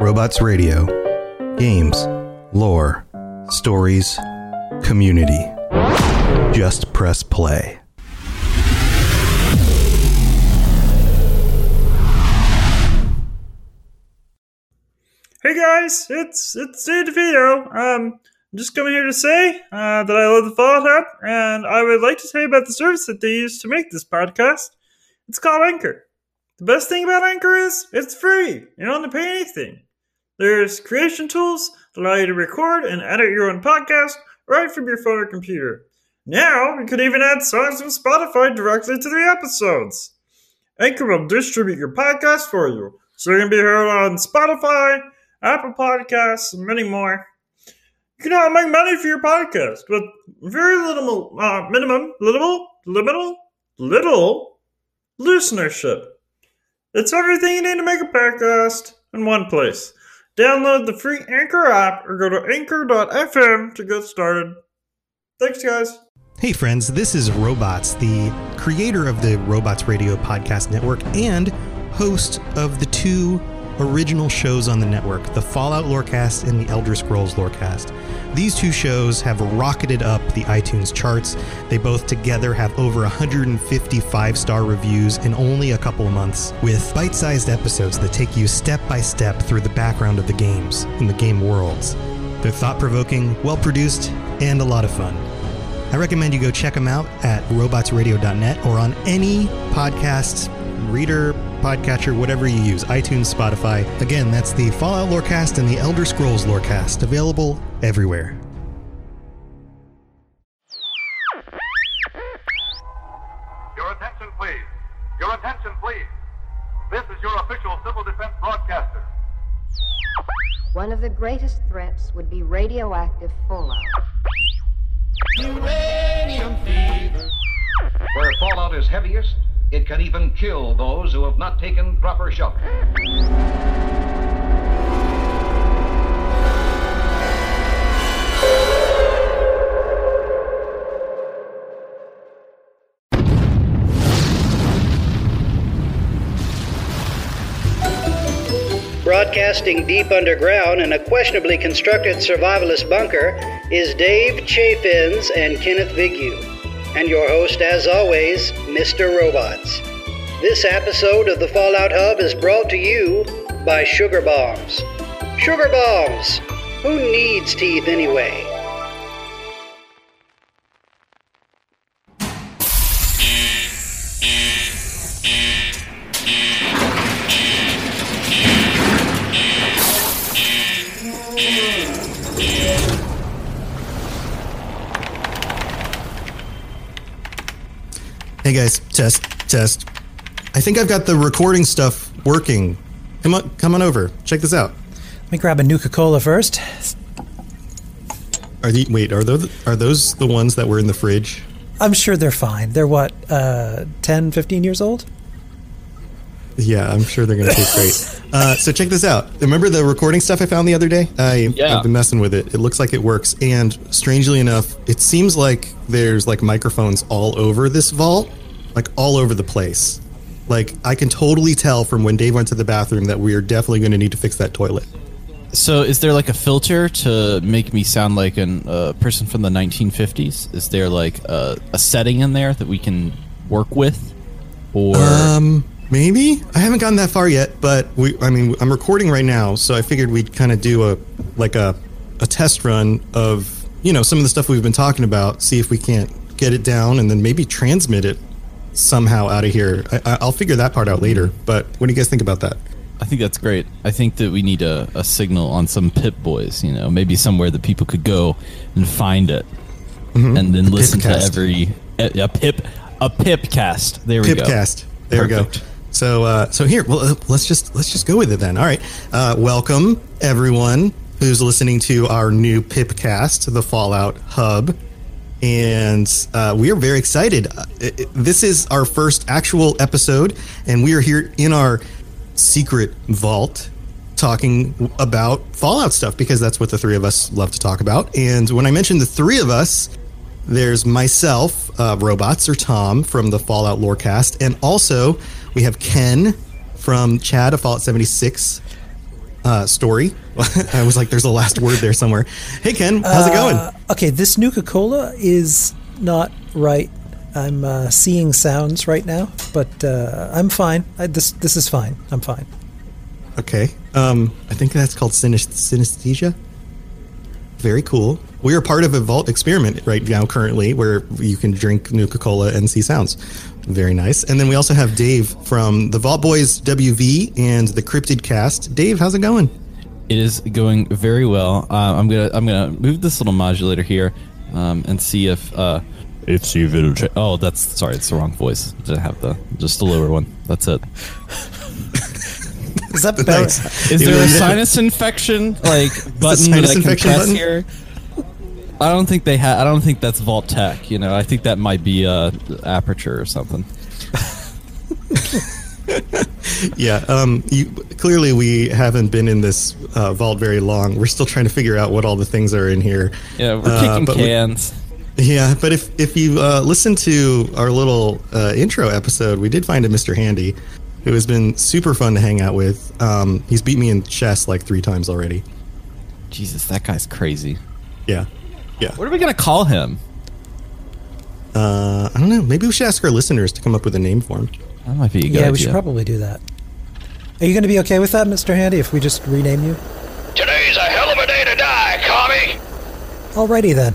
Robots Radio. Games, lore, stories, community. Just press play. Hey guys, it's it's Dave DeVito. Um, I'm just coming here to say uh, that I love the Fallout app, and I would like to tell you about the service that they use to make this podcast. It's called Anchor. The best thing about Anchor is it's free. You don't have to pay anything. There's creation tools that allow you to record and edit your own podcast right from your phone or computer. Now, you can even add songs from Spotify directly to the episodes. Anchor will distribute your podcast for you, so you can be heard on Spotify, Apple Podcasts, and many more. You can now make money for your podcast with very little, uh, minimum, little, little, little listenership. It's everything you need to make a podcast in one place. Download the free Anchor app or go to anchor.fm to get started. Thanks, guys. Hey, friends, this is Robots, the creator of the Robots Radio Podcast Network and host of the two original shows on the network the Fallout Lorecast and the Elder Scrolls Lorecast. These two shows have rocketed up the iTunes charts. They both together have over 155 star reviews in only a couple of months, with bite sized episodes that take you step by step through the background of the games and the game worlds. They're thought provoking, well produced, and a lot of fun. I recommend you go check them out at robotsradio.net or on any podcast reader, podcatcher, whatever you use, iTunes, Spotify. Again, that's the Fallout Lorecast and the Elder Scrolls Lorecast, available everywhere. Your attention, please. Your attention, please. This is your official civil defense broadcaster. One of the greatest threats would be radioactive fallout. Uranium fever. Where fallout is heaviest, it can even kill those who have not taken proper shelter. Broadcasting deep underground in a questionably constructed survivalist bunker is Dave Chafins and Kenneth Vigue, and your host, as always, Mr. Robots. This episode of the Fallout Hub is brought to you by Sugar Bombs. Sugar Bombs! Who needs teeth anyway? Hey guys, test, test. I think I've got the recording stuff working. Come on, come on over. Check this out. Let me grab a Nuka Cola first. Are the wait? Are those are those the ones that were in the fridge? I'm sure they're fine. They're what, uh, 10, 15 years old? Yeah, I'm sure they're going to taste great. Uh, so check this out. Remember the recording stuff I found the other day? I, Yeah. I've been messing with it. It looks like it works. And strangely enough, it seems like there's like microphones all over this vault, like all over the place. Like I can totally tell from when Dave went to the bathroom that we are definitely going to need to fix that toilet. So, is there like a filter to make me sound like a uh, person from the 1950s? Is there like a, a setting in there that we can work with, or Um, maybe I haven't gotten that far yet, but we. I mean, I'm recording right now, so I figured we'd kind of do a like a a test run of you know some of the stuff we've been talking about, see if we can't get it down, and then maybe transmit it somehow out of here. I, I- I'll figure that part out later. But what do you guys think about that? I think that's great. I think that we need a, a signal on some Pip Boys. You know, maybe somewhere that people could go and find it, mm-hmm. and then listen to every a, a Pip a Pip cast. There we go. Pipcast. There we go. So uh, so here, well, uh, let's just let's just go with it then. All right, uh, welcome everyone who's listening to our new Pipcast, the Fallout Hub, and uh, we are very excited. Uh, it- this is our first actual episode, and we are here in our secret vault talking about Fallout stuff because that's what the three of us love to talk about. And when I mentioned the three of us, there's myself, uh, Robots or Tom from the Fallout Lorecast, and also we have Ken from Chad of Fallout 76. uh, story. I was like, there's a last word there somewhere. Hey, Ken, how's it going? Uh, okay, this Nuka Cola is not right. I'm uh, seeing sounds right now, but uh, I'm fine. I, this this is fine. I'm fine. Okay. Um, I think that's called synest- synesthesia. Very cool. We are part of a vault experiment right now, currently, where you can drink Nuka Cola and see sounds. Very nice. And then we also have Dave from the Vault Boys WV and the Cryptid Cast. Dave, how's it going? It is going very well. Uh, I'm gonna I'm gonna move this little modulator here um, and see if uh, if see if it'll. Cha- oh, that's sorry, it's the wrong voice. Didn't have the just the lower one. That's it. Is that better? Nice. Is there a sinus infection like button that I can press button? here? I don't think they have. I don't think that's Vault-Tec. You know, I think that might be uh, Aperture or something. Yeah. Um, you, clearly, we haven't been in this uh, vault very long. We're still trying to figure out what all the things are in here. Yeah, we're Uh, kicking but we- cans. Yeah, but if if you uh, listen to our little uh, intro episode, we did find a Mr. Handy, who has been super fun to hang out with. Um, he's beat me in chess like three times already. Jesus, that guy's crazy. Yeah, yeah. What are we gonna call him? Uh, I don't know. Maybe we should ask our listeners to come up with a name for him. That might be a good yeah, idea. we should probably do that. Are you going to be okay with that, Mr. Handy, if we just rename you? Today's a hell of a day to die, commie! Alrighty then.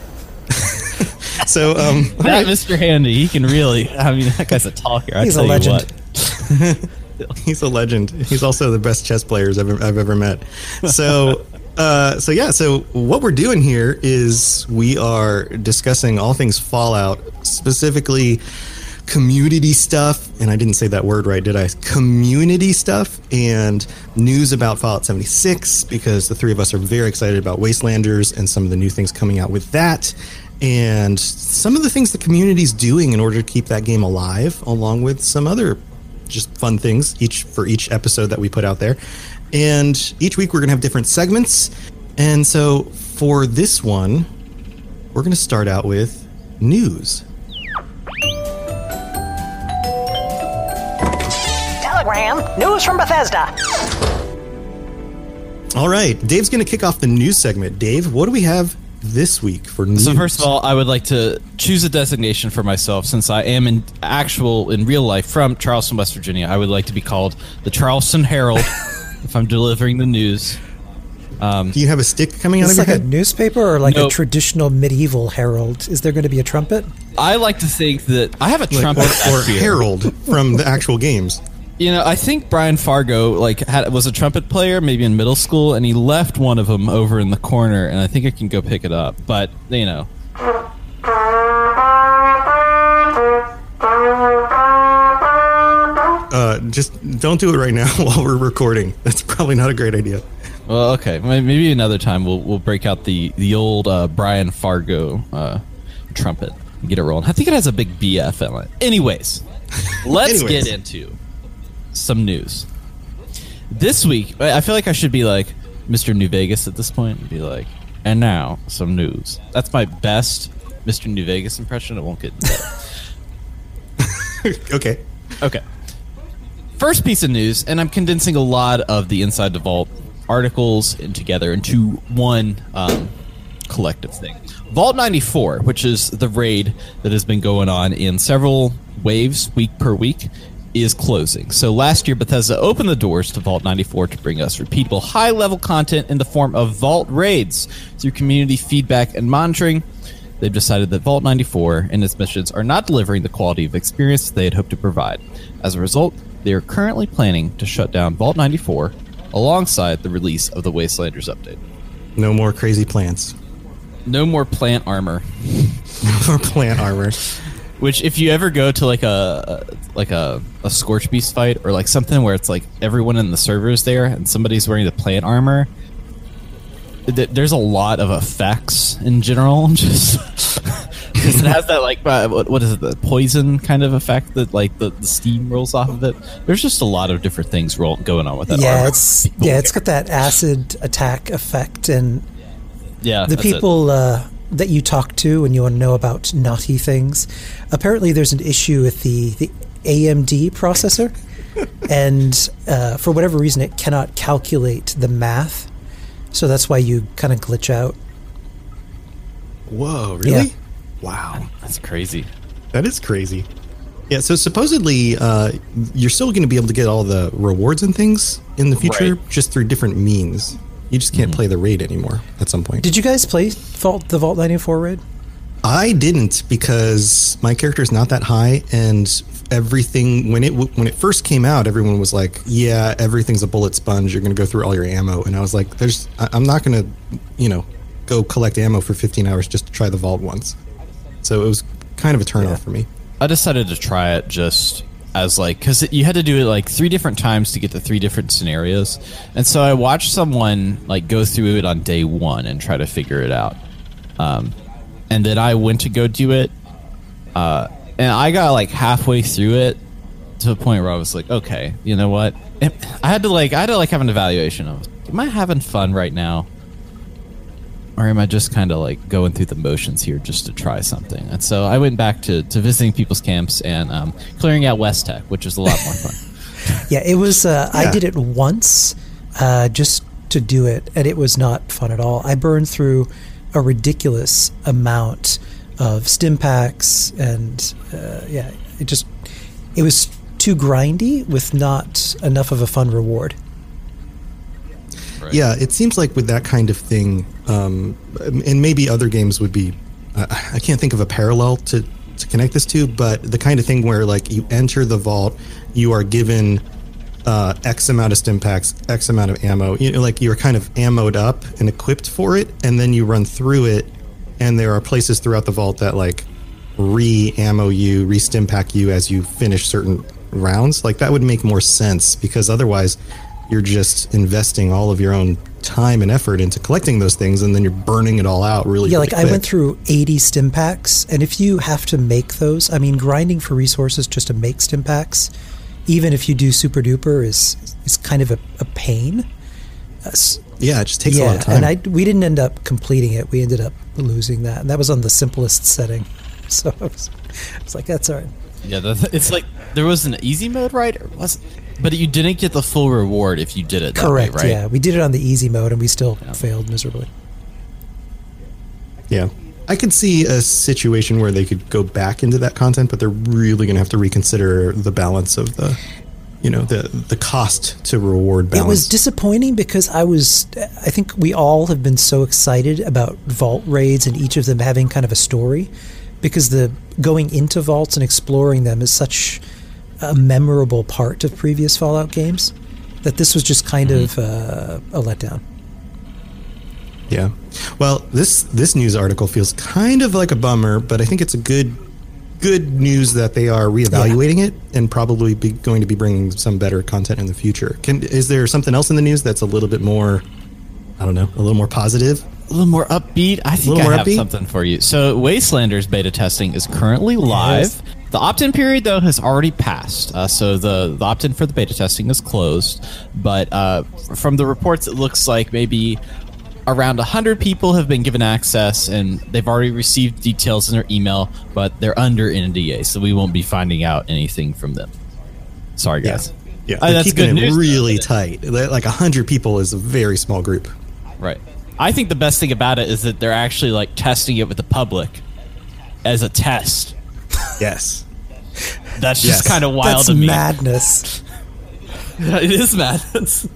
So, um, that Mr. Handy, he can really. I mean, that guy's a talker. I He's a tell you what. he's a legend. He's also the best chess players I've, I've ever met. So, uh, so yeah. So what we're doing here is we are discussing all things Fallout, specifically community stuff. And I didn't say that word right, did I? Community stuff and news about Fallout 76 because the three of us are very excited about Wastelanders and some of the new things coming out with that. And some of the things the community's doing in order to keep that game alive, along with some other just fun things each for each episode that we put out there. And each week we're going to have different segments. And so for this one, we're going to start out with news. Telegram, news from Bethesda. All right, Dave's going to kick off the news segment. Dave, what do we have this week for news? So first of all, I would like to choose a designation for myself since I am in actual in real life from Charleston, West Virginia. I would like to be called the Charleston Herald if I'm delivering the news. Um, do you have a stick coming out Is of your like a newspaper or like a traditional medieval herald? Is there going to be a trumpet? I like to think that I have a Like, trumpet or, or. Herald from the actual games. You know, I think Brian Fargo like had was a trumpet player maybe in middle school, and he left one of them over in the corner, and I think I can go pick it up. But you know, Uh, just don't do it right now while we're recording. That's probably not a great idea. well, okay, maybe another time we'll we'll break out the the old uh, Brian Fargo uh, trumpet and get it rolling. I think it has a big BF in it. Anyways, let's Anyways. get into some news. This week, I I feel like I should be like Mr. New Vegas at this point and be like, and now some news. That's my best Mr. New Vegas impression. It won't get okay. Okay. First piece of news, and I'm condensing a lot of the Inside the Vault articles together into one um, collective thing. Vault 94, which is the raid that has been going on in several waves, week per week, is closing. So last year, Bethesda opened the doors to Vault 94 to bring us repeatable, high level content in the form of Vault raids through community feedback and monitoring. They've decided that Vault 94 and its missions are not delivering the quality of experience they had hoped to provide. As a result, they are currently planning to shut down Vault 94 alongside the release of the Wastelanders update. No more crazy plants. No more plant armor. No more plant armor. Which, if you ever go to like a like a, a Scorch Beast fight or like something where it's like everyone in the server is there and somebody's wearing the plant armor, th- there's a lot of effects in general. Just because it has that like uh, what, what is it the poison kind of effect that like the, the steam rolls off of it. There's just a lot of different things roll, going on with that. yeah, armor. it's yeah, it's got that acid attack effect, and yeah. the that's it. people uh, that you talk to and you want to know about naughty things. Apparently, there's an issue with the the AMD processor, and uh, for whatever reason, it cannot calculate the math. So that's why you kind of glitch out. Whoa, really? Yeah. Wow. That's crazy. That is crazy. Yeah, so supposedly uh, you're still going to be able to get all the rewards and things in the future Right. just through different means. You just can't play the raid anymore at some point. Did you guys play Vault the Vault 94 raid? I didn't because my character is not that high, and everything when it when it first came out, everyone was like, "Yeah, everything's a bullet sponge. You're going to go through all your ammo." And I was like, "There's, I- I'm not going to, you know, go collect ammo for 15 hours just to try the vault once." So it was kind of a turnoff for me. I decided to try it just as like because you had to do it like three different times to get the three different scenarios, and so I watched someone like go through it on day one and try to figure it out, um, and then I went to go do it, uh, and I got like halfway through it to a point where I was like, okay, you know what? It- I had to like I had to like have an evaluation of am I having fun right now, or am I just kind of like going through the motions here just to try something? And so I went back to, to visiting people's camps and um, clearing out West Tek, which was a lot more fun. Yeah, it was. Uh, I did it once, uh, just to do it, and it was not fun at all. I burned through a ridiculous amount of stim packs, and uh, yeah, it just it was too grindy with not enough of a fun reward. Yeah, it seems like with that kind of thing, um, and maybe other games would be. Uh, I can't think of a parallel to to connect this to, but the kind of thing where like you enter the vault, you are given uh, X amount of stim packs, X amount of ammo. You know, like you're kind of ammoed up and equipped for it, and then you run through it, and there are places throughout the vault that like re-ammo you, re-stim pack you as you finish certain rounds. Like that would make more sense because otherwise you're just investing all of your own time and effort into collecting those things and then you're burning it all out really Yeah, really like I went through 80 stim packs, and if you have to make those, I mean, grinding for resources just to make stim packs, even if you do super duper, is is kind of a, a pain. Uh, yeah it just takes a lot of time and I we didn't end up completing it. We ended up losing that, and that was on the simplest setting. So I was, I was like, that's all right. yeah, the, it's like there was an easy mode, right? Or was but you didn't get the full reward if you did it that Correct. way, right? Yeah, we did it on the easy mode, and we still failed miserably. yeah i could see a situation where they could go back into that content but they're really going to have to reconsider the balance of the you know the the cost to reward balance It was disappointing because I was, I think we all have been so excited about vault raids and each of them having kind of a story because the going into vaults and exploring them is such a memorable part of previous Fallout games that this was just kind of uh, a letdown. Yeah. Well, this this news article feels kind of like a bummer, but I think it's a good good news that they are reevaluating it and probably be going to be bringing some better content in the future. Can is there something else in the news that's a little bit more I don't know, a little more positive? A little more upbeat. I think I have upbeat? something for you. So, Wastelanders beta testing is currently live. The opt-in period, though, has already passed. Uh, so the, the opt-in for the beta testing is closed. But uh, from the reports, it looks like maybe around 100 people have been given access, and they've already received details in their email, but they're under NDA, so we won't be finding out anything from them. Sorry, guys. Yeah, Uh, they're that's keeping good news, really it? tight. Like hundred people is a very small group. Right. I think the best thing about it is that they're actually like testing it with the public as a test. Yes. That's just kind of wild That's to me. madness. it is madness.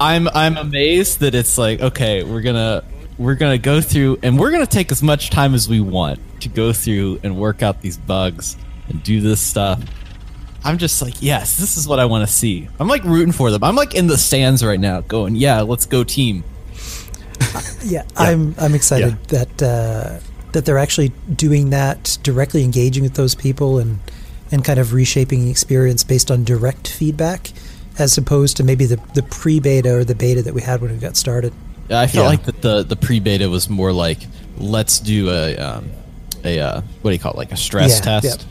I'm I'm amazed that it's like okay, we're gonna we're gonna go through and we're gonna take as much time as we want to go through and work out these bugs and do this stuff. I'm just like, yes, this is what I want to see. I'm like rooting for them. I'm like in the stands right now, going, yeah, let's go team. Yeah, I'm I'm excited that uh, that they're actually doing that, directly engaging with those people, and and kind of reshaping the experience based on direct feedback, as opposed to maybe the the pre beta or the beta that we had when we got started. Yeah, I felt Yeah. like that the the pre beta was more like let's do a um, a uh, what do you call it like a stress Yeah, test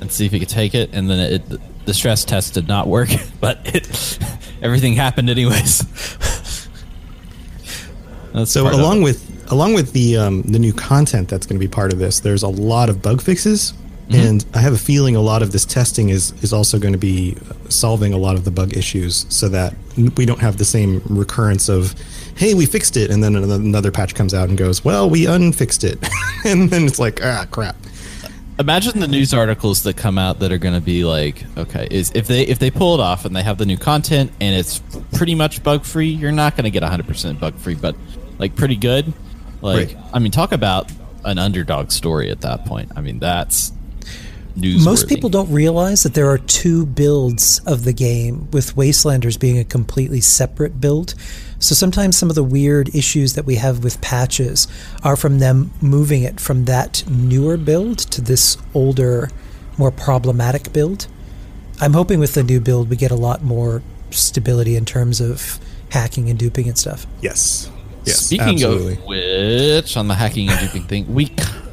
and see if you could take it, and then it the stress test did not work, but it everything happened anyways. That's So along with along with the um, the new content that's going to be part of this, there's a lot of bug fixes And I have a feeling a lot of this testing is is also going to be solving a lot of the bug issues, so that we don't have the same recurrence of, "Hey, we fixed it," and then another patch comes out and goes, "Well, we unfixed it," and then it's like, "Ah, crap." Imagine the news articles that come out that are going to be like, okay, is if they if they pull it off and they have the new content and it's pretty much bug free, you're not going to get 100% bug free, but like pretty good. Like, Right. I mean, talk about an underdog story at that point. I mean, that's newsworthy. Most people don't realize that there are two builds of the game, with Wastelanders being a completely separate build. So sometimes some of the weird issues that we have with patches are from them moving it from that newer build to this older, more problematic build. I'm hoping with the new build we get a lot more stability in terms of hacking and duping and stuff. Yes. Yes. Speaking absolutely. of which, on the hacking and duping thing, we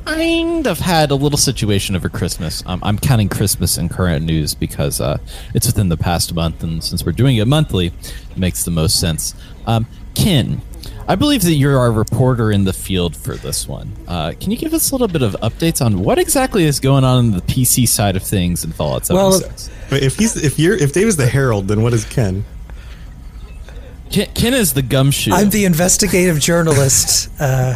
kind of had a little situation over Christmas. Um, I'm counting Christmas in current news because uh, it's within the past month, and since we're doing it monthly, it makes the most sense. Um, Ken, I believe that you're our reporter in the field for this one. Uh, can you give us a little bit of updates on what exactly is going on in the PC side of things in Fallout Well, 76? Wait, if he's if you're if Dave is the herald, then what is Ken? Ken, Ken is the gumshoe. I'm the investigative journalist. Uh,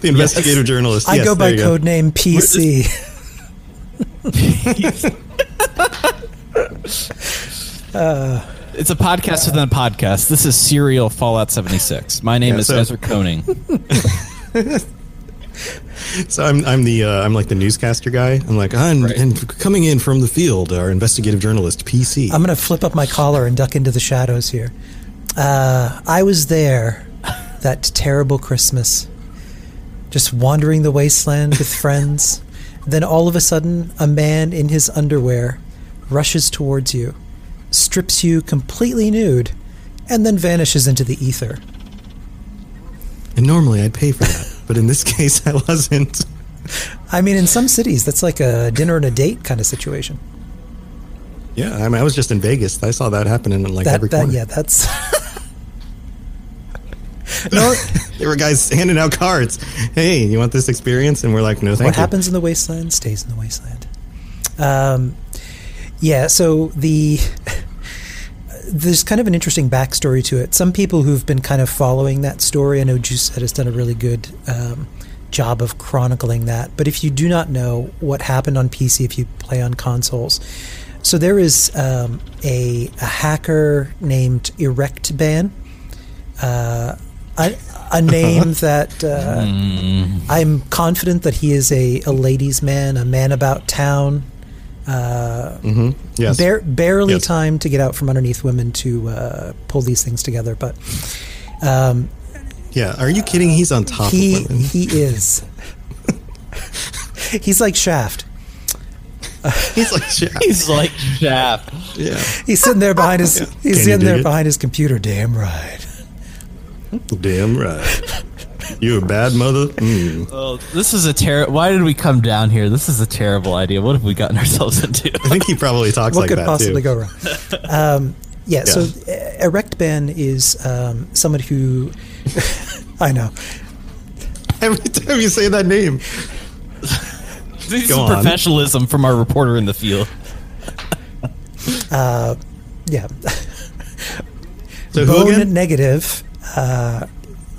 The investigative journalist. I Yes, go by there you go. codename PC. It's a podcast within a podcast. This is Serial Fallout 76. My name Yeah, is so- Sarah Koenig. So I'm I'm the uh, I'm like the newscaster guy. I'm like I'm and coming in from the field, our investigative journalist PC. I'm going to flip up my collar and duck into the shadows here. Uh, I was there that terrible Christmas, just wandering the wasteland with friends. Then all of a sudden, a man in his underwear rushes towards you, strips you completely nude, and then vanishes into the ether. and normally I'd pay for that, but in this case I wasn't. I mean, in some cities, that's like a dinner and a date kind of situation. Yeah, I mean I was just in Vegas. I saw that happen in like that, every that, corner. yeah, that's. no, There were guys handing out cards. Hey, you want this experience? And we're like, no, thank what you. happens in the wasteland stays in the wasteland. Um, yeah, so the there's kind of an interesting backstory to it. Some people who've been kind of following that story, I know Juice has done a really good um, job of chronicling that. But if you do not know what happened on PC, if you play on consoles, so there is um, a, a hacker named ErectBan. Uh, a, a name that uh, I'm confident that he is a, a ladies' man, a man about town. Uh, Yes. Bare, barely Yes. time to get out from underneath women to uh, pull these things together, but um, yeah. Are you kidding? He's on top he of women. he is. He's like Shaft. He's like, Shaft. He's like Shaft. yeah. He's sitting there behind his. Can He's you sitting there it? behind his computer. Damn right. Damn right. You a bad mother? Mm. Oh, this is a terrible. Why did we come down here? This is a terrible idea. What have we gotten ourselves into? I think he probably talks What like could that possibly too. go wrong? Um, yeah, So uh, ErectBan is um, someone who. I know. Every time you say that name, This is Go on. professionalism from our reporter in the field. Yeah. so who Bone again? Negative uh,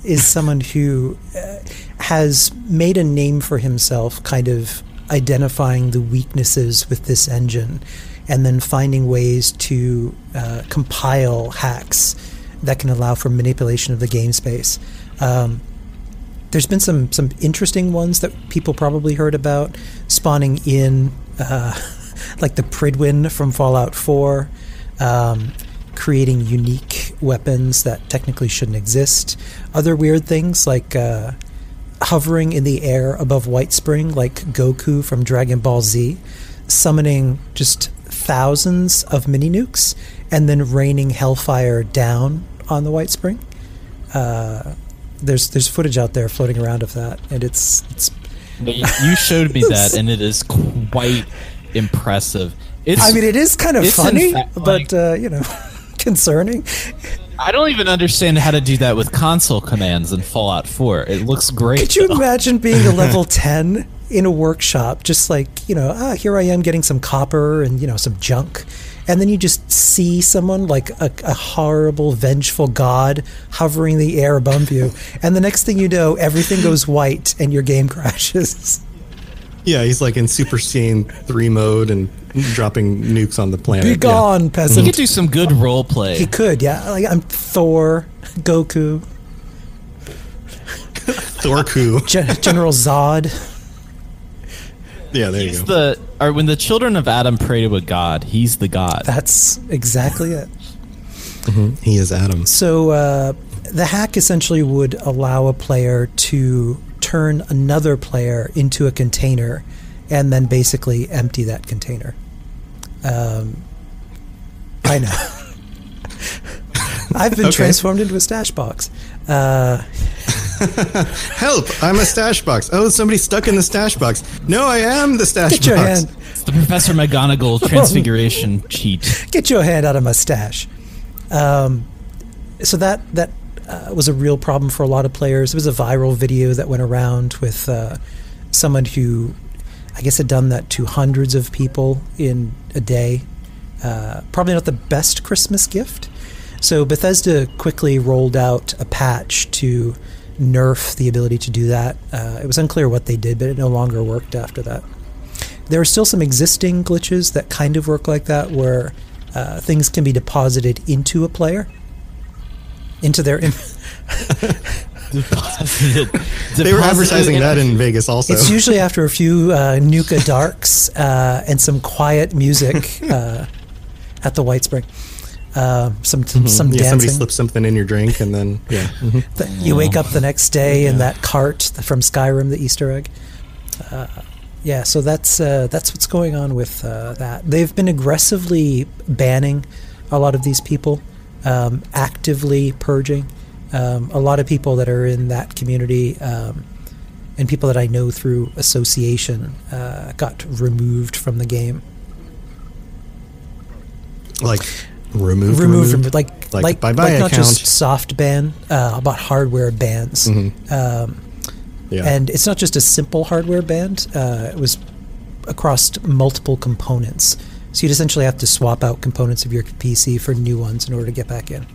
is someone who uh, has made a name for himself, kind of identifying the weaknesses with this engine, and then finding ways to uh, compile hacks that can allow for manipulation of the game space. Um, there's been some some interesting ones that people probably heard about spawning in uh, like the Prydwen from Fallout 4 um, creating unique weapons that technically shouldn't exist other weird things like uh, hovering in the air above Whitespring like Goku from Dragon Ball Z summoning just thousands of mini nukes and then raining hellfire down on the Whitespring there's there's footage out there floating around of that, and it's it's. You showed me that, and it is quite impressive. It's, I mean, it is kind of funny, fact, but like- uh, you know, concerning. I don't even understand how to do that with console commands in Fallout 4. It looks great. Could you though. imagine being a level ten in a workshop, just like, you know, ah, here I am getting some copper and, you know, some junk. And then you just see someone like a, a horrible, vengeful god hovering the air above you. And the next thing you know, everything goes white and your game crashes. Yeah, he's like in Super Saiyan 3 mode and dropping nukes on the planet. Be gone, He peasant. He could do some good role play. He could, yeah. Like I'm Thor, Goku, Yeah. Thorku. Gen- General Zod. Yeah, there you go. the or when the children of Adam pray to a god, he's the god. That's exactly it. he is Adam. So uh, the hack essentially would allow a player to turn another player into a container and then basically empty that container. Um, I know. I've been Okay. transformed into a stash box. Uh, Help! I'm a stash box. Oh, somebody's stuck in the stash box. No, I am the stash get your box. hand, It's the Professor McGonagall transfiguration cheat. get your hand out of my stash. Um, so that that uh, was a real problem for a lot of players. It was a viral video that went around with uh, someone who, I guess, had done that to hundreds of people in a day. Uh, probably not the best Christmas gift. So Bethesda quickly rolled out a patch to nerf the ability to do that. Uh, it was unclear what they did, but it no longer worked after that. There are still some existing glitches that kind of work like that, where uh, things can be deposited into a player, into their. Im- They were advertising that in Vegas also. It's usually after a few uh, Nuka Darks uh, and some quiet music uh, at the Whitespring. Uh, some some yeah, somebody slips something in your drink and then, yeah. mhm. Th- You wake up the next day in that cart from Skyrim, the Easter egg. Uh, yeah, so that's uh, that's what's going on with uh, that. They've been aggressively banning a lot of these people, um, actively purging. Um, a lot of people that are in that community um, and people that I know through association uh, got removed from the game. Like, removed, removed from like Like, like, bye-bye like not just soft ban, uh, but hardware bans. Um, Yeah. and it's not just a simple hardware ban. Uh, it was across multiple components. So you'd essentially have to swap out components of your PC for new ones in order to get back in.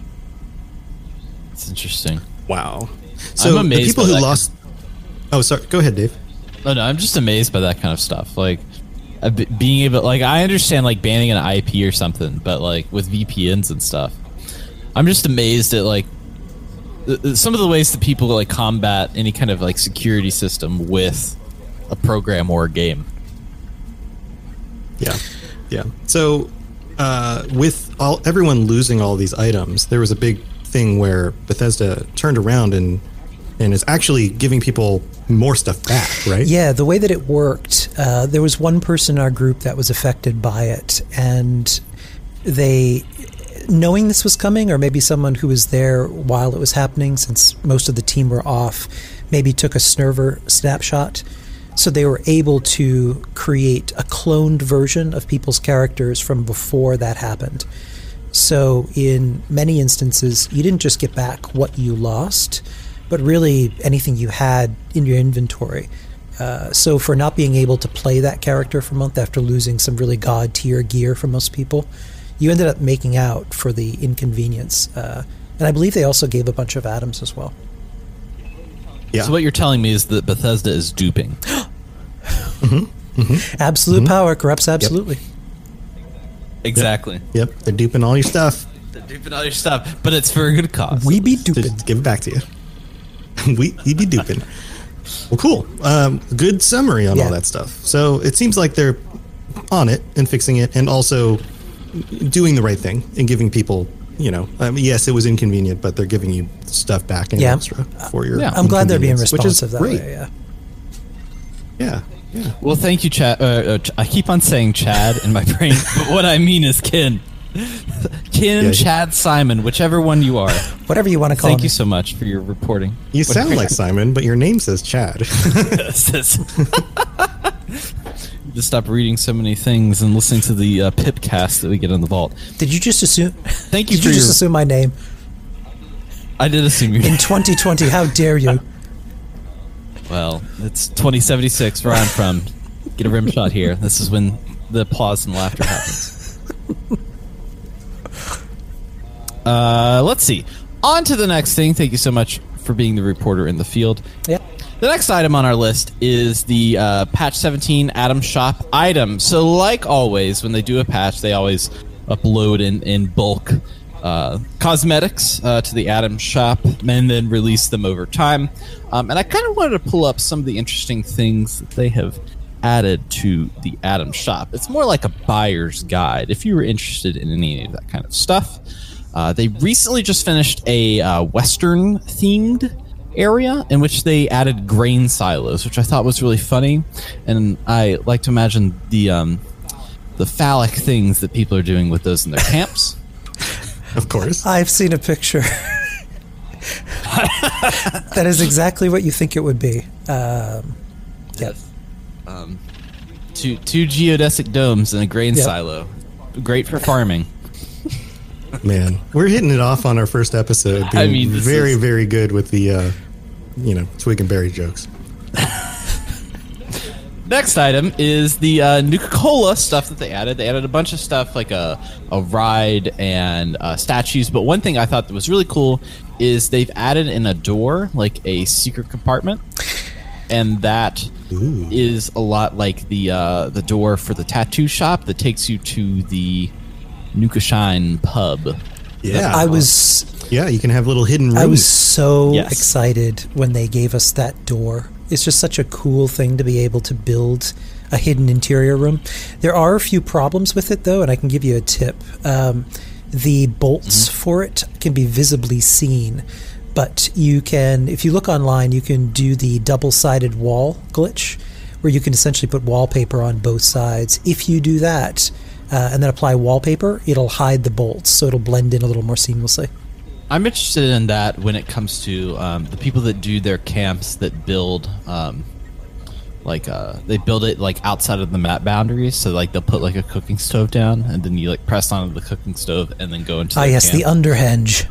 It's interesting. wow. So the amazed people by who that. lost. Oh, sorry. Go ahead, Dave. No, no, I'm just amazed by that kind of stuff. Like uh, being able, like, I understand like banning an IP or something, but like with VPNs and stuff, I'm just amazed at like th- th- some of the ways that people like combat any kind of like security system with a program or a game. Yeah, yeah. So, uh, with all everyone losing all these items, there was a big thing where Bethesda turned around and and is actually giving people more stuff back, right? Yeah, the way that it worked, uh, there was one person in our group that was affected by it, and they, knowing this was coming, or maybe someone who was there while it was happening, since most of the team were off, maybe took a Snerver snapshot. So they were able to create a cloned version of people's characters from before that happened. So, in many instances, you didn't just get back what you lost, but really anything you had in your inventory. Uh, so, for not being able to play that character for a month after losing some really god tier gear for most people, you ended up making out for the inconvenience. Uh, and I believe they also gave a bunch of atoms as well. Yeah. So what you're telling me is that Bethesda is duping. Mm-hmm. Mm-hmm. Absolute mm-hmm. power corrupts absolutely. Exactly. Yep. They're duping all your stuff They're duping all your stuff, but it's for a good cause. We be duping. give it back to you. we we be duping. Well, cool. Um, good summary on Yeah. all that stuff. So it seems like they're on it and fixing it, and also doing the right thing and giving people. You know, I mean, yes, it was inconvenient, but they're giving you stuff back and Yeah. extra for your. Yeah. I'm glad they're being inconvenience, which is responsive that great. way. Yeah. Yeah, yeah. Well, thank you, Chad. Uh, uh, I keep on saying Chad in my brain, but what I mean is Kin. Kin, Yeah. Chad, Simon, whichever one you are. Whatever you want to call Thank me. you so much for your reporting. You sound like Simon, but your name says Chad. To stop reading so many things and listening to the uh, Pipcast that we get in the vault. Did you just assume? Thank you Did for you just your- assume my name I did assume you. in 2020? How dare you? Well, it's 2076 where I'm from. Get a rim shot here. This is when the applause and laughter happens. Uh, let's see. On to the next thing. Thank you so much for being the reporter in the field. Yeah. The next item on our list is the uh, patch 17 Atom Shop item. So, like always, when they do a patch, they always upload in, in bulk uh, cosmetics uh, to the Atom Shop and then release them over time. Um, and I kind of wanted to pull up some of the interesting things that they have added to the Atom Shop. It's more like a buyer's guide if you were interested in any of that kind of stuff. Uh, they recently just finished a uh, Western themed area in which they added grain silos, which I thought was really funny, and I like to imagine the um, the phallic things that people are doing with those in their camps. Of course. I've seen a picture. that is exactly what you think it would be. Um, yeah. Um, two two geodesic domes and a grain Yep. silo, great for farming. Man, we're hitting it off on our first episode. I mean, very, is- very good with the, uh, you know, twig and berry jokes. Next item is the uh, Nuka Cola stuff that they added. They added a bunch of stuff like a, a ride and uh, statues. But one thing I thought that was really cool is they've added in a door, like a secret compartment. And that is a lot like the uh, the door for the tattoo shop that takes you to the Nuka Shine pub. Yeah. I was Yeah, you can have little hidden rooms. I was so Yes. excited when they gave us that door. It's just such a cool thing to be able to build a hidden interior room. There are a few problems with it though, and I can give you a tip. Um, the bolts for it can be visibly seen, but you can, if you look online, you can do the double-sided wall glitch, where you can essentially put wallpaper on both sides. If you do that. Uh, and then apply wallpaper, it'll hide the bolts, so it'll blend in a little more seamlessly. I'm interested in that when it comes to um, the people that do their camps that build, um, like uh, they build it like outside of the map boundaries. So like they'll put like a cooking stove down, and then you like press onto the cooking stove, and then go into. The Ah, their yes, the camp. underhenge.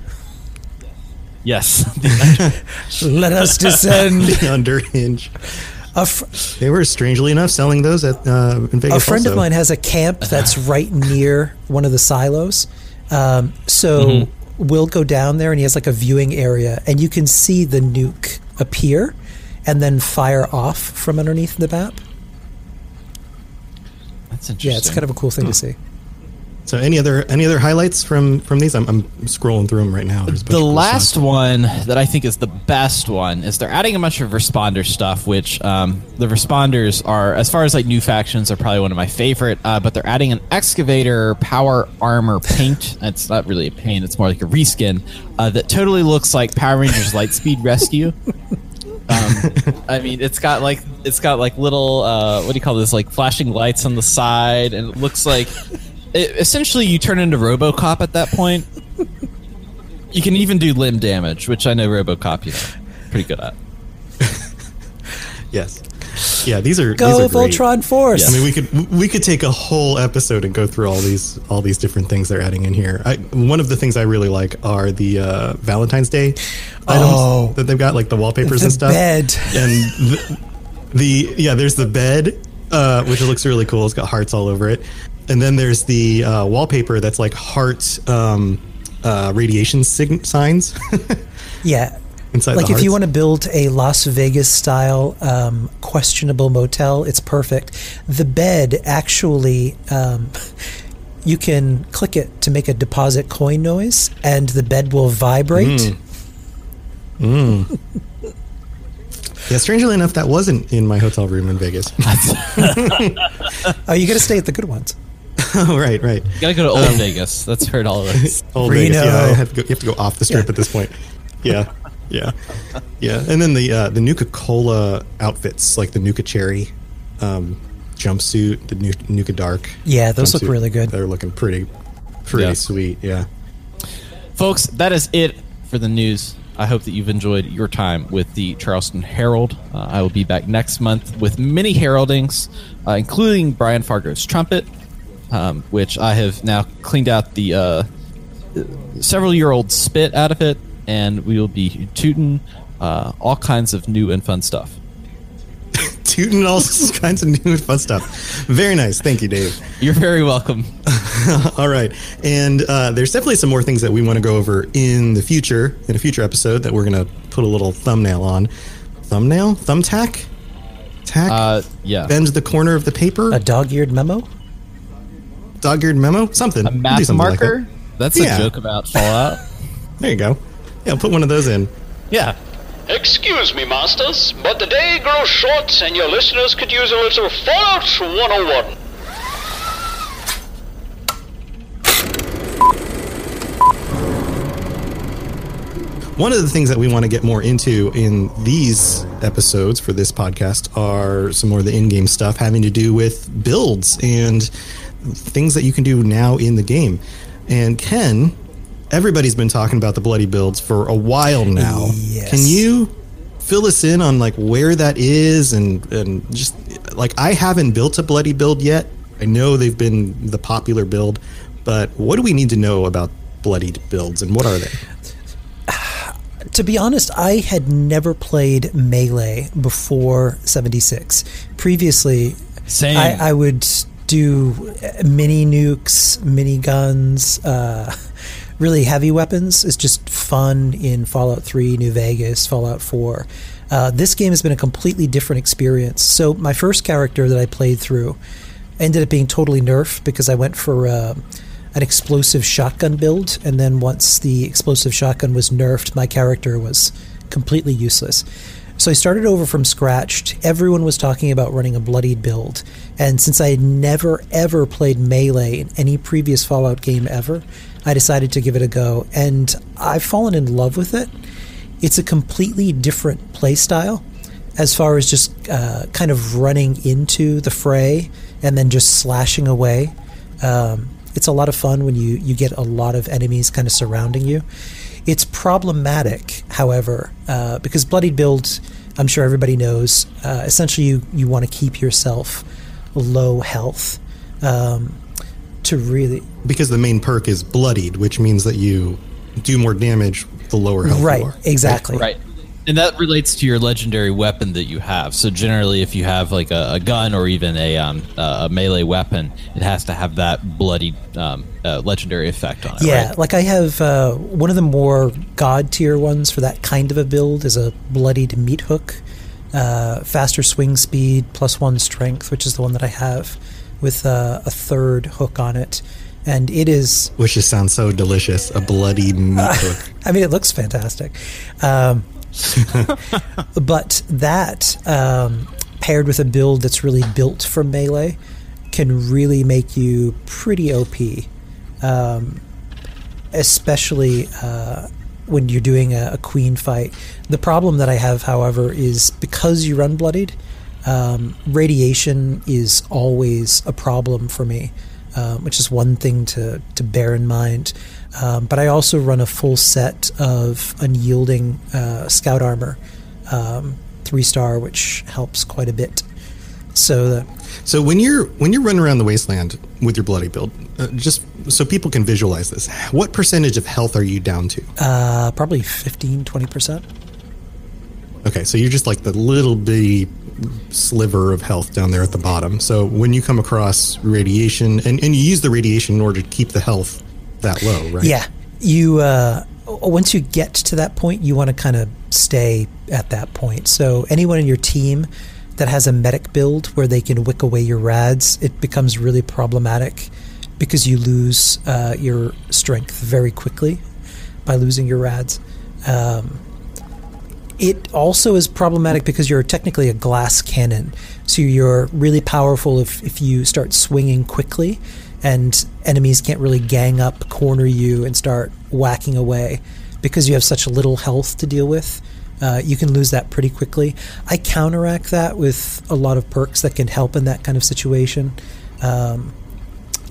yes, the under- Let us descend. the under hinge. A, fr- They were strangely enough selling those at uh, in Vegas. a friend of mine has a camp that's right near one of the silos. Um, so Mm-hmm. we'll go down there, and he has like a viewing area, and you can see the nuke appear and then fire off from underneath the map. that's interesting. Yeah, it's kind of a cool thing to see. So any other any other highlights from from these? I'm, I'm scrolling through them right now. There's a bunch the last stuff. one that I think is the best one is they're adding a bunch of responder stuff, which um, the responders are, as far as like new factions, are probably one of my favorite. Uh, but they're adding an excavator power armor paint. It's not really a paint; it's more like a reskin uh, that totally looks like Power Rangers Lightspeed Rescue. Um, I mean, it's got like it's got like little uh, what do you call this? Like flashing lights on the side, and it looks like it, essentially you turn into RoboCop at that point. You can even do limb damage, which I know RoboCop, you know, pretty good at. Yes. Yeah, these are Go these are great. Voltron Force! I mean, we could we could take a whole episode and go through all these all these different things they're adding in here. I, one of the things I really like are the uh, Valentine's Day items Oh. that they've got, like the wallpapers The and stuff. bed. and the, the yeah, there's the bed, uh, which looks really cool. It's got hearts all over it, and then there's the uh, wallpaper that's like heart um, uh, radiation sig- signs. yeah. Inside like if you want to build a Las Vegas style um, questionable motel, it's perfect. The bed actually, um, you can click it to make a deposit coin noise, and the bed will vibrate. Mm. Yeah, strangely enough, that wasn't in my hotel room in Vegas. Oh, you got to stay at the good ones. Oh, right, right. You gotta go to Old Vegas. That's heard all of this. Old Reno. Vegas. Yeah, I have to go, you have to go off the strip at this point. Yeah, yeah, yeah. And then the uh, the Nuka Cola outfits, like the Nuka Cherry um, jumpsuit, the Nu- Nuka Dark. Yeah, those look really good. They're looking pretty, pretty Yeah. sweet. Yeah. Folks, that is it for the news. I hope that you've enjoyed your time with the Charleston Herald. Uh, I will be back next month with many heraldings, uh, including Brian Fargo's trumpet, um, which I have now cleaned out the uh, several year old spit out of it, and we will be tooting uh, all kinds of new and fun stuff. shooting all kinds of new and fun stuff. Very nice. Thank you, Dave. You're very welcome. all right. And uh, there's definitely some more things that we want to go over in the future, in a future episode that we're going to put a little thumbnail on. Thumbnail? Thumbtack? Tack? Uh, yeah. Bend the corner of the paper? A dog-eared memo? Dog-eared memo? Something. A We'll do math something like marker? that. That's Yeah. a joke about Fallout. There you go. Yeah, put one of those in. yeah. Excuse me, masters, but the day grows short and your listeners could use a little Fallout 101. One of the things that we want to get more into in these episodes for this podcast are some more of the in-game stuff having to do with builds and things that you can do now in the game. And Ken, everybody's been talking about the bloody builds for a while now. Yes. Can you fill us in on like where that is and and just like I haven't built a bloody build yet. I know they've been the popular build, but what do we need to know about bloodied builds and what are they? To be honest, I had never played Melee before 76. Previously, Same. I, I would do mini nukes, mini guns, uh, really heavy weapons. It's just fun in Fallout 3, New Vegas, Fallout 4. Uh, this game has been a completely different experience. So, my first character that I played through ended up being totally nerfed because I went for uh, an explosive shotgun build, and then once the explosive shotgun was nerfed, my character was completely useless. So I started over from scratch. Everyone was talking about running a bloodied build, and since I had never ever played melee in any previous Fallout game ever, I decided to give it a go, and I've fallen in love with it. It's a completely different playstyle as far as just uh, kind of running into the fray and then just slashing away. Um, it's a lot of fun when you, you get a lot of enemies kind of surrounding you. It's problematic, however, uh, because Bloodied Build, I'm sure everybody knows, uh, essentially you, you want to keep yourself low health um, to really. because the main perk is bloodied, which means that you do more damage the lower health Right, you are. exactly. Right. And that relates to your legendary weapon that you have. So generally, if you have like a, a gun or even a um, uh, a melee weapon, it has to have that bloody um, uh, legendary effect on it. Yeah, right? like I have uh, one of the more god tier ones for that kind of a build is a bloodied meat hook, uh, faster swing speed, plus one strength, which is the one that I have with uh, a third hook on it, and it is. Which just sounds so delicious. A bloody meat hook. I mean, it looks fantastic, um, but that um, paired with a build that's really built for melee can really make you pretty OP. Um, especially uh, when you're doing a, a queen fight. The problem that I have, however, is because you run bloodied, um, radiation is always a problem for me, um, which is one thing to, to bear in mind. Um, but I also run a full set of unyielding uh, scout armor, um, three star, which helps quite a bit. So the, So when you're when you're running around the wasteland with your bloody build, uh, just so people can visualize this, what percentage of health are you down to? uh, probably 15 20%. Okay, so you're just like the little bitty sliver of health down there at the bottom. So when you come across radiation, and, and you use the radiation in order to keep the health that low, right? Yeah, you uh, once you get to that point, you want to kind of stay at that point. So anyone in your team that has a medic build where they can wick away your rads, it becomes really problematic because you lose uh, your strength very quickly by losing your rads. Um, it also is problematic because you're technically a glass cannon. So you're really powerful if, if you start swinging quickly and enemies can't really gang up, corner you, and start whacking away because you have such little health to deal with. Uh, you can lose that pretty quickly. I counteract that with a lot of perks that can help in that kind of situation. Um,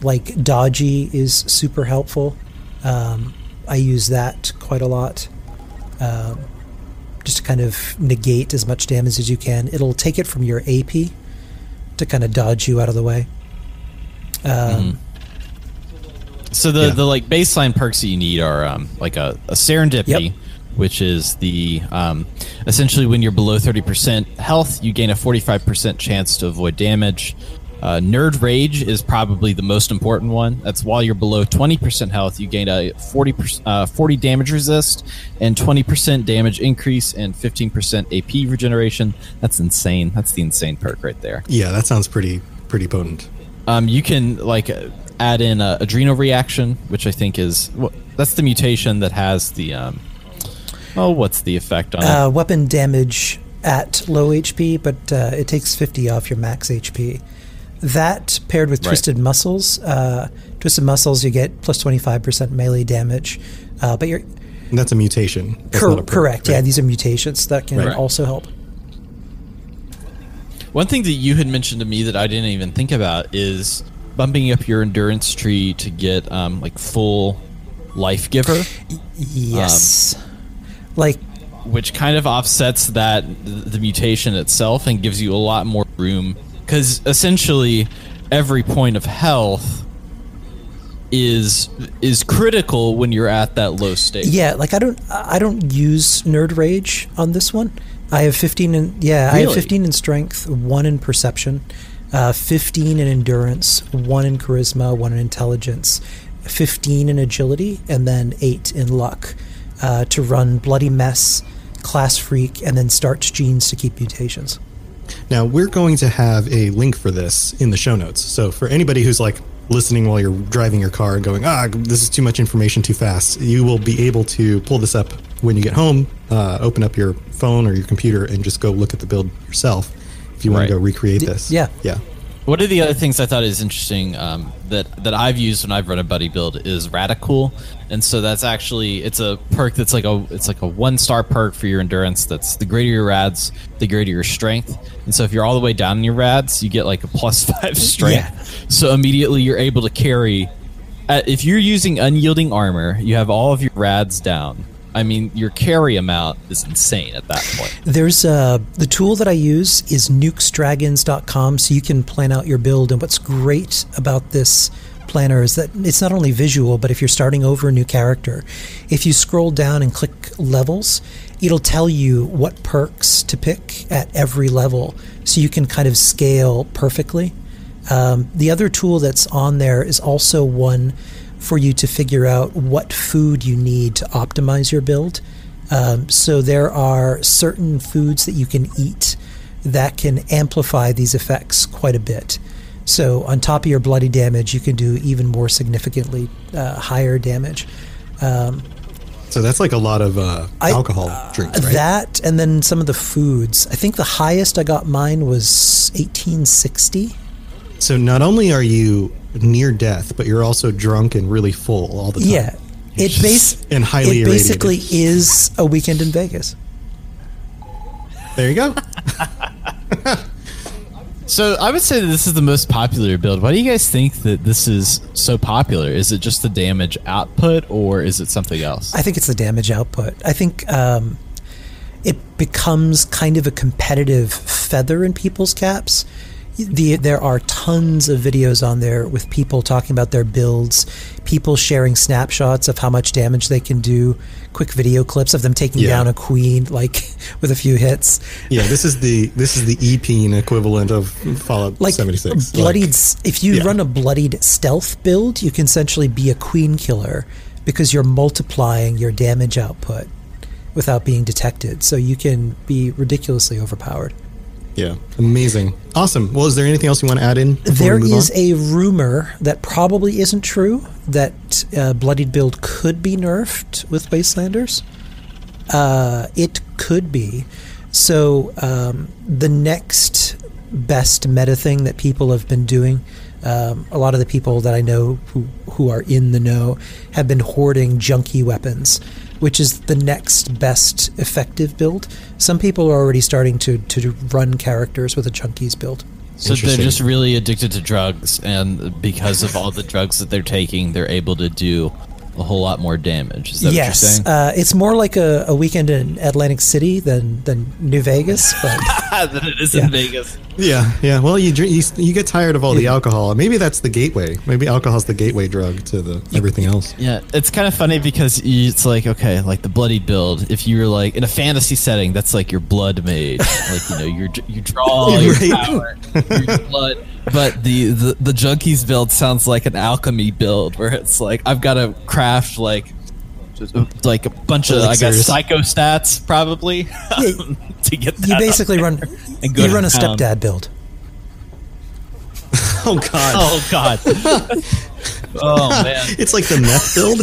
like Dodgy is super helpful. Um, I use that quite a lot. Um, just to kind of negate as much damage as you can. It'll take it from your AP to kind of dodge you out of the way. Um, So the, the like baseline perks that you need are um, like a, a serendipity, which is the um, essentially when you're below 30% health, you gain a 45% chance to avoid damage. Uh, Nerd Rage is probably the most important one. That's while you're below 20% health, you gain a 40, uh, 40 damage resist and 20% damage increase and 15% AP regeneration. That's insane. That's the insane perk right there. Yeah, that sounds pretty pretty potent. Um, you can like uh, add in a adrenal reaction, which I think is well, that's the mutation that has the um, oh, what's the effect on Uh, it? weapon damage at low HP, but uh, it takes 50 off your max HP. That paired with Right. Twisted Muscles, uh, Twisted Muscles, you get plus 25% melee damage. Uh, but you're And that's a mutation. That's cor- a perk, correct. Yeah, these are mutations that can Right. also help. One thing that you had mentioned to me that I didn't even think about is bumping up your endurance tree to get um, like full life giver, Yes. Like, which kind of offsets that the mutation itself and gives you a lot more room because essentially every point of health is is critical when you're at that low state. yeah, like I don't, I don't use Nerd Rage on this one. I have 15 in, yeah, I have 15 in strength, one in perception, uh, 15 in endurance, one in charisma, one in intelligence, 15 in agility, and then eight in luck uh, to run bloody mess, class freak, and then starched genes to keep mutations. Now, we're going to have a link for this in the show notes. So, for anybody who's like listening while you're driving your car and going, ah, this is too much information too fast, you will be able to pull this up when you get home, uh, open up your phone or your computer, and just go look at the build yourself if you want Right. to go recreate this. yeah. Yeah. One of the other things I thought is interesting um, that that I've used when I've run a buddy build is Radical, and so that's actually it's a perk that's like a it's like a one star perk for your endurance. That's the greater your rads, the greater your strength, and so if you're all the way down in your rads, you get like a plus five strength. So immediately you're able to carry. Uh, if you're using unyielding armor, you have all of your rads down. I mean, your carry amount is insane at that point. There's uh, the tool that I use is nukesdragons.com, so you can plan out your build. And what's great about this planner is that it's not only visual, but if you're starting over a new character, if you scroll down and click levels, it'll tell you what perks to pick at every level, so you can kind of scale perfectly. Um, the other tool that's on there is also one for you to figure out what food you need to optimize your build. Um, so there are certain foods that you can eat that can amplify these effects quite a bit. So on top of your bloody damage, you can do even more significantly uh, higher damage. Um, So, that's like a lot of uh, I- alcohol drinks, right? That and then some of the foods. I think the highest I got mine was 1860. so, not only are you near death, but you're also drunk and really full all the time. Yeah, it base and highly it irradiated. basically is a weekend in Vegas. There you go. So I would say that this is the most popular build. Why do you guys think that this is so popular? Is it just the damage output, or is it something else? I think it's the damage output. I think um, it becomes kind of a competitive feather in people's caps. The, there are tons of videos on there with people talking about their builds, people sharing snapshots of how much damage they can do, quick video clips of them taking Yeah. down a queen like with a few hits. Yeah, this is the this is the EPing equivalent of Fallout like 76. bloodied. Like, if you yeah. run a bloodied stealth build, you can essentially be a queen killer because you're multiplying your damage output without being detected. So you can be ridiculously overpowered. Yeah, amazing, awesome. Well, is there anything else you want to add in? before we There move is on? a rumor that probably isn't true that uh, bloodied build could be nerfed with Wastelanders. Uh, it could be. So um, the next best meta thing that people have been doing, um, a lot of the people that I know who who are in the know have been hoarding junky weapons, which is the next best effective build. Some people are already starting to to run characters with a junkies build. So they're just really addicted to drugs, and because of all the drugs that they're taking, they're able to do a whole lot more damage. Is that yes, what you're saying? Uh, it's more like a, a weekend in Atlantic City than than New Vegas, but than it is yeah. in Vegas. Yeah, yeah. Well, you drink, you, you get tired of all the alcohol. Maybe that's the gateway. Maybe alcohol's the gateway drug to the everything else. Yeah, it's kind of funny because you, it's like okay, like the bloody build. If you're like in a fantasy setting, that's like your blood mage. like you know, you you draw your Right. power, your blood. But the, the the junkies build sounds like an alchemy build, where it's like I've got to craft like like a bunch of I guess Elixirs. Psychotats probably to get that You basically run and go you run a town. stepdad build. Oh God! Oh god. oh man. It's like the meth build.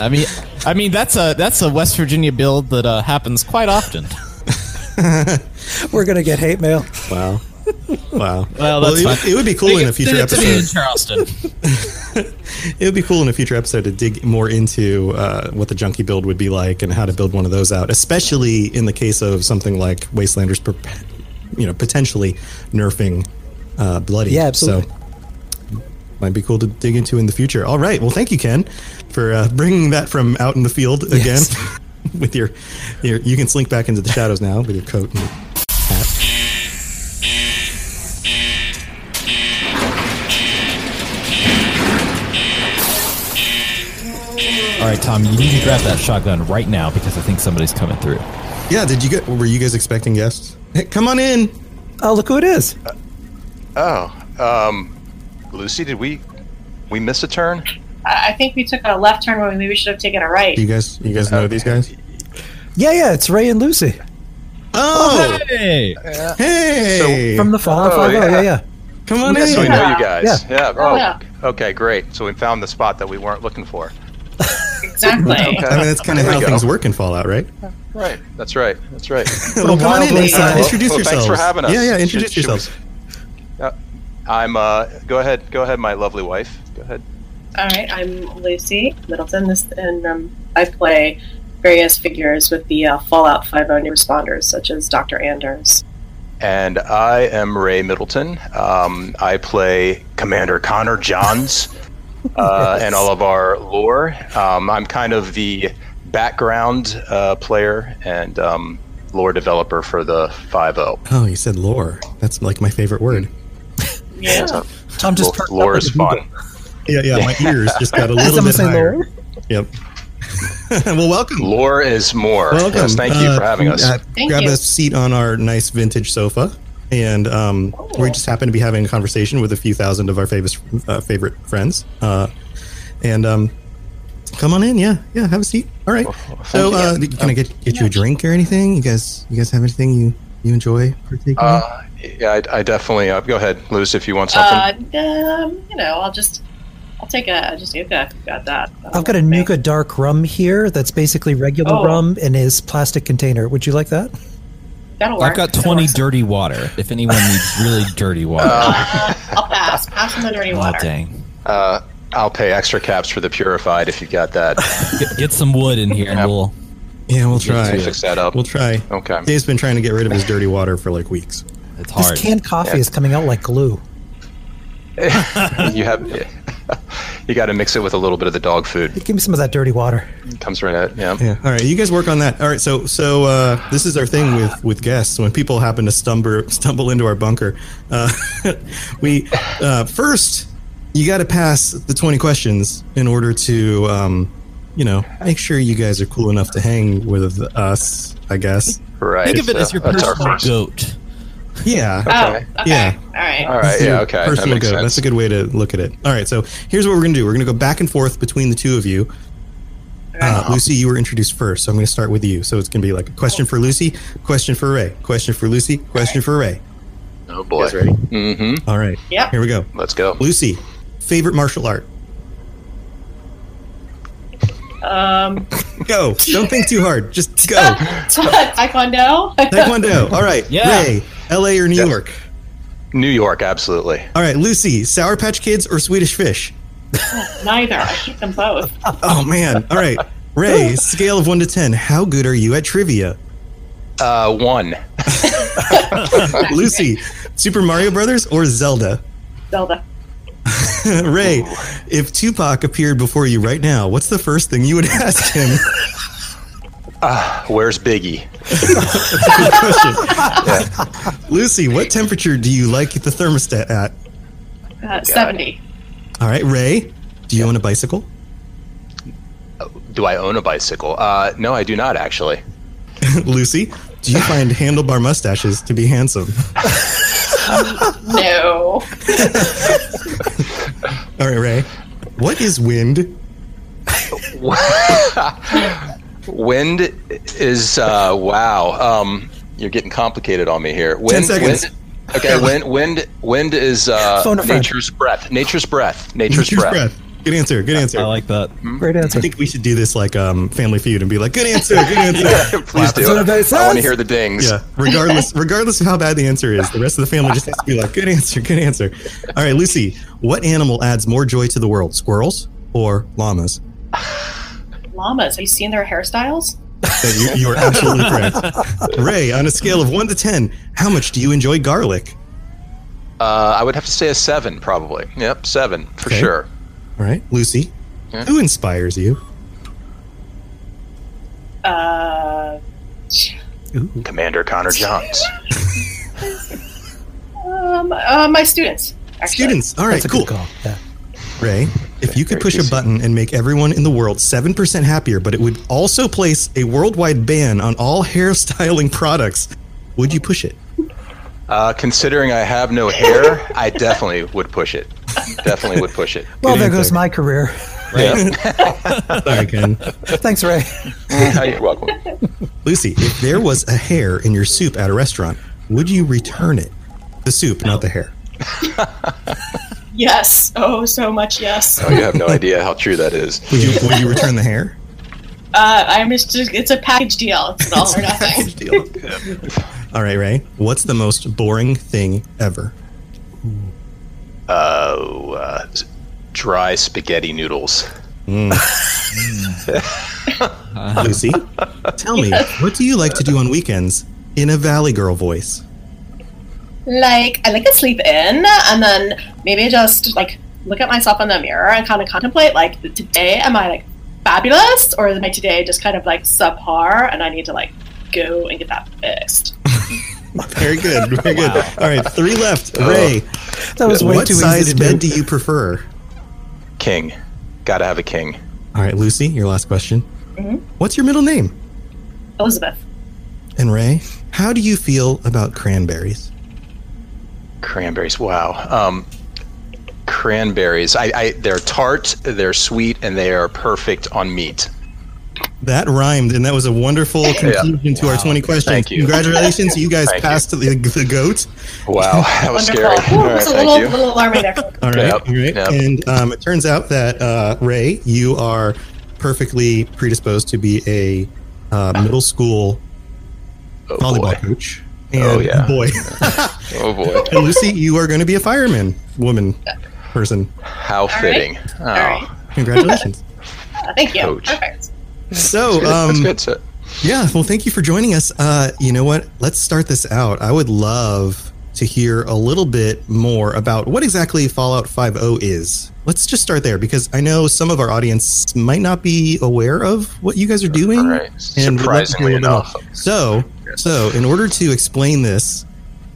I mean, I mean that's a that's a West Virginia build that uh, happens quite often. We're gonna get hate mail. Wow. Wow. Well, that's it, fine. would- it would be cool in a future Send it to me in episode. Charleston. It would be cool in a future episode to dig more into uh, what the junkie build would be like and how to build one of those out, especially in the case of something like Wastelanders, per- you know, potentially nerfing uh, Bloody. Yeah, absolutely. So might be cool to dig into in the future. All right. Well, thank you, Ken, for uh, bringing that from out in the field again Yes. with your, your. You can slink back into the shadows now with your coat and All right, Tom, you need to grab that shotgun right now because I think somebody's coming through. Yeah. Did you get? Were you guys expecting guests? Hey, come on in. Oh, look who it is! Oh, um, Lucy, did we we miss a turn? I I think we took a left turn when we maybe should have taken a right. You guys, you guys know these guys? Yeah, yeah, it's Ray and Lucy Oh, Hey, hey! so, from the Fallout Oh, Five. Oh, yeah. yeah, yeah. come on Yeah, so we know you guys. Yeah. Oh, Oh, yeah. okay, great. So we found the spot that we weren't looking for. Exactly. I mean, that's kind of how go. things work in Fallout, right? Right. That's right. That's right. well, come on in. wildly Uh, Well, introduce well, yourselves. thanks for having us. Yeah, yeah. Should- Introduce should we- yourselves. Yeah. I'm. Uh, go ahead. Go ahead, my lovely wife. Go ahead. All right, I'm Lucy Middelthon, this, and um, I play various figures with the uh, Fallout 5 new responders, such as Dr. Anders. And I am Ray Middelthon. Um, I play Commander Connor Johns uh, and all of our lore. Um, I'm kind of the background uh, player and um, lore developer for the 5.0. Oh, you said lore. That's like my favorite word. Yeah. Tom just Lore, perked lore up is fun. Yeah, yeah. My ears just got a little Someone bit say higher. lore? Yep. well, welcome. Lore is more. Welcome. Yes, thank you Uh, for having us. uh, Thank grab you. a seat on our nice vintage sofa, and um, we just happen to be having a conversation with a few thousand of our favorite uh, favorite friends. Uh, and um, come on in, yeah, yeah, have a seat. All right. So, uh, can I get get you a drink or anything? You guys, you guys have anything you you enjoy partaking? Uh, yeah, I, I definitely. Uh, go ahead, Luce, if you want something. Uh, um, you know, I'll just, I'll take a, just Nuka. Got that. I've got a Nuka Dark Rum here that's basically regular Oh. rum in his plastic container. Would you like that? That'll work. I've got 20 work. dirty water. If anyone needs really dirty water. Uh, I'll pass. Pass on the dirty oh, water. dang. Uh, I'll pay extra caps for the purified if you got that. Get, get some wood in here and we'll. yeah, we'll We'll try. fix that up. We'll try. Okay. Dave's been trying to get rid of his dirty water for like weeks. It's hard. This canned coffee is coming out like glue. you have. You got to mix it with a little bit of the dog food. Give me some of that dirty water. It comes right out. Yeah. Yeah. All right. You guys work on that. All right. So so uh, this is our thing with with guests. When people happen to stumble stumble into our bunker, uh, we uh, first you got to pass the twenty questions in order to um, you know make sure you guys are cool enough to hang with us. I guess. Right. Think of it so as your that's our personal first- goat. Yeah. Oh, Okay. okay. Yeah. All right. All right. Yeah. Okay. That Personal makes goat. sense. That's a good way to look at it. All right. So here's what we're gonna do. We're gonna go back and forth between the two of you. Uh, Lucy, you were introduced first, so I'm going to start with you. So it's going to be like a question for Lucy, question for Ray, question for Lucy, question for Ray. Oh boy. guys ready? Mm-hmm. All right. Yeah. Here we go. Let's go. Lucy, favorite martial art? Um, Go. Don't think too hard. Just go. Taekwondo. Taekwondo. All right. Yeah. Ray, LA or New Yes. York? New York, absolutely. All right. Lucy, Sour Patch Kids or Swedish Fish? Neither. I keep them both. Oh, man. All right. Ray, scale of 1 to 10. How good are you at trivia? Uh, one. Lucy, Super Mario Brothers or Zelda? Zelda. Ray, if Tupac appeared before you right now, what's the first thing you would ask him? Uh, where's Biggie? Good question. Lucy, what temperature do you like the thermostat at? Uh, 70. All right, Ray, do you own a bicycle? Do I own a bicycle? Uh, no, I do not actually. Lucy, do you find handlebar mustaches to be handsome? No. All right, Ray, what is wind? Wind is uh, wow. Um, you're getting complicated on me here. Wind, seconds. Wind, okay, wind, wind, wind is uh, Phone a friend. nature's breath. Nature's breath. Nature's, Nature's breath. breath. Good answer. Good answer. I like that. Great answer. I think we should do this like um, Family Feud and be like, "Good answer. Good answer." Yeah, please do. It. I want to hear the dings. Yeah. Regardless, regardless of how bad the answer is, the rest of the family just has to be like, "Good answer. Good answer." All right, Lucy. What animal adds more joy to the world? Squirrels or llamas? Llamas. Have you seen their hairstyles? That you, you are absolutely correct. Ray, on a scale of one to ten, how much do you enjoy garlic? Uh, I would have to say a seven, probably. Yep, seven for Okay. sure. All right, Lucy. Yeah. Who inspires you? Uh, Commander Connor Johns. um, uh, my students. Actually. Students. All right, That's a cool. good call. Yeah. Ray, if you could push a button and make everyone in the world 7% happier, but it would also place a worldwide ban on all hairstyling products, would you push it? Uh, considering I have no hair, I definitely would push it. Definitely would push it. Well, there goes my career. Sorry, Ken. Thanks, Ray. You're welcome. Lucy, if there was a hair in your soup at a restaurant, would you return it? The soup, not the hair. Yes. Oh, so much yes. Oh, you have no idea how true that is. Would you, would you return the hair? Uh, I'm just, it's a package deal. It's an all or nothing. Deal. All right, Ray. What's the most boring thing ever? Oh, uh, dry spaghetti noodles. Lucy, tell me, what do you like to do on weekends in a Valley Girl voice? Like, I like to sleep in and then maybe just like look at myself in the mirror and kind of contemplate like, today am I like fabulous or is my today just kind of like subpar and I need to like go and get that fixed? Very good. Very good. All right, three left. Ray, That was way what too easy size to bed do. do you prefer? King. Gotta have a king. All right, Lucy, your last question. Mhm. What's your middle name? Elizabeth. And Ray, how do you feel about cranberries? Cranberries. Wow. Um, cranberries. I, I. They're tart. They're sweet, and they are perfect on meat. That rhymed, and that was a wonderful conclusion to our 20 questions. Thank you. Congratulations, you guys Thank you. passed the, the goat. Wow, that was Wonderful. scary. Ooh, All right, it's a little, you. little alarming there. All right, Yep, all right. yep. And um, it turns out that uh, Ray, you are perfectly predisposed to be a uh, middle school volleyball coach. And Oh, yeah. boy. Oh boy. and Lucy, you are going to be a fireman, woman, person. How fitting. Oh, right. Congratulations. Uh, thank you. Coach. Perfect. So, um, good. Yeah, well, thank you for joining us. Uh, you know what? Let's start this out. I would love to hear a little bit more about what exactly Fallout 5.0 is. Let's just start there because I know some of our audience might not be aware of what you guys are doing. Right. and would love to hear a Surprisingly enough. So, so in order to explain this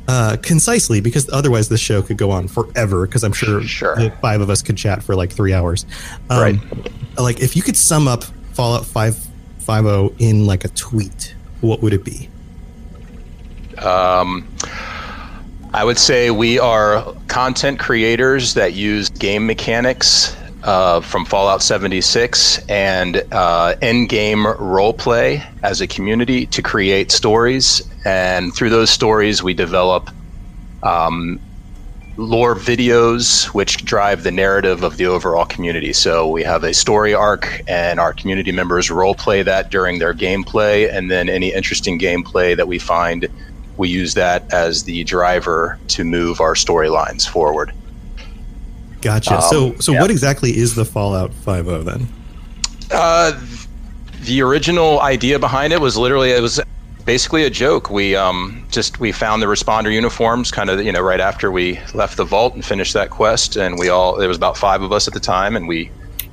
uh, concisely, because otherwise this show could go on forever, because I'm sure, Sure. the five of us could chat for like three hours. Um, Right. Like, if you could sum up Fallout 5 5.0 in like a tweet, what would it be? Um, I would say we are content creators that use game mechanics uh, from Fallout 76 and uh, in-game roleplay as a community to create stories, and through those stories we develop um, lore videos which drive the narrative of the overall community. So we have a story arc, and our community members role play that during their gameplay, and then any interesting gameplay that we find we use that as the driver to move our storylines forward. Gotcha. Um, so, so yeah. what exactly is the Fallout 5.0 then? Uh, the original idea behind it was literally it was basically a joke. We um, just we found the responder uniforms kind of you know right after we left the vault and finished that quest, and we all there was about five of us at the time, and we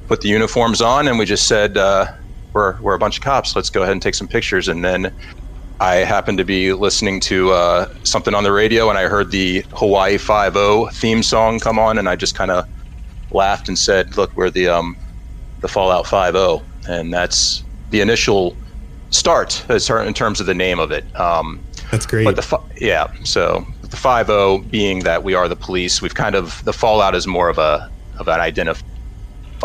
put the uniforms on and we just said. Uh, we're we're a bunch of cops. Let's go ahead and take some pictures." And then I happened to be listening to uh, something on the radio, and I heard the Hawaii Five O theme song come on, and I just kind of laughed and said, "Look, we're the um, the Fallout Five O," and that's the initial start in terms of the name of it. Um, That's great. but the fi- yeah, so the five O being that we are the police, we've kind of the Fallout is more of a of an identify.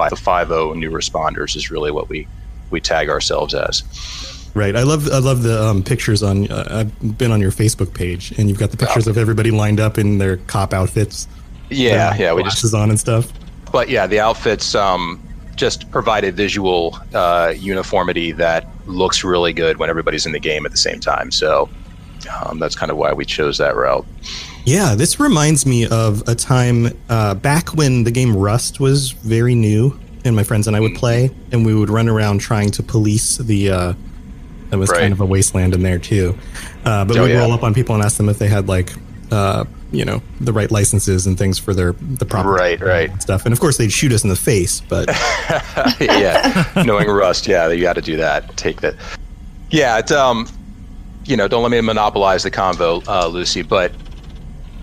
The five O new responders is really what we we tag ourselves as. Right. I love I love the um, pictures on. Uh, I've been on your Facebook page, and you've got the pictures of everybody lined up in their cop outfits. Yeah, yeah, we just on and stuff. but yeah, the outfits um, just provide a visual uh, uniformity that looks really good when everybody's in the game at the same time. So um, that's kind of why we chose that route. Yeah, this reminds me of a time uh, back when the game Rust was very new, and my friends and I would play, and we would run around trying to police the. Uh, that was Right. kind of a wasteland in there too, uh, but Oh, we'd yeah. roll up on people and ask them if they had like, uh, you know, the right licenses and things for their the proper Right, right. stuff, and of course they'd shoot us in the face, but yeah, knowing Rust, yeah, you got to do that. Take that. Yeah, it's um, you know, don't let me monopolize the convo, uh, Lucy, but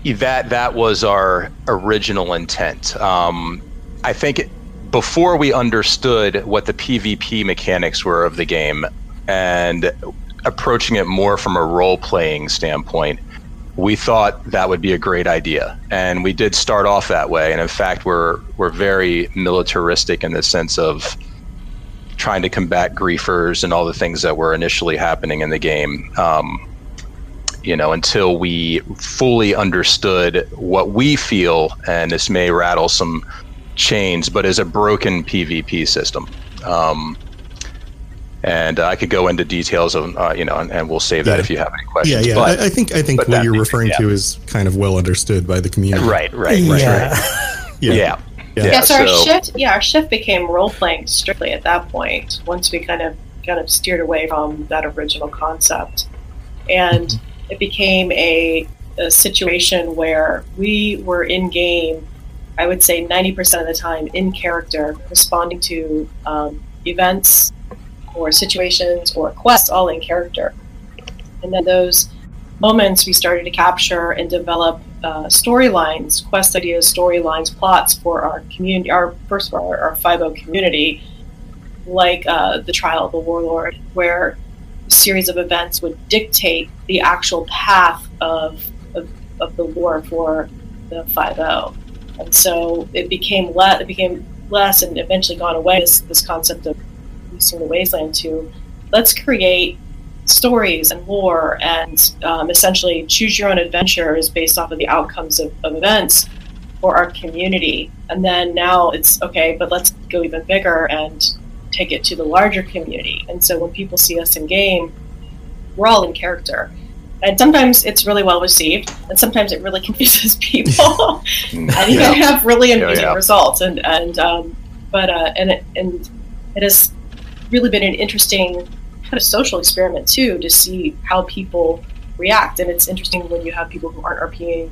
that that was our original intent. Um, I think it, before we understood what the PvP mechanics were of the game and approaching it more from a role playing standpoint, we thought that would be a great idea, and we did start off that way. And in fact, we're we're very militaristic in the sense of trying to combat griefers and all the things that were initially happening in the game. Um, you know, until we fully understood what we feel, and this may rattle some chains, but is a broken PvP system. Um, and uh, I could go into details of, uh, you know, and, and we'll save that Yeah. if you have any questions. yeah. But, I, I think I think what you're being- referring yeah. to is kind of well understood by the community. right, right, right, Yeah. right. Yeah. Yeah. Yeah. Yeah, so, our so- shift, yeah, our shift became role playing strictly at that point. Once we kind of kind of steered away from that original concept, and it became a, a situation where we were in game. I would say ninety percent of the time in character, responding to um, events or situations or quests, all in character. And then those moments we started to capture and develop uh, storylines, quest ideas, storylines, plots for our community, our first of all, our, our 5 community, like uh, the trial of the warlord, where a series of events would dictate the actual path of, of, of the war for the 5 And so it became less, it became less and eventually gone away, this, this concept of the wasteland to let's create stories and lore and um, essentially choose your own adventures based off of the outcomes of, of events for our community. And then now it's okay, but let's go even bigger and take it to the larger community. And so when people see us in game, we're all in character. And sometimes it's really well received, and sometimes it really confuses people, and you Yeah. can have really Yeah, yeah. results. And and um, but uh, and it, and it has really been an interesting kind of social experiment too to see how people react. And it's interesting when you have people who aren't RPing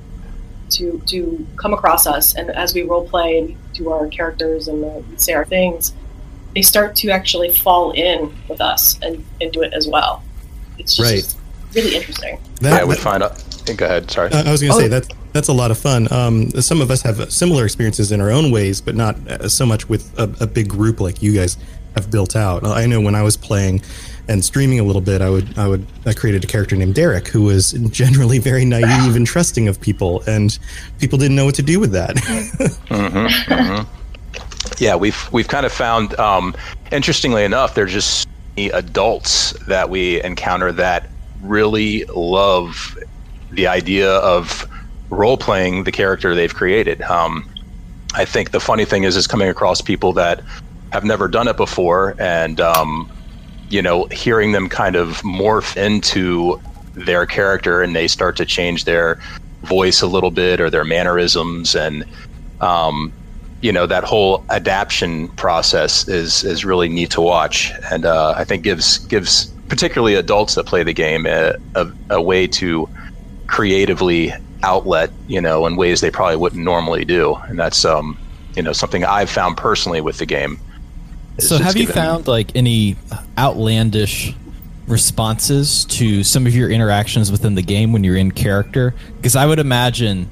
to to come across us, and as we role play and do our characters and uh, say our things, they start to actually fall in with us and, and do it as well. It's just Right. really interesting. That- yeah, we that- find out. Go ahead. Sorry. Uh, I was going to Oh. say that that's a lot of fun. Um, some of us have similar experiences in our own ways, but not uh, so much with a, a big group like you guys have built out. I know when I was playing and streaming a little bit, I would I would I created a character named Derek who was generally very naive and trusting of people, and people didn't know what to do with that. hmm hmm Yeah, we've we've kind of found, um, interestingly enough, there's just adults that we encounter that really love the idea of role playing the character they've created. Um, I think the funny thing is, is coming across people that have never done it before, and um, you know, hearing them kind of morph into their character, and they start to change their voice a little bit or their mannerisms, and um, you know that whole adaptation process is is really neat to watch, and uh, I think gives gives particularly adults that play the game a, a, a way to creatively outlet, you know, in ways they probably wouldn't normally do, and that's um, you know something I've found personally with the game. It's So, have you given- found like any outlandish responses to some of your interactions within the game when you're in character? Because I would imagine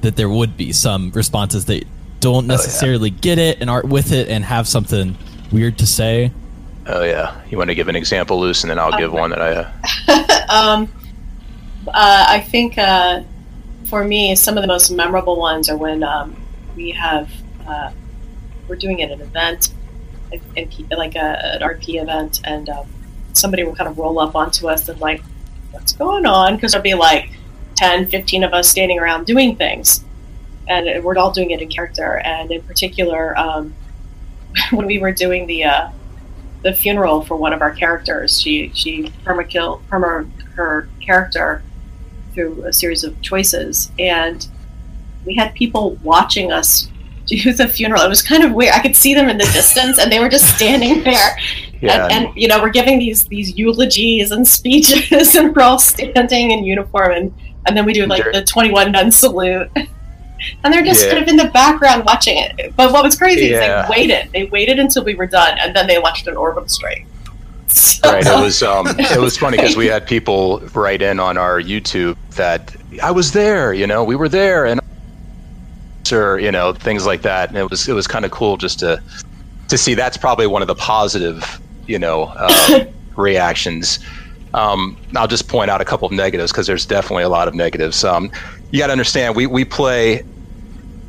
that there would be some responses that don't necessarily get it and aren't with it and have something weird to say. Oh yeah, you want to give an example, Luce, and then I'll give one that I. Uh, um, uh, I think uh, for me, some of the most memorable ones are when um, we have uh, we're doing it an event, like a, an RP event, and um, somebody will kind of roll up onto us and like, what's going on? Because there'll be like 10, 15 of us standing around doing things, and we're all doing it in character. And in particular, um, when we were doing the uh, the funeral for one of our characters. She she perma perma her character through a series of choices, and we had people watching us do the funeral. It was kind of weird. I could see them in the distance, and they were just standing there. Yeah. And, and you know, we're giving these these eulogies and speeches, and we're all standing in uniform, and and then we do like the twenty one nun salute. And they're just Yeah. kind of in the background watching it. But what was crazy Yeah. is they waited. They waited until we were done, and then they launched an orbital strike. So- right. It was um, it was funny because we had people write in on our YouTube that I was there. You know, we were there, and or you know things like that. And it was it was kind of cool just to to see. That's probably one of the positive you know uh, reactions. Um, I'll just point out a couple of negatives because there's definitely a lot of negatives. Um, you got to understand we we play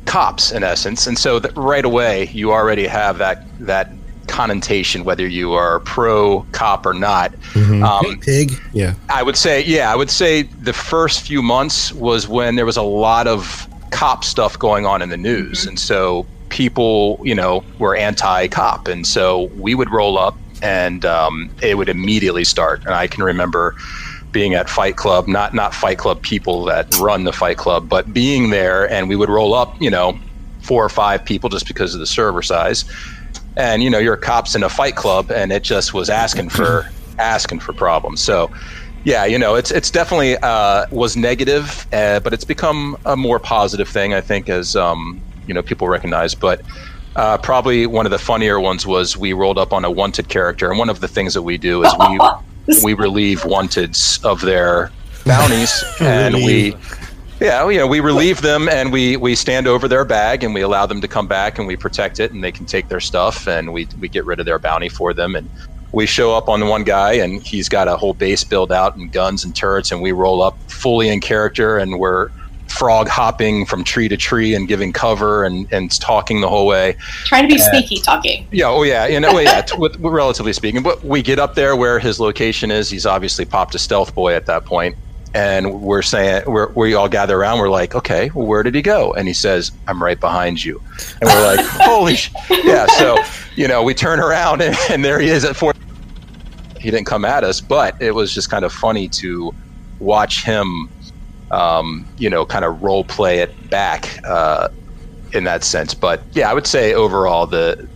cops in essence, and so that right away you already have that that connotation whether you are pro cop or not. Um, Pig. Yeah. I would say, yeah, I would say the first few months was when there was a lot of cop stuff going on in the news. And so people, you know, were anti cop. And so we would roll up and um, it would immediately start. And I can remember being at Fight Club, not, not Fight Club people that run the Fight Club, but being there and we would roll up, you know, four or five people just because of the server size. And, you know, you're cops in a Fight Club and it just was asking for, asking for problems. So, yeah, you know, it's it's definitely uh, was negative, uh, but it's become a more positive thing, I think, as um, you know people recognize. But uh, probably one of the funnier ones was we rolled up on a wanted character, and one of the things that we do is we we relieve wanteds of their bounties, and we. Yeah, you know, we relieve them and we, we stand over their bag and we allow them to come back and we protect it and they can take their stuff and we, we get rid of their bounty for them and we show up on the one guy and he's got a whole base built out and guns and turrets and we roll up fully in character and we're frog hopping from tree to tree and giving cover and, and talking the whole way. Trying to be Uh, sneaky talking. Yeah, oh yeah, you know, yeah, t- with, relatively speaking. But we get up there where his location is. He's obviously popped a stealth boy at that point, and we're saying we're we all gather around. We're like, okay, well, where did he go? And he says, I'm right behind you. And we're like, holy, sh-. yeah. So you know, we turn around and, and there he is at four. He didn't come at us, but it was just kind of funny to watch him, um, you know, kind of role play it back uh, in that sense. But yeah, I would say overall the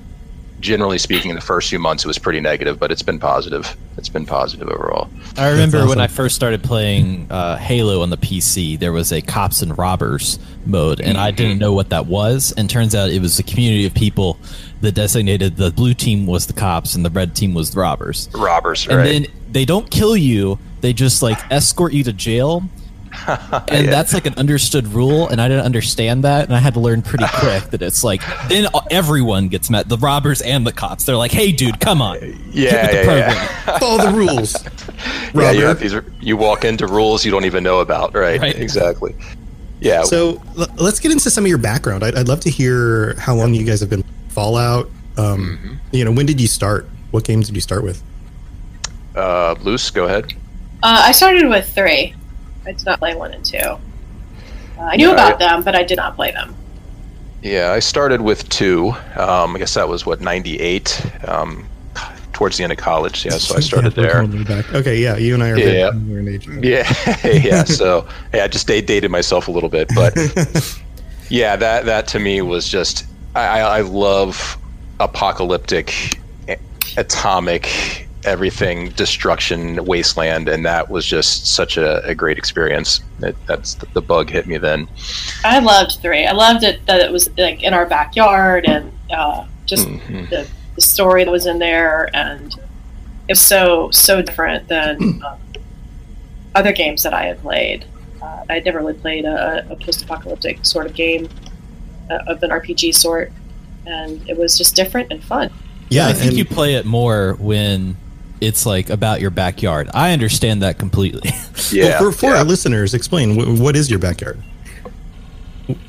generally speaking, in the first few months, it was pretty negative, but it's been positive. It's been positive overall. I remember That's when I first started playing uh, Halo on the PC, there was a cops and robbers mode, and I didn't know what that was. And turns out it was a community of people that designated the blue team was the cops and the red team was the robbers. Robbers, And right? then they don't kill you; they just like escort you to jail. And Yeah. that's like an understood rule, and I didn't understand that, and I had to learn pretty quick that it's like then everyone gets met, the robbers and the cops. They're like, "Hey, dude, come on, yeah, the yeah, program." yeah. Follow the rules. yeah, you Robber. have these. You walk into rules you don't even know about, right? Right. Exactly. Yeah. So l- let's get into some of your background. I'd, I'd love to hear how long you guys have been Fallout. Um, Mm-hmm. You know, when did you start? What games did you start with? uh, Luce, go ahead. Uh, I started with three. I did not play one and two. Uh, I knew Yeah, about I- them, but I did not play them. Yeah, I started with two. Um, I guess that was what ninety eight. Um, towards the end of college. Yeah, so I started Yeah, there. back. Okay, yeah, you and I are Yeah. very in age. Yeah, yeah. So yeah, I just dated myself a little bit, but yeah, that that to me was just I, I I love apocalyptic, atomic, everything destruction wasteland, and that was just such a, a great experience. It, that's the bug hit me then. I loved three. I loved it that it was like in our backyard and uh, just Mhm. the the story that was in there, and it was so so different than um, other games that I had played. Uh, I had never really played a, a post-apocalyptic sort of game uh, of an RPG sort, and it was just different and fun. Yeah, I think you play it more when it's like about your backyard. I understand that completely. Well, for for our listeners, explain wh- what is your backyard?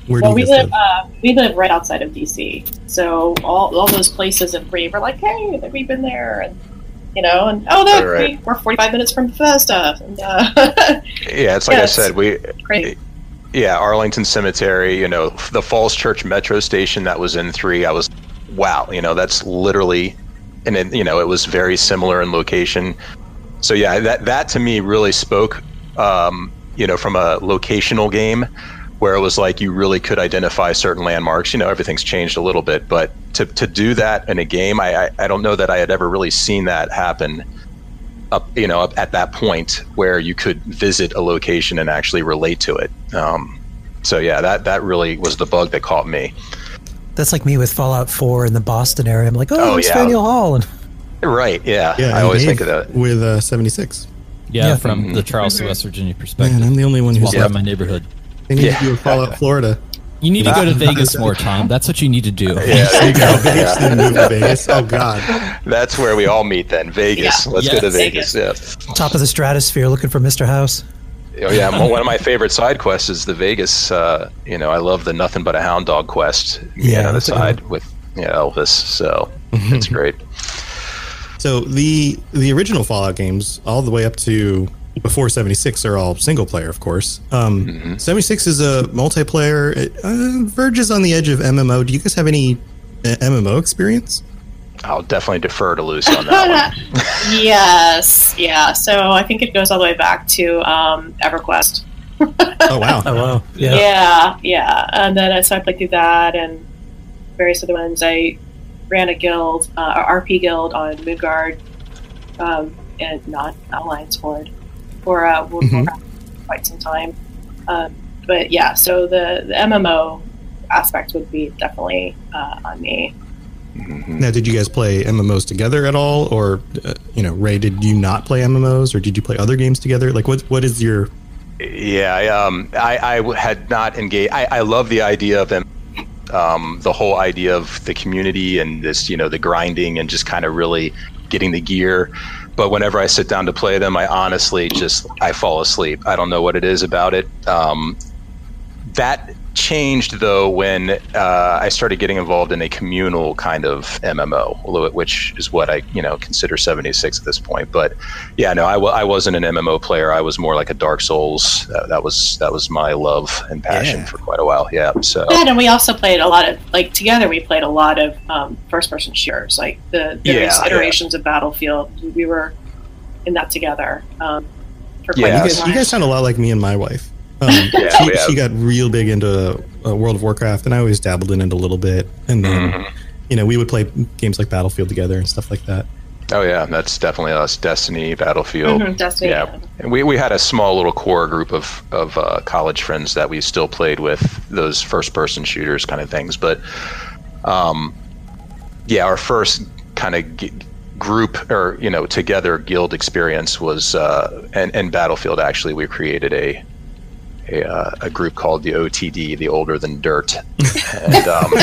Where do well, you we live uh, we live right outside of DC, so all, all those places in three were like, hey, we've been there, and you know, and oh, look, Right. we, we're forty five minutes from Bethesda, and uh, Yeah, it's like Yeah, I said, we great. yeah, Arlington Cemetery, you know, the Falls Church Metro station that was in 3, I was wow, you know, that's literally and it, you know, it was very similar in location. So yeah, that that to me really spoke um, you know, from a locational game where it was like you really could identify certain landmarks. You know, everything's changed a little bit, but to, to do that in a game, I, I, I don't know that I had ever really seen that happen up, you know, up at that point where you could visit a location and actually relate to it. Um, so yeah, that, that really was the bug that caught me. That's like me with Fallout 4 in the Boston area. I'm like, oh, Oh, it's yeah. Faneuil Hall. And Right. Yeah. Yeah, I always Dave think of that. with uh, 76. Yeah, Yeah. from the Charleston, West Virginia perspective. Man, I'm the only one who's Walk around left. my neighborhood. They need Yeah. to do a Fallout Florida. You need to go to. Vegas more, Tom. That's what you need to do. Yeah, there you go. Vegas, then move to Vegas. Oh God. That's where we all meet then. Vegas. Yeah. Let's go to Yes. Vegas. Yeah. top of the stratosphere looking for Mr. House. Oh yeah, one of my favorite side quests is the Vegas. Uh, you know, I love the nothing but a hound dog quest. Yeah, on the side with yeah Elvis. So it's great. So the the original Fallout games, all the way up to before 76, are all single player, of course. Um, Mm-hmm. 76 is a multiplayer. It uh, verges on the edge of MMO. Do you guys have any uh, MMO experience? I'll definitely defer to Lucy on that one. yes, yeah. So I think it goes all the way back to um, EverQuest. Oh wow. Oh, wow. Yeah. Yeah. yeah, And then I so I played through that and various other ones. I ran a guild, uh, a RP guild on Midgard, um, and not Alliance Horde for uh, World of Mhm. Quite some time. Um, but yeah, so the, the MMO aspect would be definitely uh, on me. Now, did you guys play MMOs together at all, or uh, you know, Ray? Did you not play MMOs, or did you play other games together? Like, what what is your Yeah, I, um, I, I had not engaged. I, I love the idea of them, um, the whole idea of the community and this, you know, the grinding and just kind of really getting the gear. But whenever I sit down to play them, I honestly just I fall asleep. I don't know what it is about it. Um, that changed though when uh, I started getting involved in a communal kind of MMO, although- which is what I you know consider 76 at this point. But yeah, no, I, w- I wasn't an MMO player. I was more like a Dark Souls. Uh, that was that was my love and passion Yeah. for quite a while. Yeah, so Yeah, and we also played a lot of like together. We played a lot of um, first-person shooters, like the various Yeah, yeah. iterations of Battlefield. We were in that together um, for quite Yeah, you some guys, you guys sound a lot like me and my wife. Um, Yeah, she, we she got real big into uh, World of Warcraft, and I always dabbled in it a little bit. And then, Mm-hmm. you know, we would play games like Battlefield together and stuff like that. oh yeah, that's definitely us. Destiny, Battlefield. Mhm, Destiny, yeah. yeah. And we, we had a small little core group of, of uh, college friends that we still played with those first person shooters kind of things. But um, yeah, our first kind of g- group or, you know, together guild experience was, uh, and, and Battlefield actually, we created a, a, uh, a group called the OTD, the Older Than Dirt. and um,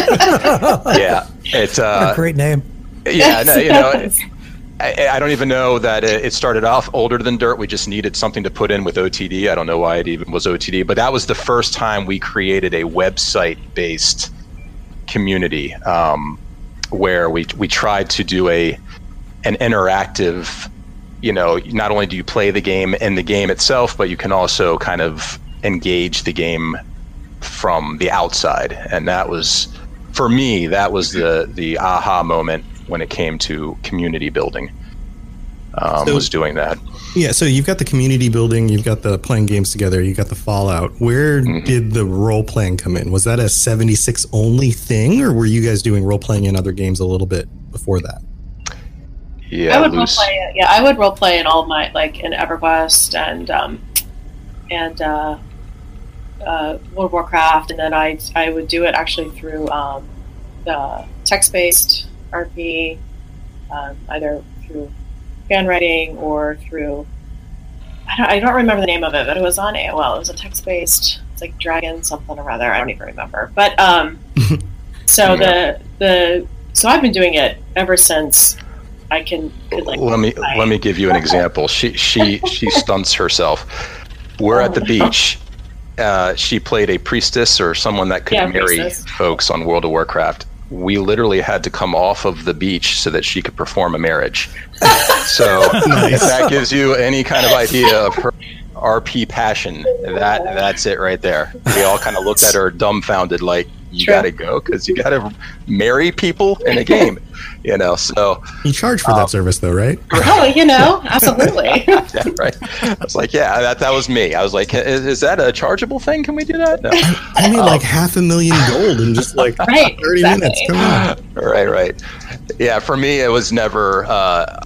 yeah, it's. Uh, a great name. yeah, no, you know, I, I don't even know that it, it started off older than dirt. We just needed something to put in with OTD. I don't know why it even was OTD, but that was the first time we created a website-based community um, where we we tried to do a an interactive. You know, not only do you play the game in the game itself, but you can also kind of engage the game from the outside, and that was for me that was the the aha moment when it came to community building um, So- was doing that Yeah, so you've got the community building, you've got the playing games together, you got the Fallout. Where Mm-hmm. did the role playing come in? Was that a 76 only thing, or were you guys doing role playing in other games a little bit before that? yeah I would role play it. Yeah, I would role play in all my like in EverQuest and um, and uh, uh, World of Warcraft, and then I I would do it actually through um, the text based RP um, either through fan writing or through. I don't, I don't remember the name of it, but it was on AOL. It was a text based. It's like Dragon something or other. I don't even remember. But um, so the the so I've been doing it ever since I can. Could, like, let me I- let me give you an example. She she she stunts herself. We're at the beach. Uh, she played a priestess or someone that could Yeah, marry priestess. folks on World of Warcraft. We literally had to come off of the beach so that she could perform a marriage. So if that gives you any kind of idea of her RP passion, that that's it right there. We all kind of looked at her dumbfounded, like you True. got to go because you got to marry people in a game, you know. So You charge for Um, that service, though, right? Oh, you know, absolutely. yeah, right. I was like, yeah, that, that was me. I was like, is, is that a chargeable thing? Can we do that? No. I made like half a million gold in just like Right, 30 exactly. minutes. Come on. right, right. Yeah, for me, it was never. Uh,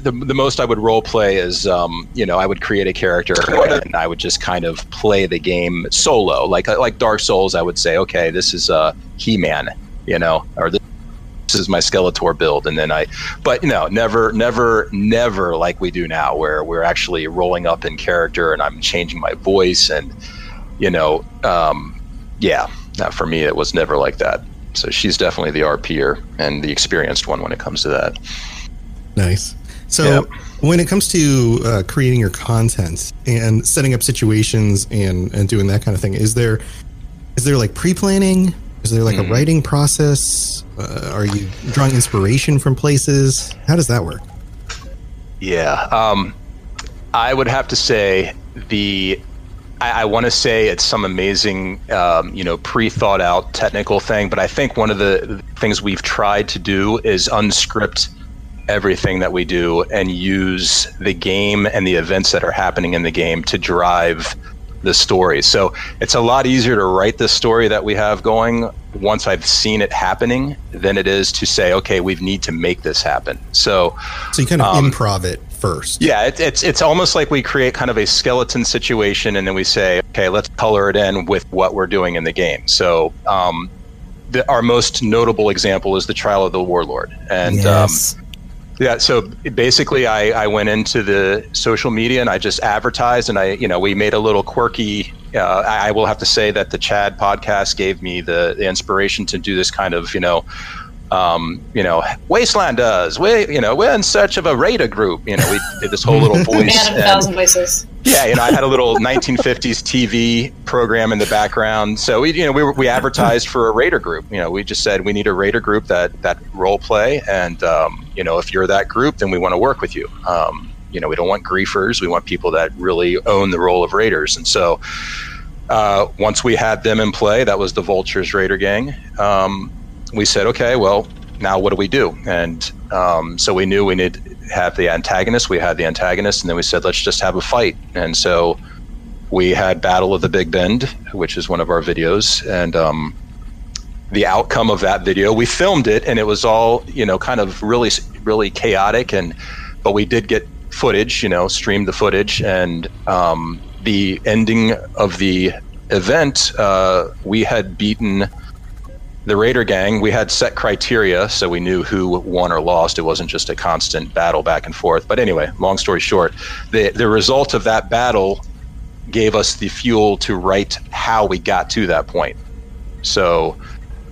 the, the most I would role play is, um, you know, I would create a character and I would just kind of play the game solo, like like Dark Souls. I would say, okay, this is uh, He-Man, you know, or this this is my Skeletor build, and then I, but you know, never, never, never like we do now, where we're actually rolling up in character and I'm changing my voice, and you know, um, yeah, uh, for me it was never like that. So she's definitely the RPer and the experienced one when it comes to that. Nice. So, Yep. when it comes to uh, creating your content and setting up situations and, and doing that kind of thing, is there is there like pre planning? Is there like Mm. a writing process? Uh, are you drawing inspiration from places? How does that work? Yeah. Um, I would have to say the. I, I want to say it's some amazing, um, you know, pre-thought out technical thing, but I think one of the things we've tried to do is unscript everything that we do and use the game and the events that are happening in the game to drive the story. So it's a lot easier to write the story that we have going once I've seen it happening than it is to say, okay, we need to make this happen. So So you kind of Um, improv it first. yeah, it, it's it's almost like we create kind of a skeleton situation, and then we say, okay, let's color it in with what we're doing in the game. So, um, the, our most notable example is the Trial of the Warlord, and Yes. um, yeah. So basically, I, I went into the social media and I just advertised, and I you know we made a little quirky. Uh, I, I will have to say that the Chad podcast gave me the, the inspiration to do this kind of you know um, you know, Wasteland does. We, you know, we're in search of a raider group. You know, we did this whole little voice. Man of a thousand voices. yeah, you know, I had a little 1950s TV program in the background. So we, you know, we, were- we advertised for a raider group. You know, we just said we need a raider group that that role play, and um, you know, if you're that group, then we want to work with you. Um, you know, we don't want griefers. We want people that really own the role of raiders. And so, uh, once we had them in play, that was the Vultures Raider Gang. Um, we said, okay, well, now what do we do? And um, so we knew we need have the antagonist. We had the antagonist, and then we said, let's just have a fight. And so we had Battle of the Big Bend, which is one of our videos, and um, the outcome of that video, we filmed it, and it was all you know, kind of really, really chaotic, and but we did get footage, you know, streamed the footage, and um, the ending of the event, uh, we had beaten the Raider gang, we had set criteria, so we knew who won or lost. It wasn't just a constant battle back and forth. But anyway, long story short, the the result of that battle gave us the fuel to write how we got to that point. So,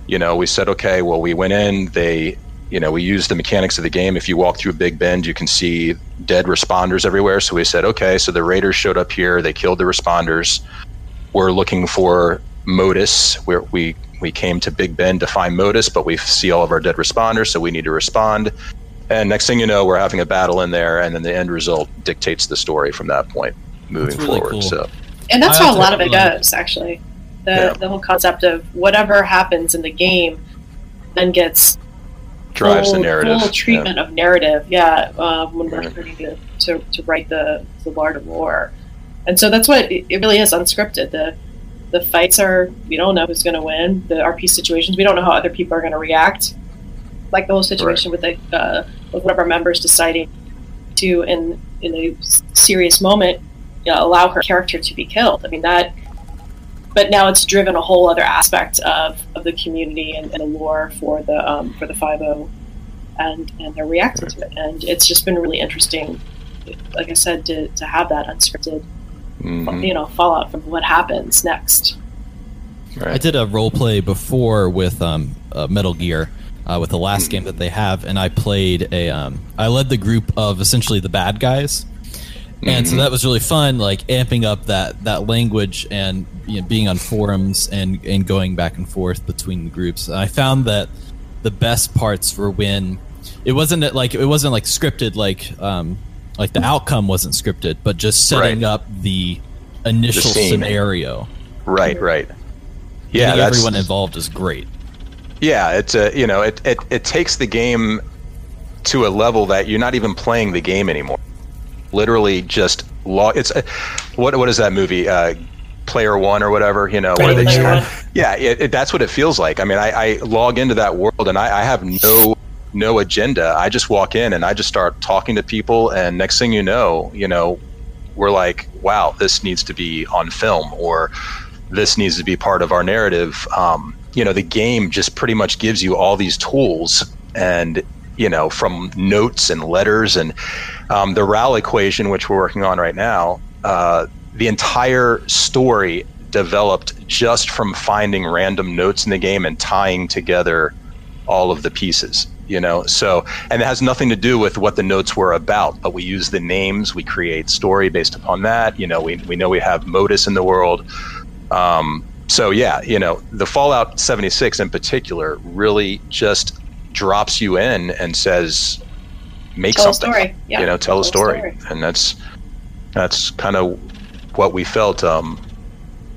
you know, we said, okay, well, we went in. They, you know, we used the mechanics of the game. If you walk through a Big Bend, you can see dead responders everywhere. So we said, okay, so the Raiders showed up here. They killed the responders. We're looking for Modus. Where we we came to Big Bend to find Modus, but we see all of our dead responders, so we need to respond. And next thing you know, we're having a battle in there, and then the end result dictates the story from that point moving really forward. cool. So And that's I how a lot of it like- goes, actually. The Yeah. the whole concept of whatever happens in the game then gets drives the narrative. full treatment of narrative. Yeah, uh, when we're Right. starting to, to to write the the Lord of War, and so that's what it, it really is unscripted. The the fights are we don't know who's going to win. The RP situations we don't know how other people are going to react. Like the whole situation with the uh, with one of our members deciding to in in a serious moment you know, allow her character to be killed. I mean that. But now it's driven a whole other aspect of, of the community and, and the lore for the um, for the five O and and they're reacting to it, and it's just been really interesting. Like I said, to, to have that unscripted, Mhm. you know, fallout from what happens next. I did a role play before with um, uh, Metal Gear, uh, with the last game that they have, and I played a. Um, I led the group of essentially the bad guys, and so Mhm. that was really fun, like amping up that that language and you know, being on forums and and going back and forth between the groups. And I found that the best parts were when it wasn't like it wasn't like scripted, like um, like the outcome wasn't scripted, but just setting up the initial scene. scenario. Right, right. Yeah, that's- everyone involved is great. Yeah, it's a you know it, it it takes the game to a level that you're not even playing the game anymore. Literally, just log. It's a, what what is that movie? Uh, Player One or whatever. You know, where they just, yeah, it, it, that's what it feels like. I mean, I, I log into that world and I, I have no no agenda. I just walk in and I just start talking to people, and next thing you know, you know, we're like, wow, this needs to be on film, or this needs to be part of our narrative. Um, you know, the game just pretty much gives you all these tools, and you know, from notes and letters and um, the RAL equation, which we're working on right now. Uh, the entire story developed just from finding random notes in the game and tying together all of the pieces you know so and it has nothing to do with what the notes were about but we use the names we create story based upon that you know we, we know we have modus in the world um, so yeah you know the fallout 76 in particular really just drops you in and says make Tell a something story. Yeah, you know tell, a tell a story. story. and that's that's kind of what we felt um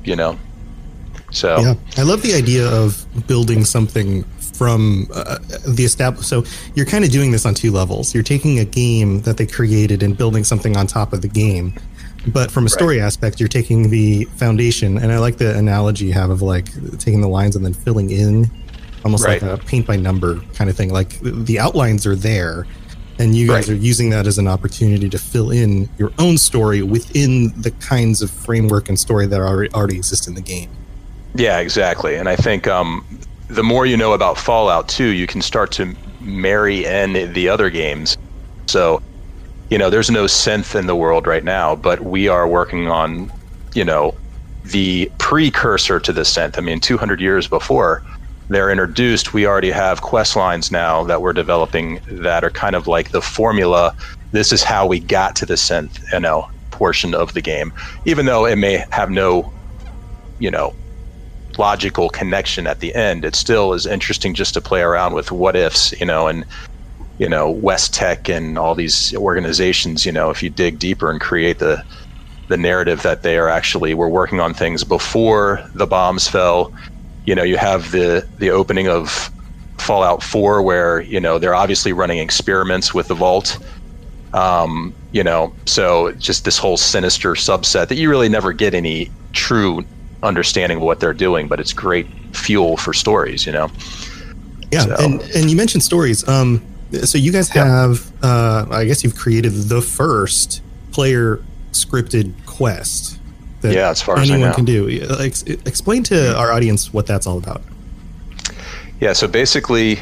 you know so Yeah, I love the idea of building something from uh, the established. So you're kind of doing this on two levels. You're taking a game that they created and building something on top of the game. But from a story aspect, you're taking the foundation, and I like the analogy you have of like taking the lines and then filling in, almost Right. like a paint by number kind of thing. Like the outlines are there, and you guys are using that as an opportunity to fill in your own story within the kinds of framework and story that already already exist in the game. Yeah, exactly. And I think um, the more you know about Fallout 2, you can start to marry in the other games. So, you know, there's no synth in the world right now, but we are working on, you know, the precursor to the synth. I mean, 200 years before they're introduced, we already have quest lines now that we're developing that are kind of like the formula. This is how we got to the synth, you know, portion of the game, even though it may have no, you know, logical connection at the end, it still is interesting just to play around with what ifs, you know, and you know West Tek and all these organizations. You know, if you dig deeper and create the the narrative that they are actually were working on things before the bombs fell. You know, you have the the opening of Fallout 4 where you know they're obviously running experiments with the vault. Um, you know, so just this whole sinister subset that you really never get any true understanding of what they're doing, but it's great fuel for stories, you know. Yeah, So- and and you mentioned stories. Um, so you guys have, uh, I guess you've created the first player scripted quest that Yeah, as far as anyone can do. Ex- explain to our audience what that's all about. Yeah, so basically,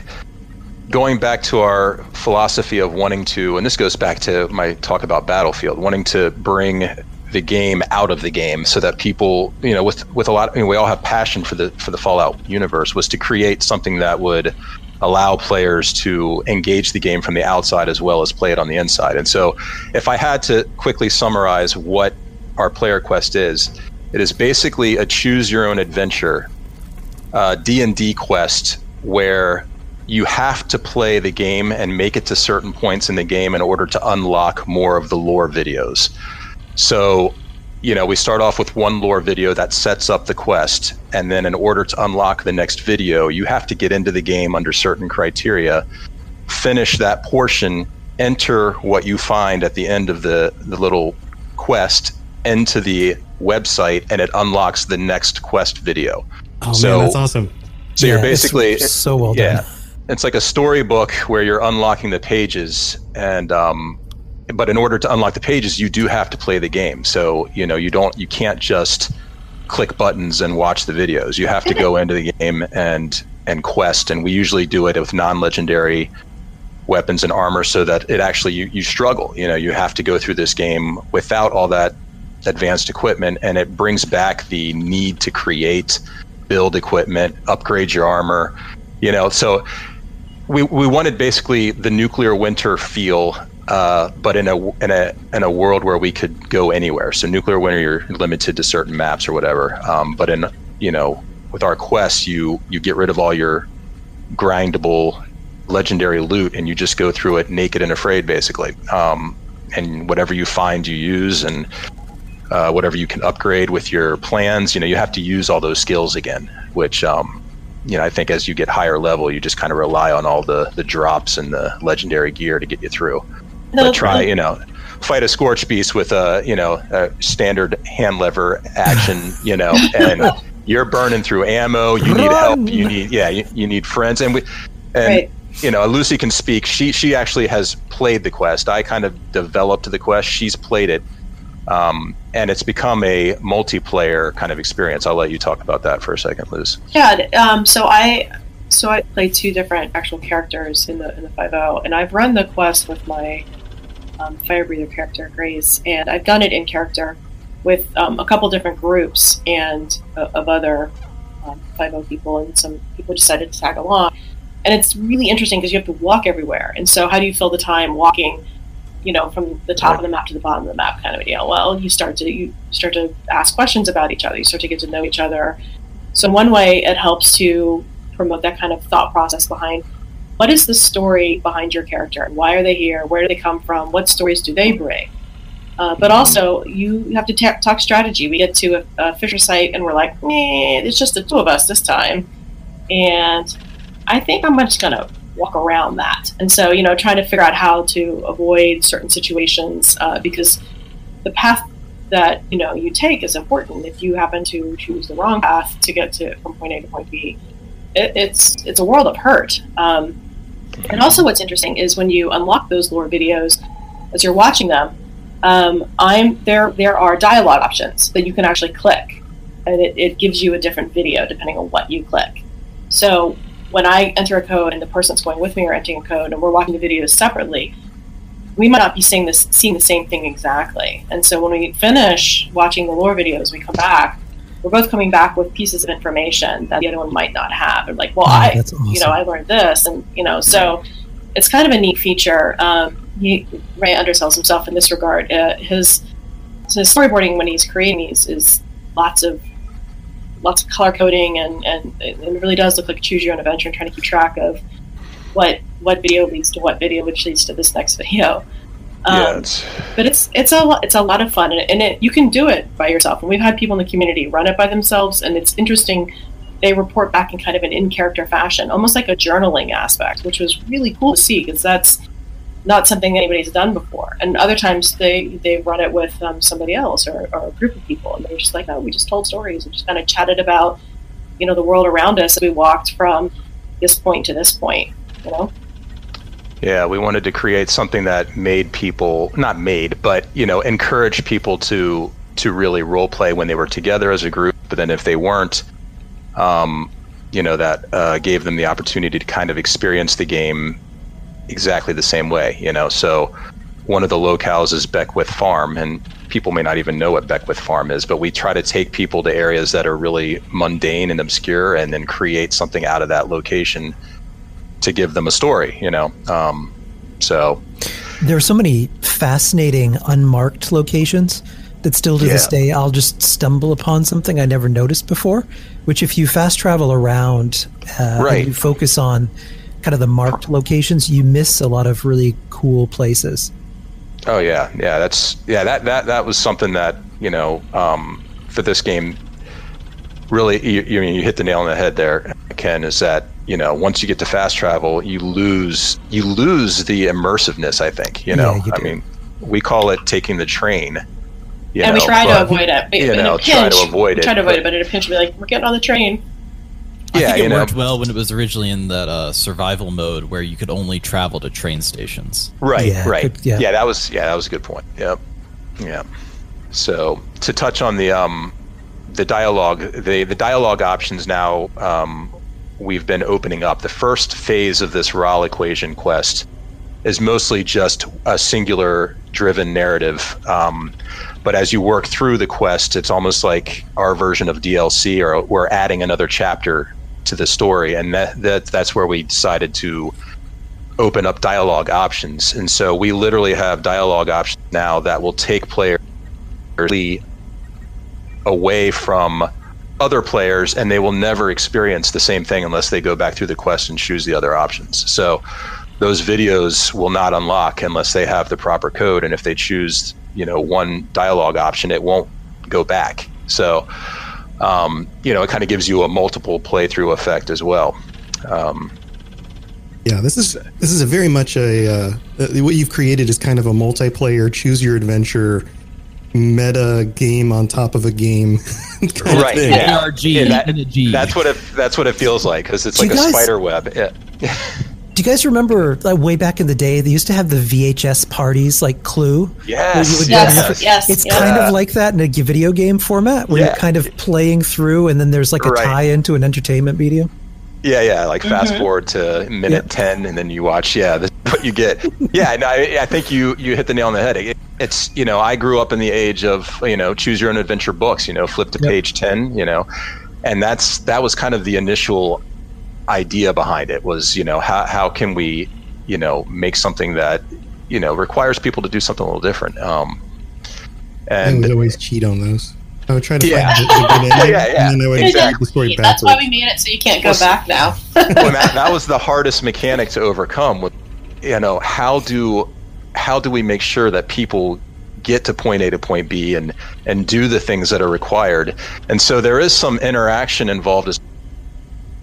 going back to our philosophy of wanting to, and this goes back to my talk about Battlefield, wanting to bring the game out of the game so that people, you know, with with a lot, I mean, we all have passion for the for the Fallout universe, was to create something that would allow players to engage the game from the outside as well as play it on the inside. And so, if I had to quickly summarize what our player quest is, it is basically a choose your own adventure uh, D&D quest where you have to play the game and make it to certain points in the game in order to unlock more of the lore videos. So, you know, we start off with one lore video that sets up the quest, and then in order to unlock the next video, you have to get into the game under certain criteria, finish that portion, enter what you find at the end of the, the little quest into the website, and it unlocks the next quest video. Oh man, that's awesome. So Yeah, you're it's basically so well yeah, done. It's like a storybook where you're unlocking the pages, and um, but in order to unlock the pages, you do have to play the game. So you know you don't you can't just click buttons and watch the videos. You have to go into the game and and quest. And we usually do it with non-legendary weapons and armor so that it actually you, you struggle you know you have to go through this game without all that advanced equipment and it brings back the need to create build equipment upgrade your armor you know so we, we wanted basically the nuclear winter feel uh, but in a in a in a world where we could go anywhere. So nuclear winter you're limited to certain maps or whatever. Um, but in you know with our quests you you get rid of all your grindable legendary loot and you just go through it naked and afraid basically. Um, and whatever you find you use and uh, whatever you can upgrade with your plans you know you have to use all those skills again which um, you know i think as you get higher level you just kind of rely on all the the drops and the legendary gear to get you through but try you know fight a scorch beast with a you know a standard hand lever action you know and you're burning through ammo you need help you need yeah you, you need friends and we and Right. you know lucy can speak. She she actually has played the quest. I kind of developed the quest. She's played it. Um, and it's become a multiplayer kind of experience. I'll let you talk about that for a second Luce Yeah. Um, so I so I play two different actual characters in the in the five O, and I've run the quest with my um, fire breather character Grace, and I've done it in character with um, a couple different groups and uh, of other five O people, and some people decided to tag along. And it's really interesting because you have to walk everywhere. And so, how do you fill the time walking? You know, from the top of the map to the bottom of the map, kind of a deal. Well, you start to you start to ask questions about each other. You start to get to know each other. So, one way, it helps to promote that kind of thought process behind what is the story behind your character and why are they here? Where do they come from? What stories do they bring? Uh, but also, you have to ta- talk strategy. We get to a, a Fissure site and we're like, it's just the two of us this time. And I think I'm just going to walk around that. And so, you know, trying to figure out how to avoid certain situations uh, because the path that, you know, you take is important. If you happen to choose the wrong path to get to from point A to point B, it, it's it's a world of hurt. Um, and also, what's interesting is when you unlock those lore videos, as you're watching them, um, I'm there. There are dialogue options that you can actually click, and it, it gives you a different video depending on what you click. So when I enter a code and the person that's going with me are entering a code, and we're watching the videos separately, we might not be seeing this seeing the same thing exactly. And so when we finish watching the lore videos, we come back. We're both coming back with pieces of information that the other one might not have. And like, well, Oh, I, that's you know, I learned this, and you know, so it's kind of a neat feature. Um, he, Ray undersells himself in this regard. Uh, his his storyboarding when he's creating these is lots of lots of color coding, and and it it really does look like choose your own adventure and trying to keep track of what what video leads to what video, which leads to this next video. Yeah Um, it's but it's it's a lo- it's a lot of fun, and, and it, you can do it by yourself. And we've had people in the community run it by themselves, and it's interesting. They report back in kind of an in character fashion, almost like a journaling aspect, which was really cool to see because that's not something anybody's done before. And other times they they run it with um, somebody else or, or a group of people, and they're just like, oh, we just told stories and just kind of chatted about you know the world around us as we walked from this point to this point. You know. Yeah, we wanted to create something that made people not made, but you know, encourage people to to really role play when they were together as a group. But then if they weren't, um, you know, that uh, gave them the opportunity to kind of experience the game exactly the same way. You know, so one of the locales is Beckwith Farm, and people may not even know what Beckwith Farm is, but we try to take people to areas that are really mundane and obscure, and then create something out of that location to give them a story. You know, um, so There are so many fascinating unmarked locations that still to this day I'll just stumble upon something I never noticed before. Which, if you fast travel around, uh, Right. and you focus on kind of the marked locations, you miss a lot of really cool places. Oh yeah, yeah. That's yeah. That that that was something that you know um, for this game. Really, you, you you hit the nail on the head there, Ken. Is that you know once you get to fast travel, you lose you lose the immersiveness. I think you know. Yeah, you I mean, we call it taking the train. you and we know, try to avoid it. But You in know, a pinch, try to avoid we it. try to avoid but- it, but in a pinch, we're like, we're getting on the train. I Yeah, think you it know. worked well when it was originally in that uh, survival mode where you could only travel to train stations. Right, Yeah, right. good- yeah. yeah. that was yeah, that was a good point. Yep. Yeah. So to touch on the um the dialogue, the the dialogue options now um we've been opening up. The first phase of this RAL equation quest is mostly just a singular driven narrative. Um, but as you work through the quest, it's almost like our version of DLC, or we're adding another chapter to the story, and that, that that's where we decided to open up dialogue options. And so we literally have dialogue options now that will take players away from other players and they will never experience the same thing unless they go back through the quest and choose the other options. So those videos will not unlock unless they have the proper code and if they choose, you know, one dialogue option it won't go back. So um, you know, it kind of gives you a multiple playthrough effect as well. Um, yeah, this is this is a very much a uh, what you've created is kind of a multiplayer choose your adventure meta game on top of a game right yeah. yeah that, that's what it that's what it feels like because it's like a guys, spider web yeah. do you guys remember like, way back in the day they used to have the vhs parties like clue yes, yes, yes it's yeah. kind of like that in a video game format where yeah. you're kind of playing through and then there's like a right. tie into an entertainment video yeah, yeah. Like mm-hmm. fast forward to minute yep. ten, and then you watch. Yeah, this is what you get. yeah, no, I, I, think you you hit the nail on the head. It, it's you know I grew up in the age of you know choose your own adventure books. You know, flip to yep. page ten. You know, and that's that was kind of the initial idea behind it. Was you know how how can we you know make something that you know requires people to do something a little different. Um, and I would always cheat on those. I would try to yeah. find the, the ending, yeah, yeah. and then I would exactly. the story That's why we made it so you can't go well, back now. well, that, that was the hardest mechanic to overcome. With you know, how do how do we make sure that people get to point A to point B and and do the things that are required? And so there is some interaction involved as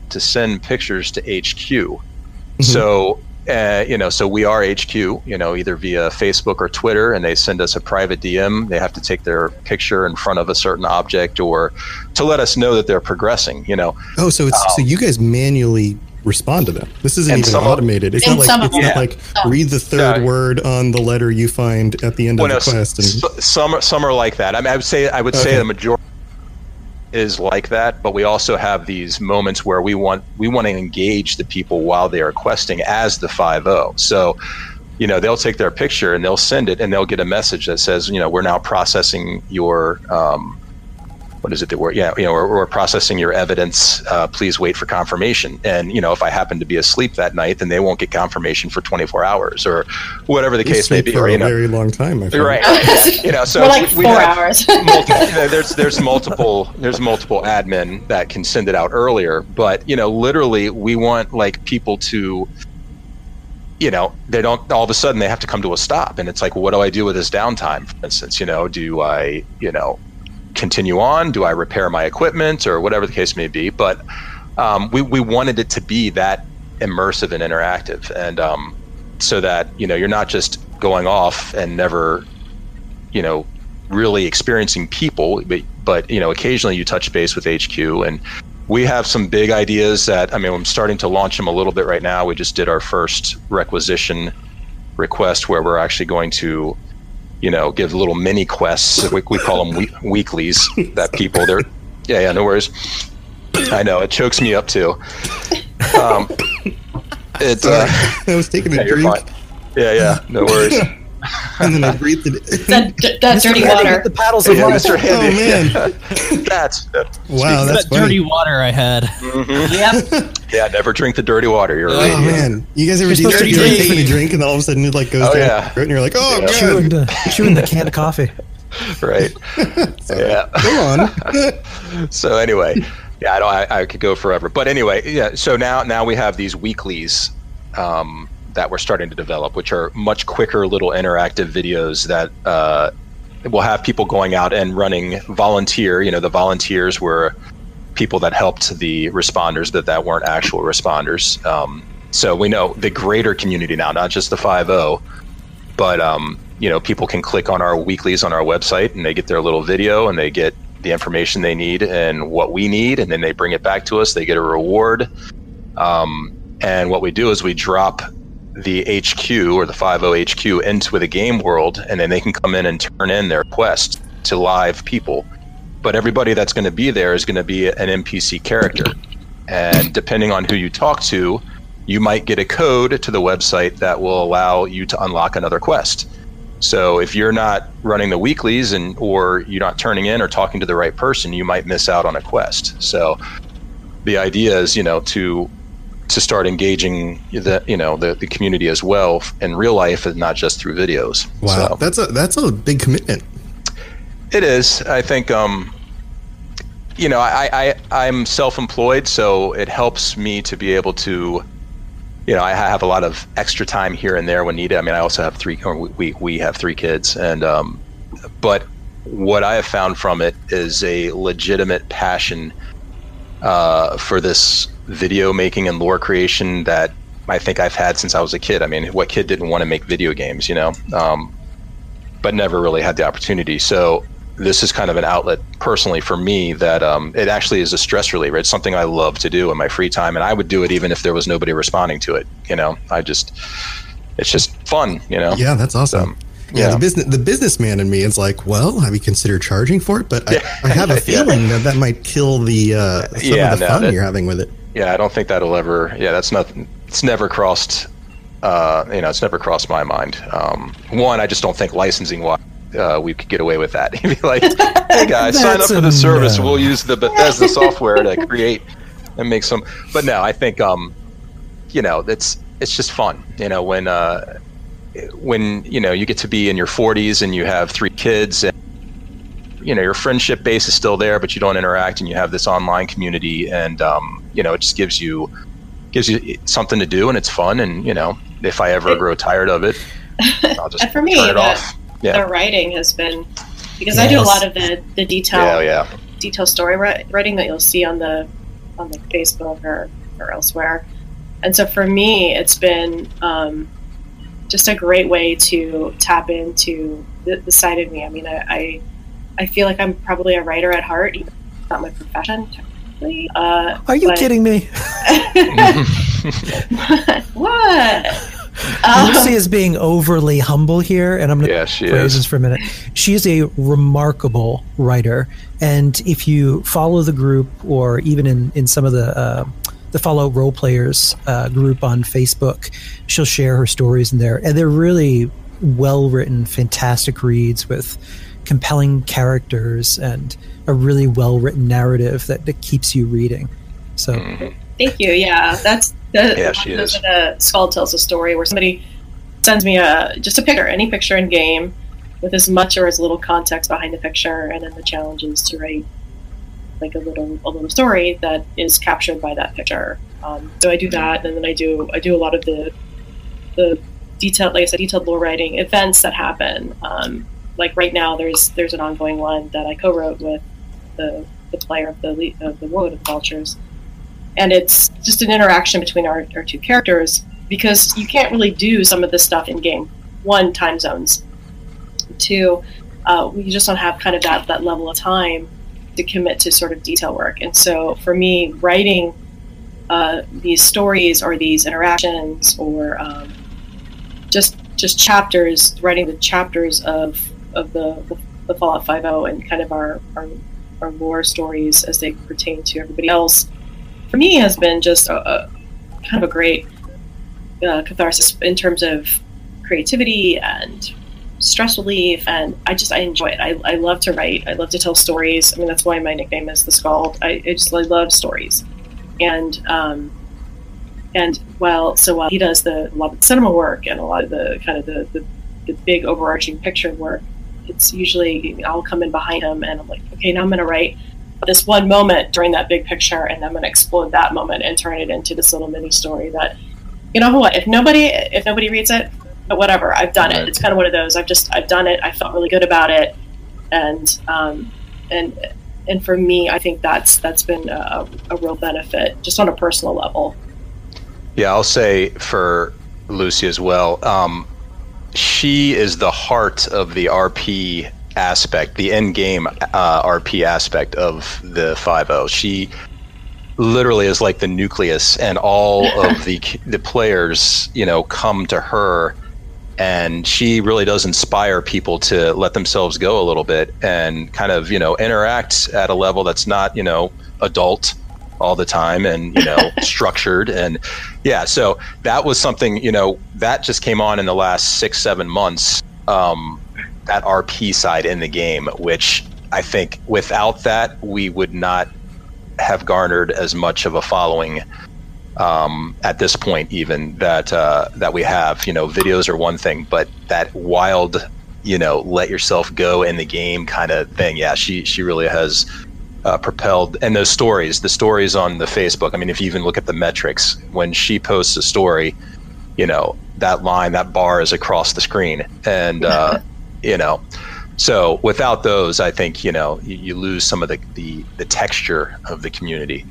to send pictures to HQ. Mm-hmm. So uh, you know, so we are HQ, you know, either via Facebook or Twitter, and they send us a private DM. They have to take their picture in front of a certain object or to let us know that they're progressing, you know. Oh, so it's um, so you guys manually respond to them. This isn't even automated. It's not like it's not like read the third yeah. word on the letter you find at the end well, of the no, quest. And... Some some are like that. I mean, I would say I would okay. say the majority is like that, but we also have these moments where we want we want to engage the people while they are questing as the 5 So, you know, they'll take their picture and they'll send it and they'll get a message that says, you know, we're now processing your um, what is it that we're yeah you know we're, we're processing your evidence uh, please wait for confirmation. And you know if i happen to be asleep that night then they won't get confirmation for 24 hours or whatever the you case may be for or, a know, very long time right. You know so like we, we four hours. multiple, there's there's multiple there's multiple admin that can send it out earlier but you know literally we want like people to you know they don't all of a sudden they have to come to a stop and it's like well, what do i do with this downtime for instance? You know do i you know continue on? Do I repair my equipment or whatever the case may be? But um, we, we wanted it to be that immersive and interactive. And um, so that, you know, you're not just going off and never, you know, really experiencing people, but, but, you know, occasionally you touch base with HQ and we have some big ideas that, I mean, I'm starting to launch them a little bit right now. We just did our first requisition request where we're actually going to you know, give little mini quests. We, we call them we- weeklies that people, they're, yeah, yeah, no worries. I know, it chokes me up too. Um, it, uh, I was taking a yeah, drink. Yeah, yeah, no worries. and then I breathed it. that, that dirty water. The paddles of yeah. Mr. Handy. Oh man, that's wow. That's that funny. dirty water I had. Mm-hmm. Yep. Yeah, never drink the dirty water. You're Oh right. man, you guys ever do that? You're like taking a drink and then all of a sudden it like goes Oh, down yeah. your and you're like, oh Yeah. god. Chewing the, chewing the can of coffee. Right. yeah. Go on. so anyway, yeah, I don't. I, I could go forever, but anyway, yeah. So now, now we have these weeklies um, that we're starting to develop, which are much quicker little interactive videos that uh, will have people going out and running volunteer. You know, the volunteers were people that helped the responders that that weren't actual responders. Um, so we know the greater community now, not just the five zero, but um, you know, people can click on our weeklies on our website and they get their little video and they get the information they need and what we need, and then they bring it back to us. They get a reward. Um, and what we do is we drop the HQ or the 50 HQ into the game world, and then they can come in and turn in their quest to live people. But everybody that's going to be there is going to be an NPC character. And depending on who you talk to, you might get a code to the website that will allow you to unlock another quest. So if you're not running the weeklies and or you're not turning in or talking to the right person, you might miss out on a quest. So the idea is, you know, to to start engaging the you know the, the community as well in real life and not just through videos. Wow, So- that's a that's a big commitment. it is. I think, um, you know, I, I I'm self-employed, so it helps me to be able to, you know, I have a lot of extra time here and there when needed. I mean, I also have three, or we we have three kids, and um, but what I have found from it is a legitimate passion uh, for this video making and lore creation that I think I've had since I was a kid. I mean, what kid didn't want to make video games, you know? Um, but never really had the opportunity. So this is kind of an outlet personally for me that um, it actually is a stress reliever. It's something I love to do in my free time, and I would do it even if there was nobody responding to it. You know, I just it's just fun. You know. Yeah, that's awesome. yeah, yeah. the business the businessman in me is like, well, have you considered charging for it? But I, I have a Yeah. feeling that that might kill the uh, some Yeah, of the no, fun that- you're having with it. Yeah, I don't think that'll ever. Yeah, that's not. It's never crossed. Uh, you know, it's never crossed my mind. Um, one, I just don't think licensing wise. Uh, we could get away with that. Be like, "Hey guys, sign up for the service. no. We'll use the Bethesda software to create and make some." But no, I think um, you know, it's it's just fun. You know, when uh, when you know you get to be in your 40s and you have three kids and you know your friendship base is still there but you don't interact and you have this online community and um, you know it just gives you gives you something to do and it's fun and you know if i ever grow tired of it i'll just And for me, turn it the, off yeah the writing has been because I do a lot of the the detail yeah yeah detail story writing that you'll see on the on the Facebook or or elsewhere. And so for me, it's been um, just a great way to tap into the, the side of me. I mean, I, I I feel like I'm probably a writer at heart. Even though it's not my profession. technically. Uh, Are you but- kidding me? what? Um, Lucy is being overly humble here, and I'm going to yeah, she praise is. this for a minute. She is a remarkable writer, and if you follow the group, or even in, in some of the uh, the follow role players uh, group on Facebook, she'll share her stories in there, and they're really well written, fantastic reads with compelling characters and a really well written narrative that, that keeps you reading. So. Thank you. Yeah, that's the Yeah, she is. are the Skald tells a story where somebody sends me a just a picture, any picture in game, with as much or as little context behind the picture, and then the challenge is to write like a little a little story that is captured by that picture. Um, so I do that, and then I do I do a lot of the the detailed, like I said, detailed lore writing events that happen. Um, like right now, there's there's an ongoing one that I co-wrote with the the player of the of the Warlord of the Vultures, and it's just an interaction between our, our two characters because you can't really do some of this stuff in game. One, time zones. Two, uh, we just don't have kind of that that level of time to commit to sort of detail work. And so for me, writing uh, these stories or these interactions or um, just just chapters, writing the chapters of of the, the, the Fallout 5.0 and kind of our, our our lore stories as they pertain to everybody else, for me has been just a, a kind of a great uh, catharsis in terms of creativity and stress relief and i just i enjoy it. I, I love to write. I love to tell stories. I mean that's why my nickname is the Skald. I, I just I love stories. And um and while so while he does the a lot of the cinema work and a lot of the kind of the, the, the big overarching picture work it's usually i'll come in behind him and i'm like okay now i'm going to write this one moment during that big picture and i'm going to explode that moment and turn it into this little mini story that you know what if nobody if nobody reads it but whatever i've done it. It's kind of one of those i've just i've done it i felt really good about it. And um and and for me i think that's that's been a, a real benefit just on a personal level. Yeah, I'll say for Lucy as well. Um, she is the heart of the RP aspect, the end game uh, RP aspect of the 5.0. She literally is like the nucleus, and all of the the players, you know, come to her, and she really does inspire people to let themselves go a little bit and kind of, you know, interact at a level that's not, you know, adult all the time and you know structured. And yeah so that was something you know that just came on in the last six seven months um, that rp side in the game which i think without that we would not have garnered as much of a following um, at this point even that uh, that we have. You know videos are one thing but that wild you know let yourself go in the game kind of thing yeah she she really has uh, propelled and those stories the stories on the facebook i mean if you even look at the metrics when she posts a story you know that line that bar is across the screen and uh, you know so without those i think you know you, you lose some of the, the the texture of the community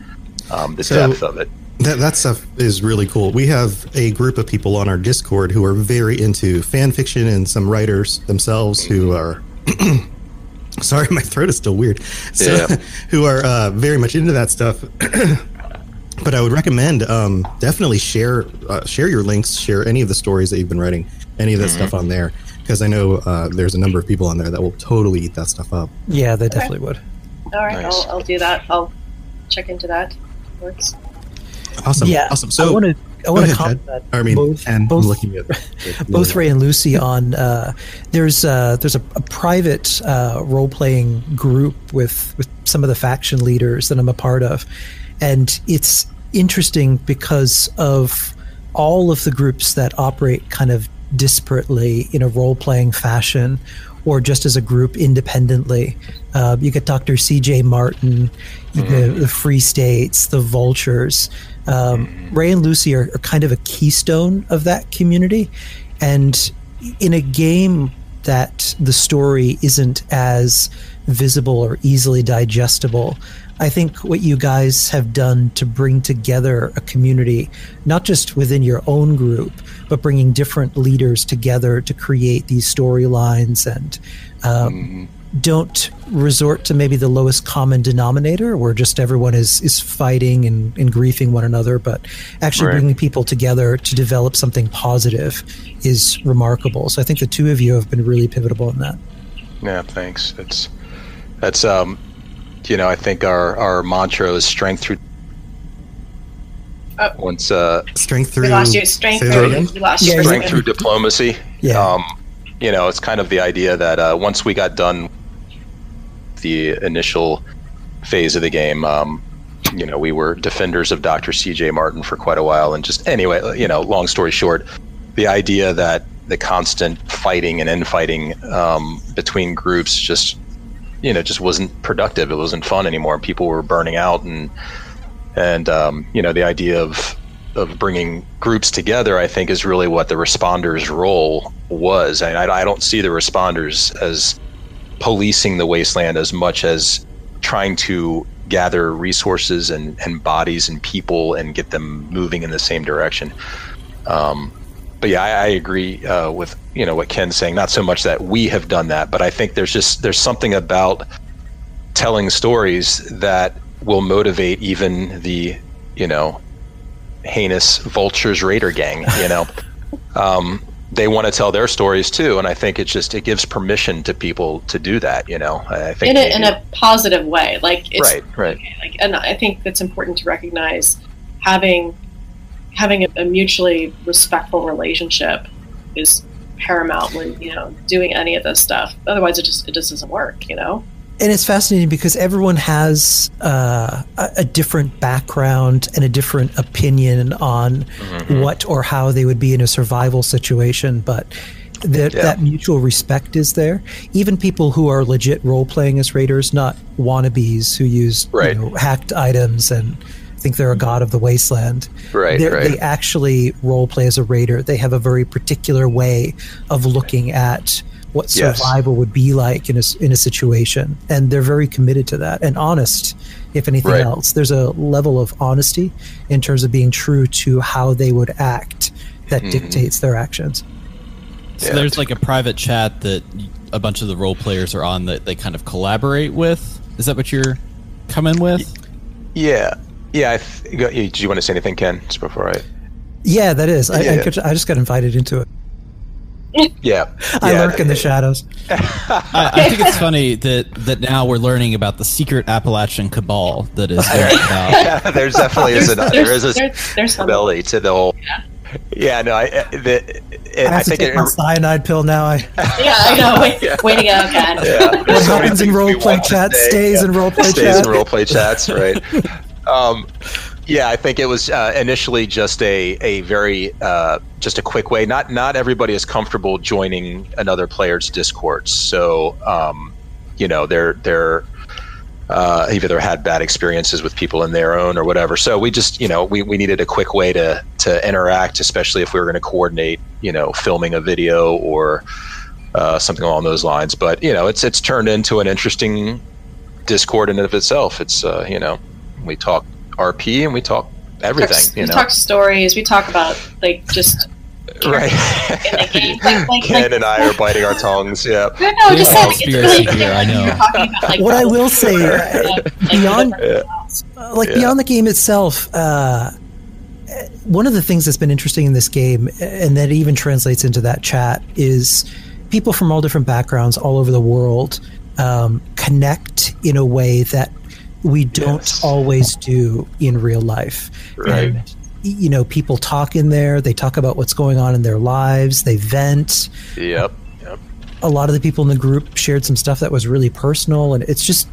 um, the So- depth of it That, that stuff is really cool. We have a group of people on our Discord who are very into fan fiction and some writers themselves who are. sorry, my throat is still weird. So, Yeah. who are uh, very much into that stuff. but I would recommend um, definitely share uh, share your links, share any of the stories that you've been writing, any of that Mm-hmm. stuff on there, because I know uh, there's a number of people on there that will totally eat that stuff up. Yeah, they definitely would. All right, Nice. I'll, I'll do that. I'll check into that. Works. Awesome, Yeah, awesome. So I want to. I want to comment Ted. I mean, both, and I'm both, looking at both Ray and Lucy on. Uh, there's uh, there's a, a private uh, role playing group with with some of the faction leaders that I'm a part of, and it's interesting because of all of the groups that operate kind of disparately in a role playing fashion or just as a group independently. Uh, you get Dr. C.J. Martin, you get the Free States, the Vultures. Um, Ray and Lucy are, are kind of a keystone of that community. And in a game that the story isn't as visible or easily digestible, I think what you guys have done to bring together a community, not just within your own group, but bringing different leaders together to create these storylines and um, don't resort to maybe the lowest common denominator where just everyone is, is fighting and, and griefing one another, but actually Right. bringing people together to develop something positive is remarkable. So I think the two of you have been really pivotal in that. Yeah, thanks. It's that's um, you know, I think our our mantra is strength through. Oh. Once uh, strength We lost you. Strength through. We lost you. strength second. through diplomacy. Yeah. Um, you know, it's kind of the idea that uh, once we got done the initial phase of the game, um, you know, we were defenders of Dr. C.J. Martin for quite a while, and just anyway, you know, long story short, the idea that the constant fighting and infighting um, between groups just, you know, just wasn't productive. It wasn't fun anymore. People were burning out, and and um, you know, the idea of of bringing groups together, I think, is really what the responders' role was. I, I, I don't see the responders as policing the wasteland as much as trying to gather resources and, and bodies and people and get them moving in the same direction. Um, but yeah, I, I agree uh, with you know what Ken's saying. Not so much that we have done that, but I think there's just there's something about telling stories that will motivate even the you know heinous vultures raider gang. You know, um, they want to tell their stories too, and I think it just it gives permission to people to do that. You know, I think in a, in a positive way. Like it's right, right. like, and I think that's important to recognize having having a, a mutually respectful relationship is paramount when you know doing any of this stuff. Otherwise, it just it just doesn't work. You know. And it's fascinating because everyone has uh, a, a different background and a different opinion on what or how they would be in a survival situation, but that Yeah. that mutual respect is there. Even people who are legit role playing as raiders, not wannabes who use Right. you know, hacked items and think they're a god of the wasteland. Right, right. They actually role play as a raider. They have a very particular way of looking at what Yes. survival would be like in a, s- in a situation. And they're very committed to that and honest, if anything Right. else. There's a level of honesty in terms of being true to how they would act that Mhm. dictates their actions. So there's like a private chat that a bunch of the role players are on that they kind of collaborate with. Is that what you're coming with? Yeah, yeah. I th- go- Did you want to say anything, Ken? Just before I. Yeah, that is. I, I, Yeah. could- I just got invited into it. Yeah, I yeah. lurk in the shadows. I, I think it's funny that that now we're learning about the secret Appalachian cabal that is there about. yeah, there's definitely is a, There's- there is a there's- there's some- ability to the whole. Yeah, no, I, the, it, I have I to think take it, my cyanide pill now. I, Yeah, I know. Way, way to go, Ken. Yeah. what happens in role play chat stays in role play stays in role play chats, right? um, yeah, I think it was uh, initially just a a very uh, just a quick way. Not not everybody is comfortable joining another player's Discord, so um, you know they're they're. Uh, either had bad experiences with people in their own or whatever. So we just, you know, we, we needed a quick way to to interact, especially if we were going to coordinate, you know, filming a video or uh, something along those lines. But you know, it's it's turned into an interesting Discord in and of itself. It's uh, you know, we talk RP and we talk everything. we You know, talk stories. We talk about like just right? in the game. Like, like, Ken like, and I are biting our tongues. Yeah. no, no, just saying, like, it's really Conspiracy here, I know. About, like, what I will say, uh, beyond Yeah. uh, like Yeah. beyond the game itself, uh, one of the things that's been interesting in this game, and that even translates into that chat, is people from all different backgrounds all over the world um, connect in a way that we don't Yes. always do in real life. Right. And, you know, people talk in there. They talk about what's going on in their lives. They vent Yep. Yep. a lot of the people in the group shared some stuff that was really personal and it's just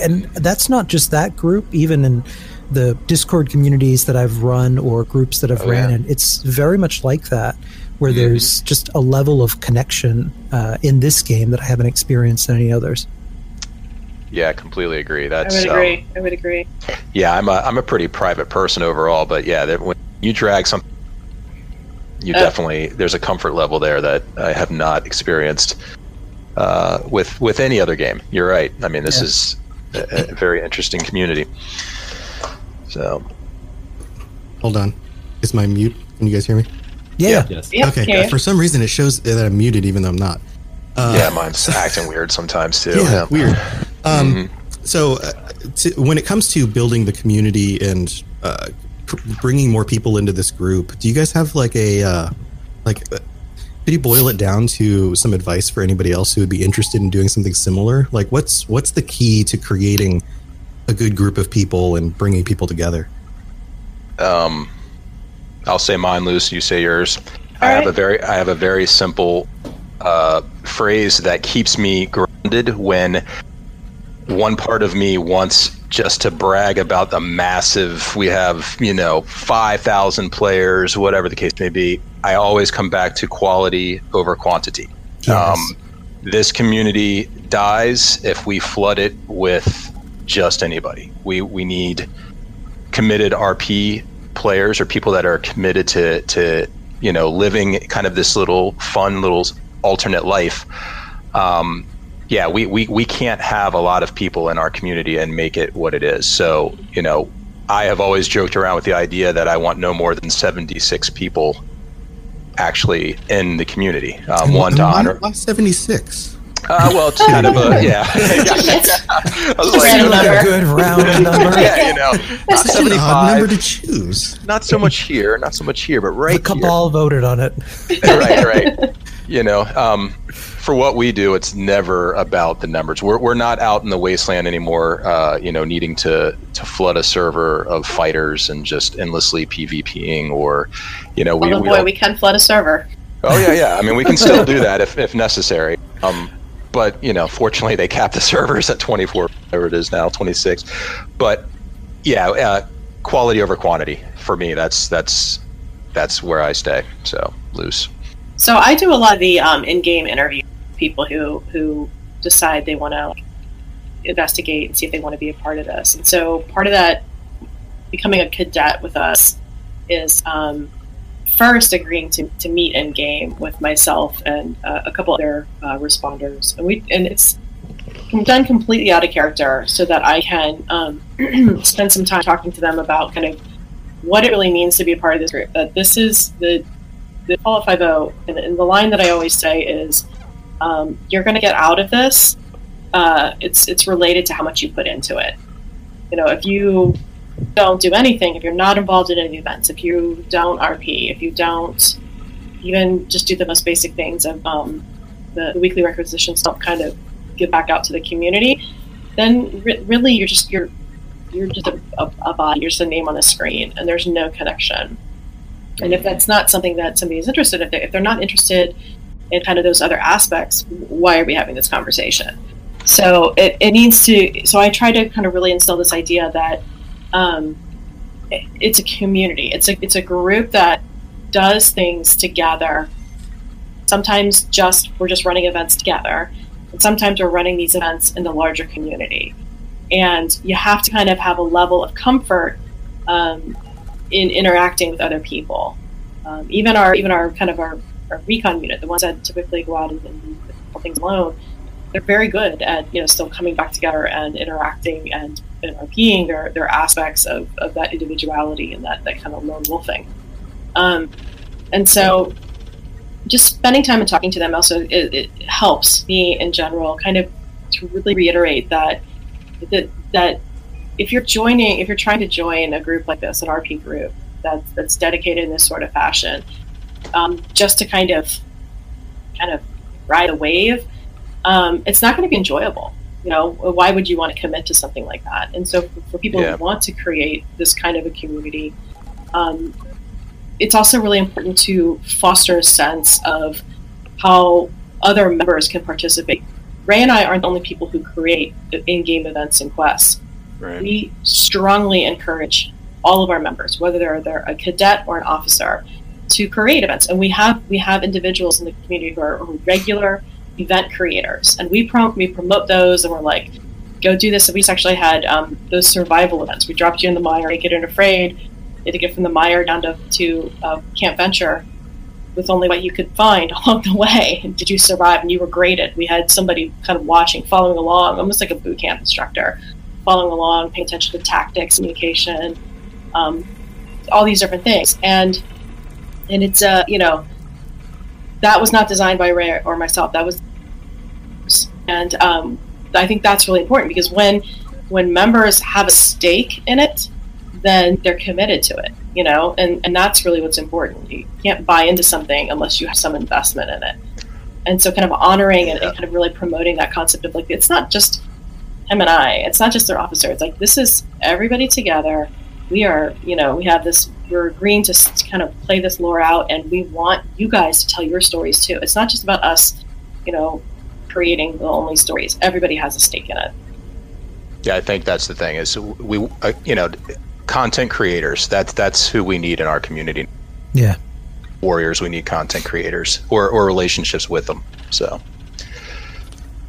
and that's not just that group even in the discord communities that i've run or groups that i've Oh, ran yeah. in it's very much like that where Mm-hmm. there's just a level of connection uh, in this game that i haven't experienced in any others Yeah, I completely agree. That's. I That's would um, agree. I would agree. yeah, I'm a I'm a pretty private person overall, but yeah, that when you drag something, you Uh, definitely there's a comfort level there that I have not experienced uh, with with any other game. You're right. I mean, this Yeah. is a, a very interesting community. So Hold on. Is my mute? Can you guys hear me? yeah, Yes. Okay. hear uh, for some reason, it shows that I'm muted even though I'm not. Uh, yeah, mine's acting weird sometimes too. yeah, weird. Um, Mhm. So, uh, to, when it comes to building the community and uh, pr- bringing more people into this group, do you guys have like a uh, like? Uh, could you boil it down to some advice for anybody else who would be interested in doing something similar? Like, what's what's the key to creating a good group of people and bringing people together? um, I'll say mine, Luce. You say yours. I All have right. a very, I have a very simple uh, phrase that keeps me grounded when one part of me wants just to brag about the massive. We have, you know, five thousand players, whatever the case may be. I always come back to quality over quantity. Yes. Um, this community dies if we flood it with just anybody. We we need committed RP players or people that are committed to to you know living kind of this little fun little alternate life. Um, yeah, we, we we can't have a lot of people in our community and make it what it is. So you know, I have always joked around with the idea that I want no more than seventy six people actually in the community. Um, one to why, honor. why 76? Uh, well, it's kind of a yeah. I was like, Random Like a number. good round number yeah, you know, not Such an odd number to choose. Not so much here, not so much here, but the right here. cabal voted on it right, right. You know, um, for what we do, it's never about the numbers. We're, we're not out in the wasteland anymore. Uh, you know, needing to to flood a server of fighters and just endlessly PvPing, or you know, we, we boy, don't- we can flood a server. Oh yeah, yeah. I mean, we can still do that if, if necessary. Um, but you know, fortunately, they cap the servers at 24, whatever it is now, 26. But yeah, uh, quality over quantity for me. That's that's that's where I stay. So Luce. So I do a lot of the um, in-game interview people who who decide they want to like, investigate and see if they want to be a part of this. And so part of that becoming a cadet with us is um, first agreeing to, to meet in game with myself and uh, a couple other uh, responders, and we and it's done completely out of character so that I can um, spend some time talking to them about kind of what it really means to be a part of this group. That this is the the qualify vote, and, and the line that I always say is, um, "You're going to get out of this. Uh, it's it's related to how much you put into it. You know, if you don't do anything, if you're not involved in any events, if you don't RP, if you don't even just do the most basic things of um, the, the weekly requisitions help kind of get back out to the community, then re- really you're just you're you're just a, a, a body, you're just a name on the screen, and there's no connection. And if that's not something that somebody is interested in, if, they're, if they're not interested in kind of those other aspects, why are we having this conversation? So it, it needs to. So I try to kind of really instill this idea that um, it, it's a community. It's a it's a group that does things together. Sometimes just we're just running events together, and sometimes we're running these events in the larger community. And you have to kind of have a level of comfort um, in interacting with other people. Um, even our even our kind of our, our recon unit, the ones that typically go out and, and do things alone, they're very good at you know still coming back together and interacting and, RPing their, their aspects of, of that individuality and that, that kind of lone wolfing. Um, and so just spending time and talking to them also it, it helps me in general kind of to really reiterate that that that if you're joining if you're trying to join a group like this an RP group that's that's dedicated in this sort of fashion um, just to kind of kind of ride a wave um, it's not going to be enjoyable. You know, why would you want to commit to something like that? And so, for, for people Yeah. who want to create this kind of a community, um, it's also really important to foster a sense of how other members can participate. Ray and I aren't the only people who create in-game events and quests. Right. We strongly encourage all of our members, whether they're, they're a cadet or an officer, to create events. And we have we have individuals in the community who are, regular event creators, and we prom- we promote those, and we're like, go do this. And we actually had um, those survival events. We dropped you in the mire, naked and afraid. You had to get from the mire down to to uh, Camp Venture with only what you could find along the way. Did you survive? And you were graded. We had somebody kind of watching, following along, almost like a boot camp instructor, following along, paying attention to tactics, communication, um, all these different things. And and it's uh, you know that was not designed by Ray or myself. That was and um, I think that's really important because when when members have a stake in it, then they're committed to it. You know, and and that's really what's important. You can't buy into something unless you have some investment in it. And so, kind of honoring and, and kind of really promoting that concept of like it's not just him and I. It's not just their officer. It's like this is everybody together. We are, you know, we have this. We're agreeing to kind of play this lore out, and we want you guys to tell your stories too. It's not just about us, you know, creating the only stories. Everybody has a stake in it. Yeah, I think that's the thing is we, uh, you know, content creators. That's that's who we need in our community. Yeah. Warriors, we need content creators or, or relationships with them. So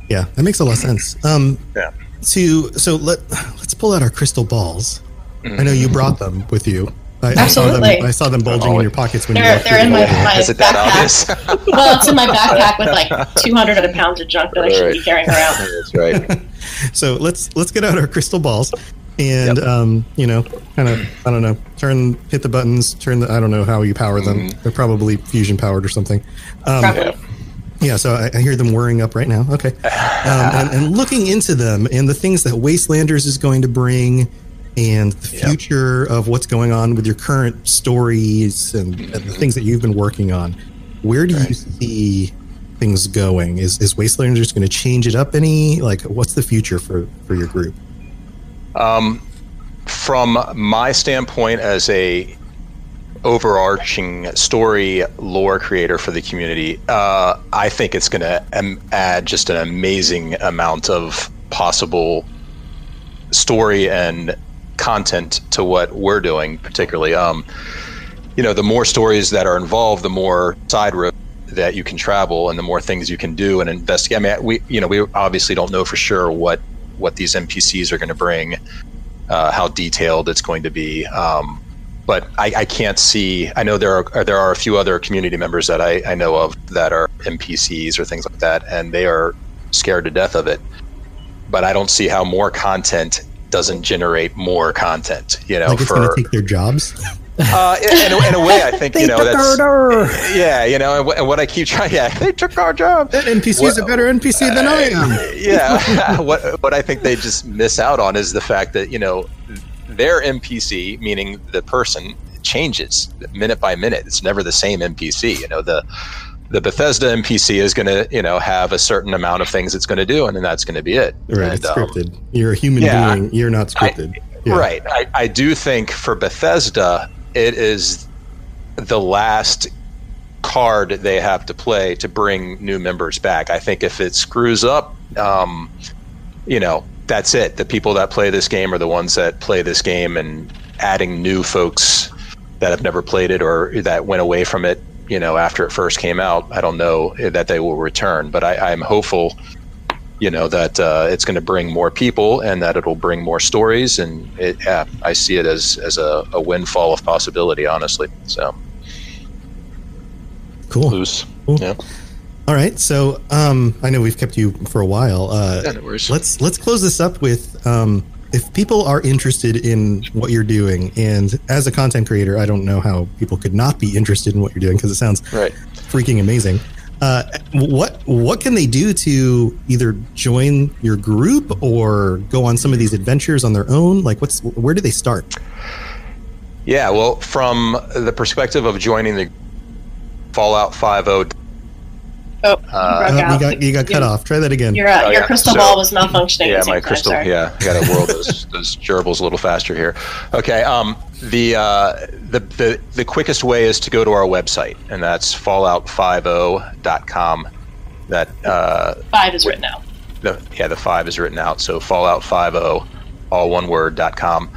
Yeah, that makes a lot of sense. Um, yeah. To so let let's pull out our crystal balls. I know you brought them with you. I, I saw Absolutely. them. I saw them bulging in your pockets when you They're, walked they're in my, my Is it that backpack. well, it's in my backpack with like 200 pounds of junk that I should be carrying around. That's right. so let's let's get out our crystal balls and um, you know, kind of I don't know, turn hit the buttons, turn the I don't know how you power them. They're probably fusion powered or something. Um, Probably. Yeah, so I, I hear them whirring up right now. Okay, um, and, and looking into them and the things that Wastelanders is going to bring, and the future of what's going on with your current stories and, and the things that you've been working on. Where do you see things going? Is is Wastelanders going to change it up any? Like, what's the future for for your group? Um, from my standpoint as a overarching story lore creator for the community, uh, I think it's going to um, add just an amazing amount of possible story and content to what we're doing, particularly. Um, you know, the more stories that are involved, the more side road that you can travel, and the more things you can do and investigate. I mean, we, you know, we obviously don't know for sure what what these NPCs are going to bring, uh, how detailed it's going to be. Um, but I, I can't see. I know there are there are a few other community members that I, I know of that are NPCs or things like that, and they are scared to death of it. But I don't see how more content doesn't generate more content. You know, like it's going for to take their jobs. uh, in, in, a, in a way, I think you know that's our- yeah, you know, and what, and what I keep trying, yeah, they took our job. That NPC is a better NPC than I am. yeah, what what I think they just miss out on is the fact that you know their NPC, meaning the person, changes minute by minute. It's never the same NPC. You know the the Bethesda NPC is going to you know have a certain amount of things it's going to do, and then that's going to be it. Right, And, it's um, scripted. You're a human yeah, being. You're not scripted. Yeah. Right. I, I do think for Bethesda, it is the last card they have to play to bring new members back. I think if it screws up, um, you know, that's it. The people that play this game are the ones that play this game, and adding new folks that have never played it or that went away from it, you know, after it first came out, I don't know that they will return. But I, I'm hopeful you know that uh, it's going to bring more people and that it'll bring more stories and it, yeah, I see it as as a, a windfall of possibility honestly so Cool. Luce Cool. yeah All right, so um, I know we've kept you for a while. Uh, Yeah, no worries. Let's let's close this up with um, if people are interested in what you're doing, and as a content creator, I don't know how people could not be interested in what you're doing because it sounds right freaking amazing. Uh, what what can they do to either join your group or go on some of these adventures on their own? Like, what's where do they start? yeah well from the perspective of joining the Fallout Five-0 Oh, uh, broke Uh, out. you got you got cut You- off. Try that again. Your, uh, Oh, your yeah. crystal So- ball was malfunctioning. Yeah, my same time, crystal. Yeah, I got to whirl those those gerbils a little faster here. Okay. Um, the uh, the the the quickest way is to go to our website, and that's falloutfive0.com. That uh, Five is written out. the yeah the five is written out. So fallout50, all one word dot com.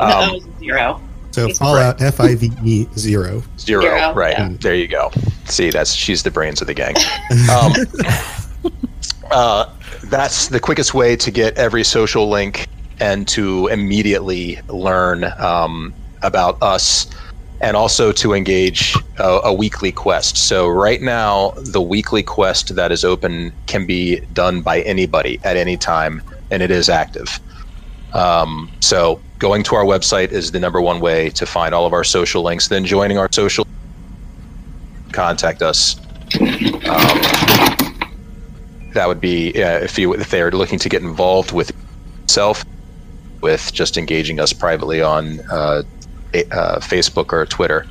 And the Um, O is zero. So Fallout F I V E zero. Zero, Zero, right? yeah. There you go. See, that's she's the brains of the gang. Um, uh, that's the quickest way to get every social link and to immediately learn um, about us, and also to engage a, a weekly quest. So right now, the weekly quest that is open can be done by anybody at any time, and it is active. Um, so going to our website is the number one way to find all of our social links. Then joining our social, contact us. Um, that would be uh, if you if they are looking to get involved with self, with just engaging us privately on uh, uh, Facebook or Twitter,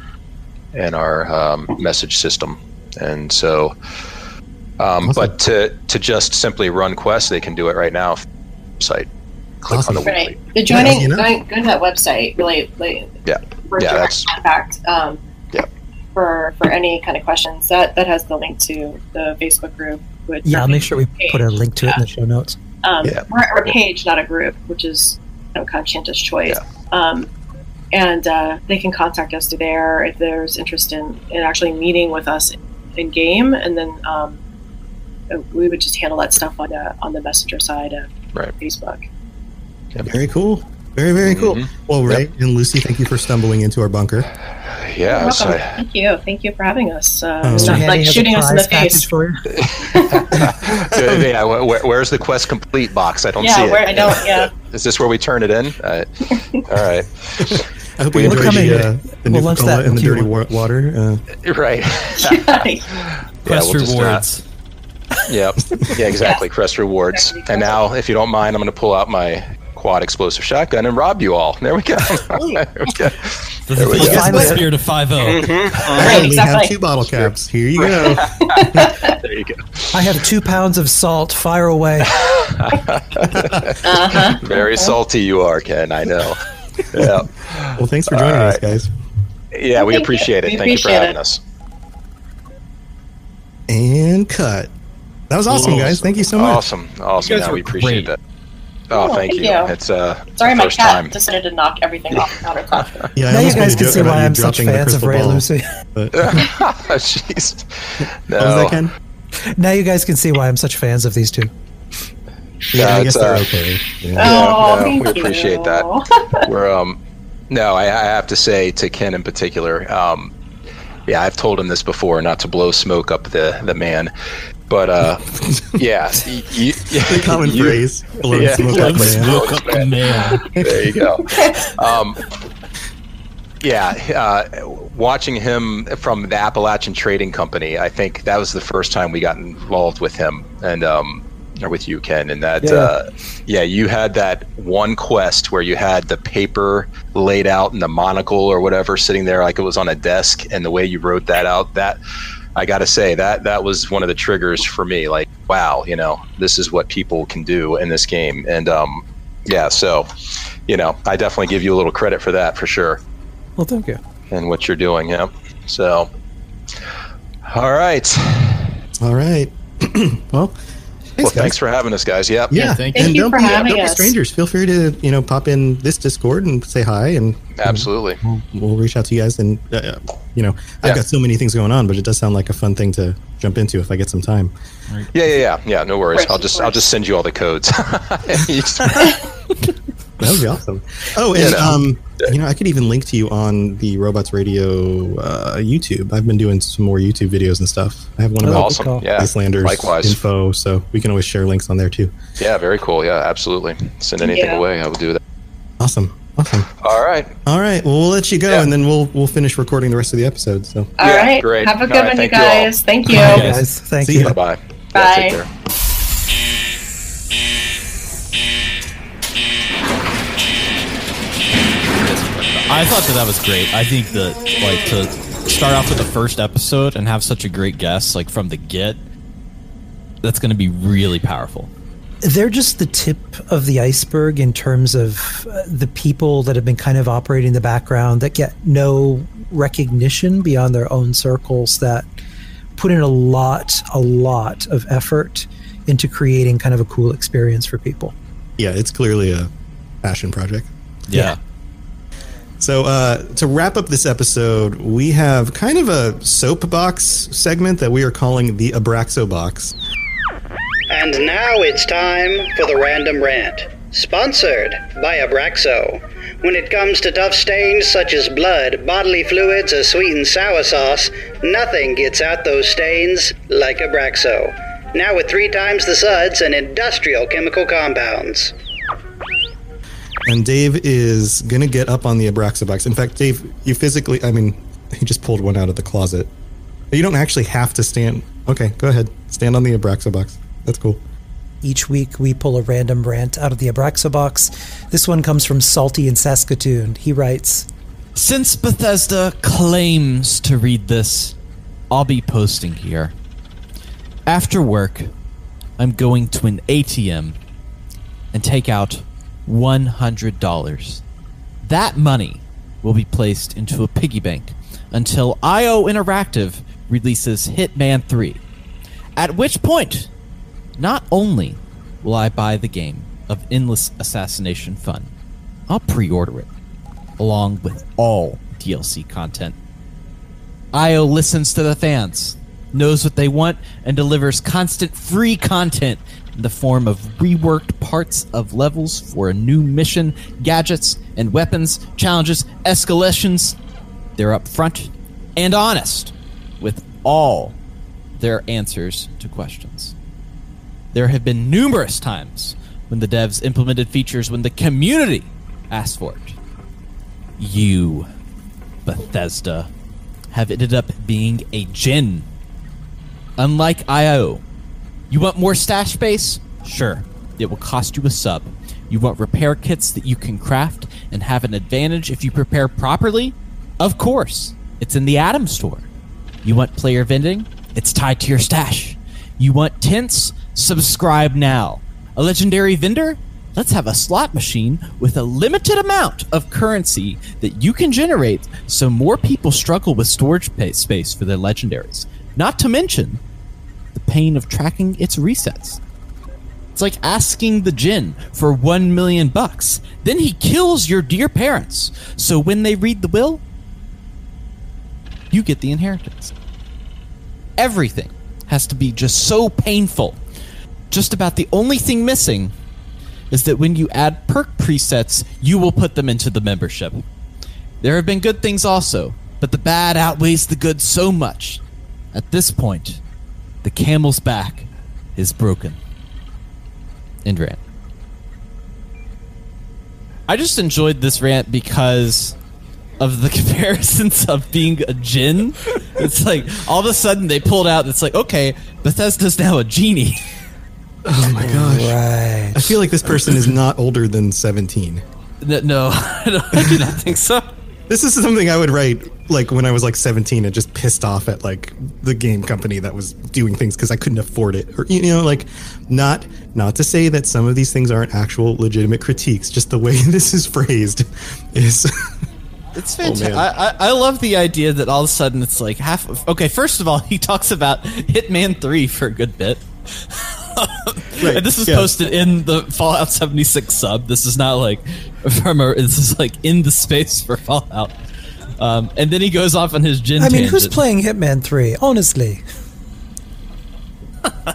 and our um, message system. And so, um, but to to just simply run quests, they can do it right now. Site. Click on the Right. The joining, you know. going, going to that website really, like, Yeah. for Yeah, direct that's- contact. Um, Yeah. For for any kind of questions, that that has the link to the Facebook group. Which Yeah, I'll make sure we put a link to it in the show notes. Um, Yeah. we're, we're a page, not a group, which is you know, conscientious choice. Um, and uh, they can contact us through there if there's interest in, in actually meeting with us in game, and then um, uh, we would just handle that stuff on the on the messenger side of Right. Facebook. Very cool. Very very cool. Mhm. Well, Ray and Lucy, thank you for stumbling into our bunker. Yeah. You're so- welcome. Thank you. Thank you for having us. Uh, Oh. it's not like shooting us in the face. for you. Yeah, where, where's the quest complete box? I don't Yeah, see it. where I don't. Yeah. Is this where we turn it in? Uh, all right. I hope We you will the, in. uh, the We'll lunch that Cola and the dirty wa- water. Uh, right. Quest we'll just, uh, rewards. Yep. Yeah, exactly. Crest rewards. And now, if you don't mind, I'm going to pull out my quad explosive shotgun and rob you all. There we go. there we go. The, There we the go. full spirit of 5 I only have exactly. two bottle caps. Here you go. There you go. I have two pounds of salt. Fire away. Uh-huh. Very salty you are, Ken. I know. Yeah. Well, thanks for joining All us, guys. Yeah, we Thank you. appreciate it. We Thank you for having it. us. And cut. That was awesome, guys. Thank you so much. Awesome. Awesome. You guys Yeah, we appreciate great. that. Oh, Oh, thank thank you. you. It's uh, Sorry, the my cat time. decided to knock everything off the countertop. Yeah, now you guys can see why I'm such fans of crystal Ray ball. Lucy. Jeez. No. What was that, Ken? Now you guys can see why I'm such fans of these two. Yeah, I Yeah, guess it's, they're uh, okay. Yeah. Oh, no, thank we appreciate you. that. We're um, no, I, I have to say to Ken in particular, um, yeah, I've told him this before, not to blow smoke up the the man, but uh, yeah, y- you, The common you- phrase. Blow Yeah, smoke blow up, smoke up, man. Man. There you go. Um, yeah, uh, watching him from the Appalachian Trading Company, I think that was the first time we got involved with him, and um, or with you, Ken, and that Yeah. uh, yeah, you had that one quest where you had the paper laid out and the monocle or whatever sitting there like it was on a desk, and the way you wrote that out, that I got to say that that was one of the triggers for me. Like, wow, you know, this is what people can do in this game, and um, yeah, so you know, I definitely give you a little credit for that for sure, Well, thank you. and what you're doing. Yeah, so all right. All right. well, well, guys. thanks for having us, guys. Yep. Yeah, Thank and you don't for be, having don't be us. strangers. Feel free to you know pop in this Discord and say hi, and Absolutely. we'll, we'll reach out to you guys. And uh, you know, I've Yeah. got so many things going on, but it does sound like a fun thing to jump into if I get some time. Yeah, yeah, yeah, yeah. No worries. Of I'll of just I'll just send you all the codes. You just- That would be awesome. Oh, and You know. um, you know, I could even link to you on the Robots Radio uh, YouTube. I've been doing some more YouTube videos and stuff. I have one about awesome. call. Yeah. Icelanders Likewise. info, so we can always share links on there too. Yeah, very cool. Yeah, absolutely. Send anything Yeah. away. I will do that. Awesome, awesome. All right. All right, well, we'll let you go, Yeah. and then we'll we'll finish recording the rest of the episode. So, All Yeah, right. great. Have a good All right, one, you thank you guys. Thank you. Bye, guys. Thank See you. ya. Bye bye. I thought that that was great. I think that like to start off with the first episode and have such a great guest like from the get, that's going to be really powerful. They're just the tip of the iceberg in terms of uh, the people that have been kind of operating in the background that get no recognition beyond their own circles that put in a lot, a lot of effort into creating kind of a cool experience for people. yeah, it's clearly a passion project. Yeah. So, uh, to wrap up this episode, we have kind of a soapbox segment that we are calling the Abraxo Box. And now it's time for the Random Rant, sponsored by Abraxo. When it comes to tough stains such as blood, bodily fluids, or sweet and sour sauce, nothing gets out those stains like Abraxo. Now with three times the suds and industrial chemical compounds. And Dave is going to get up on the Abraxo Box. In fact, Dave, you physically, I mean, he just pulled one out of the closet. You don't actually have to stand. Okay, go ahead. Stand on the Abraxo Box. That's cool. Each week, we pull a random rant out of the Abraxo box. This one comes from Salty in Saskatoon. He writes Since Bethesda claims to read this, I'll be posting here. After work, I'm going to an ATM and take out $100. That money will be placed into a piggy bank until IO Interactive releases Hitman 3. At which point, not only will I buy the game of Endless Assassination Fun, I'll pre order it along with all DLC content. IO listens to the fans, knows what they want, and delivers constant free content in the form of reworked parts of levels for a new mission, gadgets, and weapons, challenges, escalations. They're upfront and honest with all their answers to questions. There have been numerous times when the devs implemented features when the community asked for it. You, Bethesda, have ended up being a djinn. Unlike IO, you want more stash space? Sure, it will cost you a sub. You want repair kits that you can craft and have an advantage if you prepare properly? Of course, it's in the Atom Store. You want player vending? It's tied to your stash. You want tints? Subscribe now. A legendary vendor? Let's have a slot machine with a limited amount of currency that you can generate so more people struggle with storage space for their legendaries. Not to mention the pain of tracking its resets. It's like asking the djinn for one million bucks. Then he kills your dear parents. So when they read the will, you get the inheritance. Everything has to be just so painful. Just about the only thing missing is that when you add perk presets, you will put them into the membership. There have been good things also, but the bad outweighs the good so much. At this point, the camel's back is broken. End rant. I just enjoyed this rant because of the comparisons of being a djinn. It's like all of a sudden they pulled out. It's like okay, Bethesda's now a genie. Oh my gosh. Right. I feel like this person is not older than 17. N- No, I I do not think so. This is something I would write like when I was like 17 and just pissed off at like the game company that was doing things because I couldn't afford it or you know like not not to say that some of these things aren't actual legitimate critiques just the way this is phrased is It's Oh, fantastic. man. I, I, I love the idea that all of a sudden it's like half. Of, okay, first of all, he talks about Hitman Three for a good bit. Right, and this is yeah. posted in the Fallout 76 sub. This is not like from a. This is like in the space for Fallout. Um, and then he goes off on his djinn. I mean, who's playing Hitman 3? Honestly.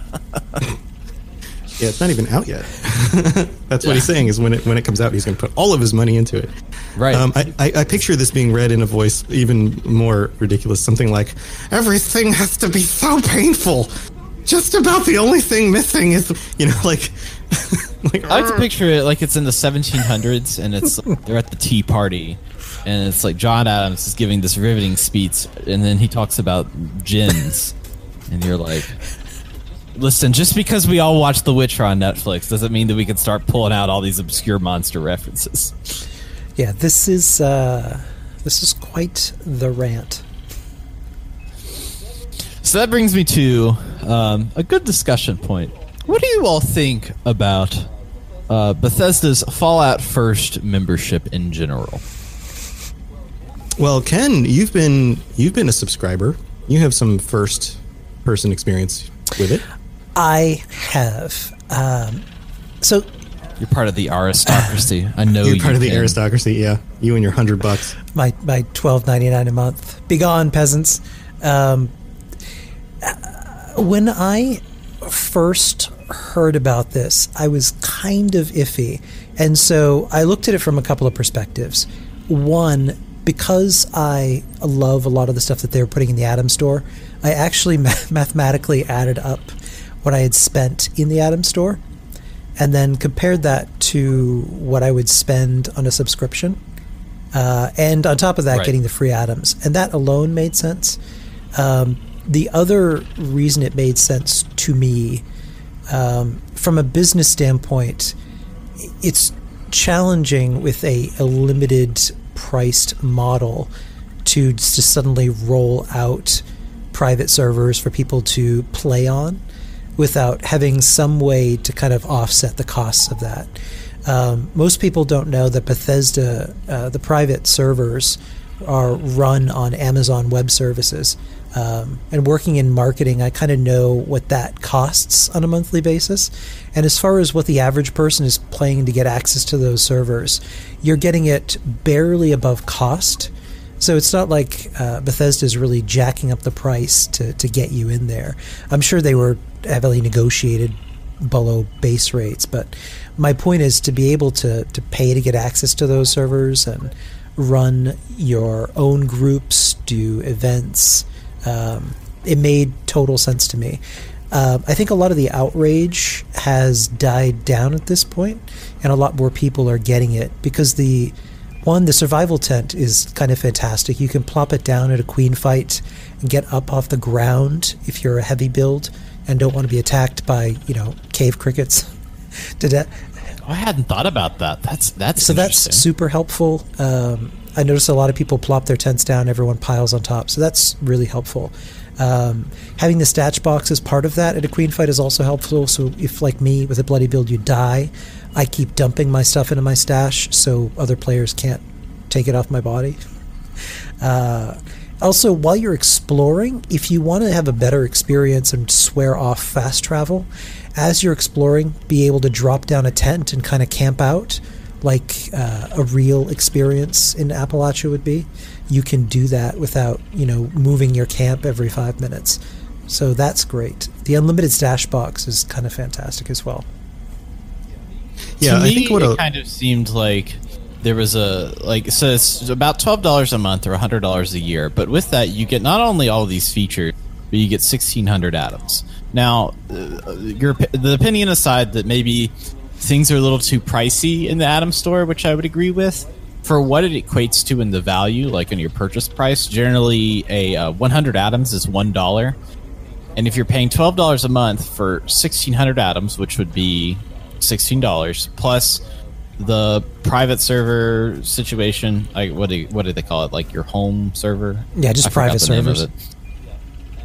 yeah it's not even out yet. That's what he's saying is when it when it comes out he's going to put all of his money into it. Right. Um, I, I, I picture this being read in a voice even more ridiculous, something like, "Everything has to be so painful. Just about the only thing missing is, you know, like, like I like to picture it like it's in the 1700s, and it's they're at the tea party, and it's like John Adams is giving this riveting speech, and then he talks about djinns, and you're like, listen, just because we all watch The Witcher on Netflix doesn't mean that we can start pulling out all these obscure monster references. Yeah, this is uh, this is quite the rant. So that brings me to um, a good discussion point. What do you all think about uh, Bethesda's Fallout First membership in general? Well, Ken, you've been you've been a subscriber. You have some first person experience with it. I have. Um, so You're part of the aristocracy. I know You're you part of the can. aristocracy. Yeah, you and your hundred bucks. my my twelve ninety nine a month. Begone, peasants. Um, when I first heard about this, I was kind of iffy, and so I looked at it from a couple of perspectives. One, because I love a lot of the stuff that they were putting in the Atom Store, I actually ma- mathematically added up what I had spent in the Atom Store, and then compared that to what I would spend on a subscription. Uh, and on top of that, Right. getting the free atoms, and that alone made sense. Um, the other reason it made sense to me, um, from a business standpoint, it's challenging with a, a limited priced model to just suddenly roll out private servers for people to play on without having some way to kind of offset the costs of that. Um, most people don't know that Bethesda, uh, the private servers, are run on Amazon Web Services. Um, and working in marketing, I kind of know what that costs on a monthly basis. And as far as what the average person is paying to get access to those servers, you're getting it barely above cost. So it's not like uh, Bethesda is really jacking up the price to, to get you in there. I'm sure they were heavily negotiated below base rates, but my point is to be able to, to pay to get access to those servers and run your own groups, do events. Um, it made total sense to me. Uh, I think a lot of the outrage has died down at this point, and a lot more people are getting it because the one, the survival tent is kind of fantastic. You can plop it down at a queen fight and get up off the ground if you're a heavy build and don't want to be attacked by, you know, cave crickets to death. I hadn't thought about that. That's that's So that's super helpful. Um, I notice a lot of people plop their tents down, everyone piles on top. So that's really helpful. Um, having the stash box as part of that at a queen fight is also helpful. So if, like me, with a bloody build, you die, I keep dumping my stuff into my stash so other players can't take it off my body. Uh, also, while you're exploring, if you want to have a better experience and swear off fast travel, as you're exploring, be able to drop down a tent and kind of camp out like uh, a real experience in Appalachia would be. You can do that without, you know, moving your camp every five minutes. So that's great. The unlimited stash box is kind of fantastic as well. Yeah, to I me, think what it a- kind of seemed like there was a like so it's about twelve dollars a month or hundred dollars a year. But with that, you get not only all of these features, but you get sixteen hundred atoms. Now, uh, your the opinion aside that maybe things are a little too pricey in the Atom Store, which I would agree with. For what it equates to in the value, like in your purchase price, generally a uh, 100 atoms is one dollar. And if you're paying twelve dollars a month for sixteen hundred atoms, which would be sixteen dollars plus the private server situation, like what do what do they call it? Like your home server? Yeah, just I private servers.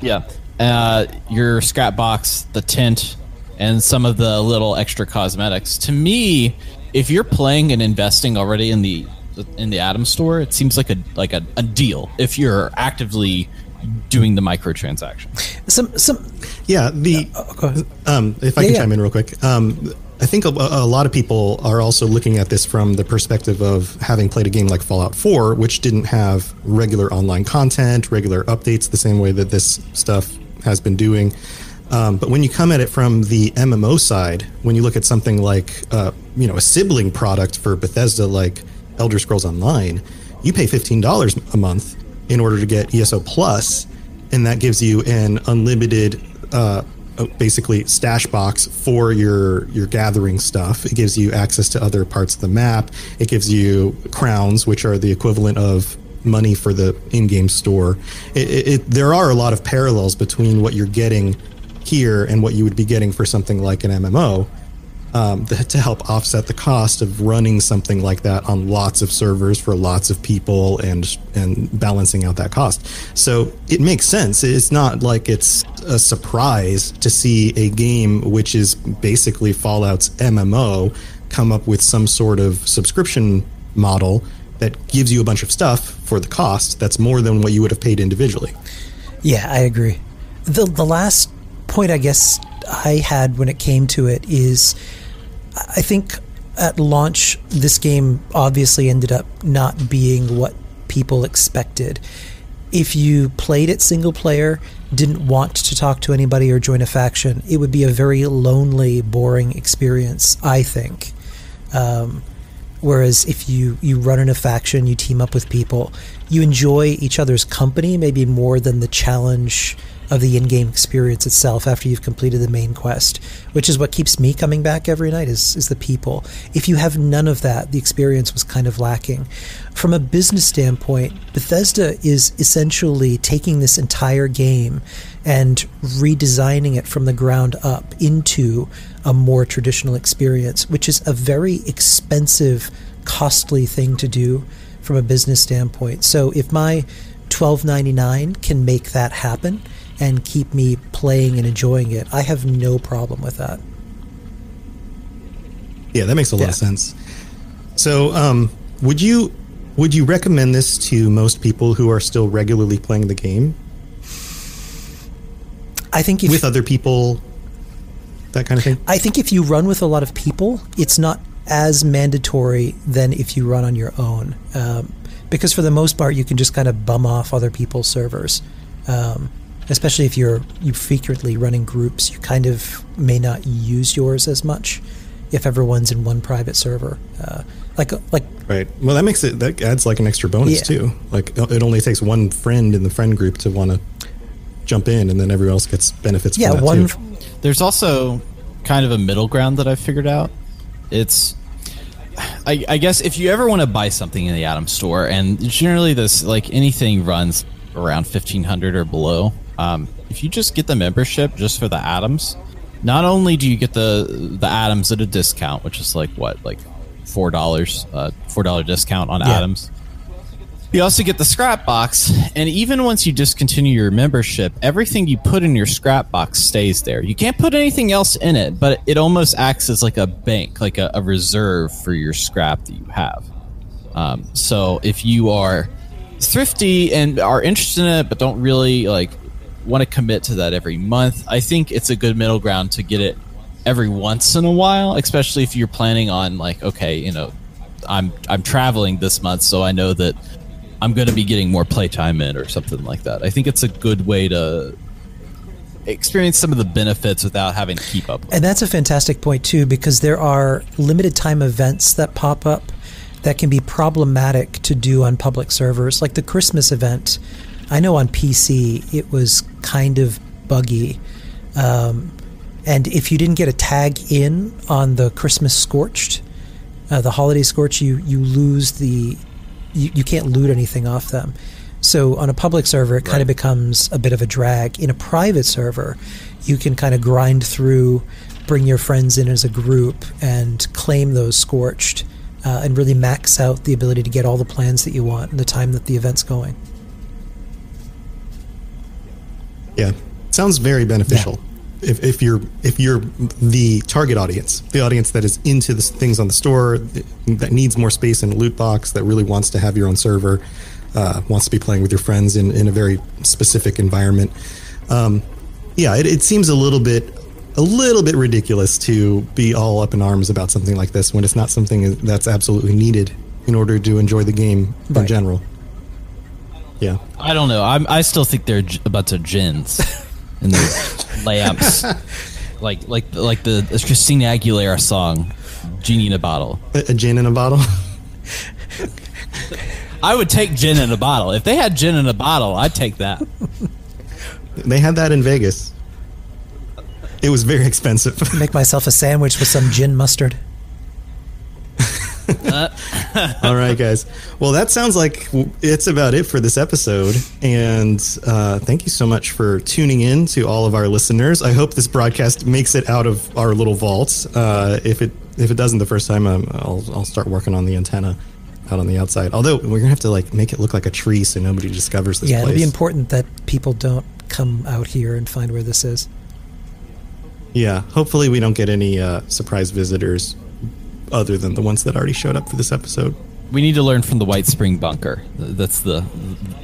Yeah, uh, your scrap box, the tent, and some of the little extra cosmetics. To me, if you're playing and investing already in the in the Atom Store, it seems like a like a, a deal. If you're actively doing the microtransaction, Some some Yeah, the um, if I Yeah, can yeah. chime in real quick, um, I think a, a lot of people are also looking at this from the perspective of having played a game like Fallout 4, which didn't have regular online content, regular updates, the same way that this stuff has been doing. Um, but when you come at it from the MMO side, when you look at something like uh, you know a sibling product for Bethesda like Elder Scrolls Online, you pay fifteen dollars a month in order to get ESO Plus, and that gives you an unlimited, uh, basically stash box for your your gathering stuff. It gives you access to other parts of the map. It gives you crowns, which are the equivalent of money for the in-game store. It, it, it, there are a lot of parallels between what you're getting here and what you would be getting for something like an MMO um, to help offset the cost of running something like that on lots of servers for lots of people and and balancing out that cost. So it makes sense. It's not like it's a surprise to see a game which is basically Fallout's MMO come up with some sort of subscription model that gives you a bunch of stuff for the cost that's more than what you would have paid individually. Yeah, I agree. The the last point I guess I had when it came to it is I think at launch this game obviously ended up not being what people expected. If you played it single player, didn't want to talk to anybody or join a faction, it would be a very lonely, boring experience, I think. Um, Whereas if you, you run in a faction, you team up with people, you enjoy each other's company maybe more than the challenge of the in-game experience itself after you've completed the main quest, which is what keeps me coming back every night is, is the people. If you have none of that, the experience was kind of lacking. From a business standpoint, Bethesda is essentially taking this entire game and redesigning it from the ground up into a more traditional experience, which is a very expensive, costly thing to do from a business standpoint. So if my twelve ninety nine can make that happen and keep me playing and enjoying it, I have no problem with that. Yeah, that makes a lot of sense. So, um, would you would you recommend this to most people who are still regularly playing the game I think if with other people, that kind of thing? I think if you run with a lot of people, it's not as mandatory than if you run on your own. Um, because for the most part, you can just kind of bum off other people's servers. Um, especially if you're you frequently running groups, you kind of may not use yours as much if everyone's in one private server. Uh, like like Right. Well, that makes it that adds like an extra bonus Yeah. too. Like it only takes one friend in the friend group to want to jump in, and then everyone else gets benefits. Yeah, from that one- Too. There's also kind of a middle ground that I figured out. It's I, I guess if you ever want to buy something in the Atom Store, and generally this like anything runs around fifteen hundred or below. Um, if you just get the membership just for the atoms, not only do you get the the atoms at a discount, which is like what like four dollars, uh, four dollar discount on Yeah. atoms. You also get the scrap box, and even once you discontinue your membership, everything you put in your scrap box stays there. You can't put anything else in it, but it almost acts as like a bank, like a, a reserve for your scrap that you have. Um, so if you are thrifty and are interested in it, but don't really like want to commit to that every month, I think it's a good middle ground to get it every once in a while, especially if you're planning on like, okay, you know, I'm I'm traveling this month, so I know that I'm going to be getting more playtime in or something like that. I think it's a good way to experience some of the benefits without having to keep up. And that's a fantastic point too, because there are limited time events that pop up that can be problematic to do on public servers, like the Christmas event. I know on PC it was kind of buggy, um, and if you didn't get a tag in on the Christmas Scorched, uh, the holiday Scorch, you you lose the you, you can't loot anything off them. So on a public server, it kind of becomes a bit of a drag. In a private server, you can kind of grind through, bring your friends in as a group, and claim those scorched, uh, and really max out the ability to get all the plans that you want in the time that the event's going. Yeah, sounds very beneficial. If, if you're if you're the target audience, the audience that is into the things on the store, that needs more space in a loot box, that really wants to have your own server, uh, wants to be playing with your friends in, in a very specific environment. Um, yeah, it, it seems a little bit a little bit ridiculous to be all up in arms about something like this when it's not something that's absolutely needed in order to enjoy the game in general. Yeah. I don't know. I'm, I still think they're j- a bunch of djinns and their lamps, like like like the Christina Aguilera song, "Genie in a Bottle." A, a gin in a bottle. I would take gin in a bottle. If they had gin in a bottle, I'd take that. They had that in Vegas. It was very expensive. Make myself a sandwich with some gin mustard. All right, guys. Well, that sounds like it's about it for this episode. And uh, thank you so much for tuning in to all of our listeners. I hope this broadcast makes it out of our little vaults. Uh, if it if it doesn't the first time, um, I'll I'll start working on the antenna out on the outside. Although we're gonna have to like make it look like a tree so nobody discovers this yeah, place. it'll be important that people don't come out here and find where this is. Yeah, hopefully we don't get any uh, surprise visitors other than the ones that already showed up for this episode. We need to learn from the Whitespring Bunker. That's the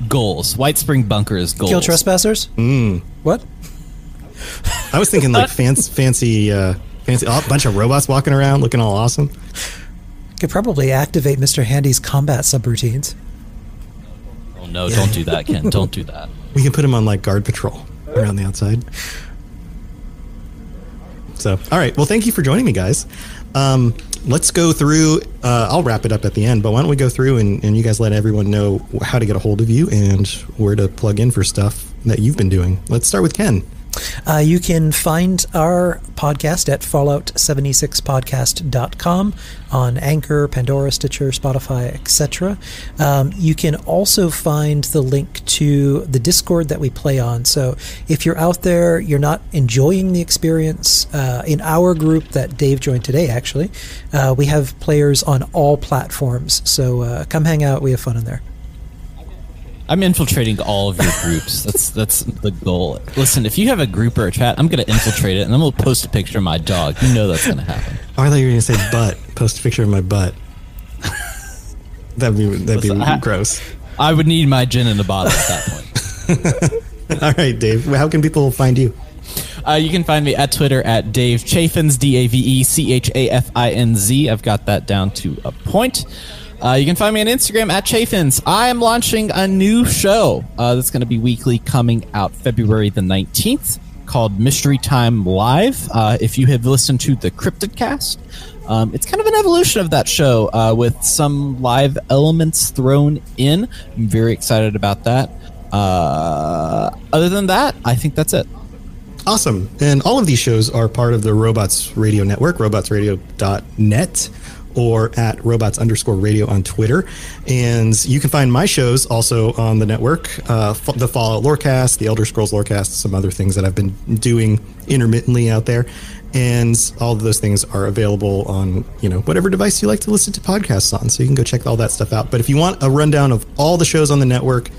goals. Whitespring Bunker is goals. Kill trespassers? Mm. What? I was thinking like fancy, fancy, uh, fancy, oh, a bunch of robots walking around looking all awesome. Could probably activate Mr. Handy's combat subroutines. Oh no! Don't do that, Ken. Don't do that. We can put them on like guard patrol around the outside. So, all right. Well, thank you for joining me, guys. Um, let's go through. Uh, I'll wrap it up at the end, but why don't we go through and, and you guys let everyone know how to get a hold of you and where to plug in for stuff that you've been doing. Let's start with Ken. Uh, you can find our podcast at fallout76podcast.com on Anchor, Pandora, Stitcher, Spotify, etc. Um, you can also find the link to the Discord that we play on. So if you're out there, you're not enjoying the experience, uh, in our group that Dave joined today, actually, uh, we have players on all platforms. So uh, come hang out. We have fun in there. I'm infiltrating all of your groups. That's that's the goal. Listen, if you have a group or a chat, I'm gonna infiltrate it, and then we'll post a picture of my dog. You know that's gonna happen. Oh, I thought you were going to say butt. Post a picture of my butt. That'd be that'd be I- gross. I would need my gin in a bottle at that point. All right, Dave. How can people find you? Uh, you can find me at Twitter at Dave Chafinz, D A V E C H A F I N Z. I've got that down to a point. Uh, you can find me on Instagram at Chafinz. I am launching a new show uh, that's going to be weekly coming out February the 19th called Mystery Time Live. Uh, if you have listened to the Cryptid Cast, um, it's kind of an evolution of that show uh, with some live elements thrown in. I'm very excited about that. Uh, other than that, I think that's it. Awesome. And all of these shows are part of the Robots Radio Network, robotsradio.net, or at robots underscore radio on Twitter. And you can find my shows also on the network uh, the Fallout Lorecast, the Elder Scrolls Lorecast, some other things that I've been doing intermittently out there. And all of those things are available on, you know, whatever device you like to listen to podcasts on. So you can go check all that stuff out. But if you want a rundown of all the shows on the network,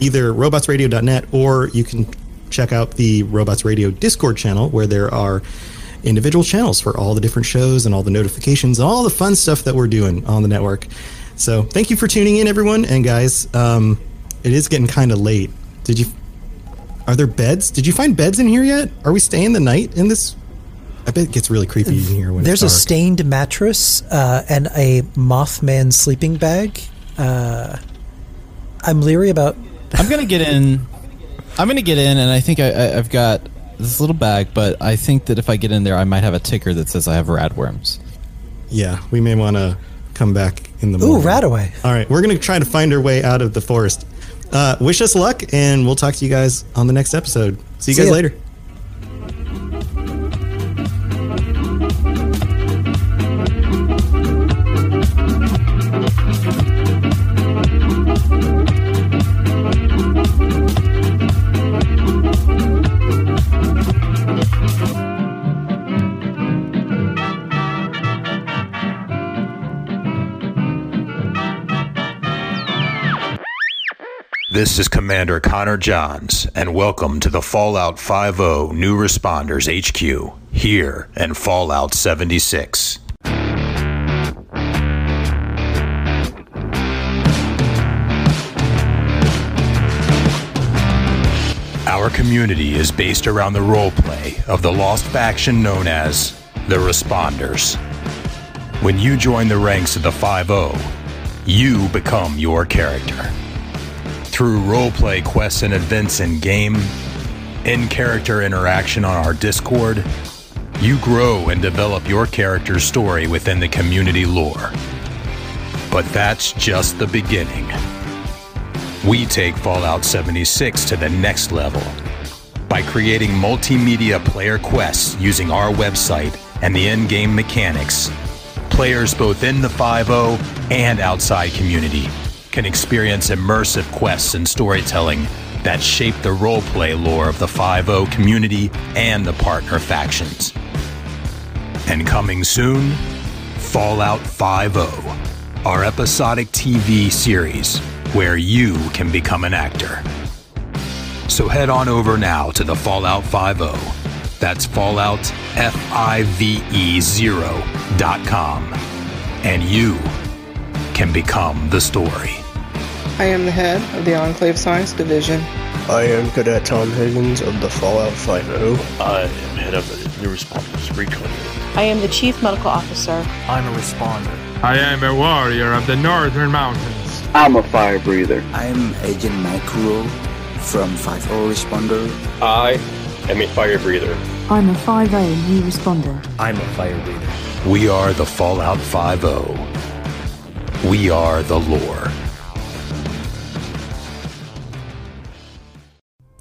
either robotsradio.net or you can check out the Robots Radio Discord channel where there are individual channels for all the different shows and all the notifications and all the fun stuff that we're doing on the network. So thank you for tuning in, everyone. And guys, um, it is getting kind of late. Did you? Are there beds? Did you find beds in here yet? Are we staying the night in this? I bet it gets really creepy in here when There's it's a stained mattress uh, and a Mothman sleeping bag. Uh, I'm leery about. I'm gonna get in. I'm gonna get in, and I think I, I, I've got this little bag. But I think that if I get in there, I might have a ticker that says I have radworms. Yeah, we may want to come back in the Ooh, morning. Radaway. All right, we're going to try to find our way out of the forest. Uh, wish us luck, and we'll talk to you guys on the next episode. See you See guys ya. later. This is Commander Connor Johns, and welcome to the Fallout Five-0 New Responders HQ here in Fallout 76. Our community is based around the roleplay of the lost faction known as the Responders. When you join the ranks of the 5 you become your character. Through roleplay quests and events in game, in character interaction on our Discord, you grow and develop your character's story within the community lore. But that's just the beginning. We take Fallout 76 to the next level by creating multimedia player quests using our website and the in game mechanics. Players both in the 5 and outside community can experience immersive quests and storytelling that shape the roleplay lore of the 5 community and the partner factions. And coming soon, Fallout Five-0 our episodic TV series where you can become an actor. So head on over now to the Fallout Five-0 That's Fallout F I V E 0.com. And you can become the story. I am the head of the Enclave Science Division. I am Cadet Tom Higgins of the Fallout Five-0 I am head of the New Responders Recon Unit. I am the Chief Medical Officer. I'm a responder. I am a warrior of the Northern Mountains. I'm a fire breather. I'm Agent Micro from 5 Responder. I am a fire breather. I'm a 5A new responder. I'm a fire breather. We are the Fallout Five-0 We are the lore.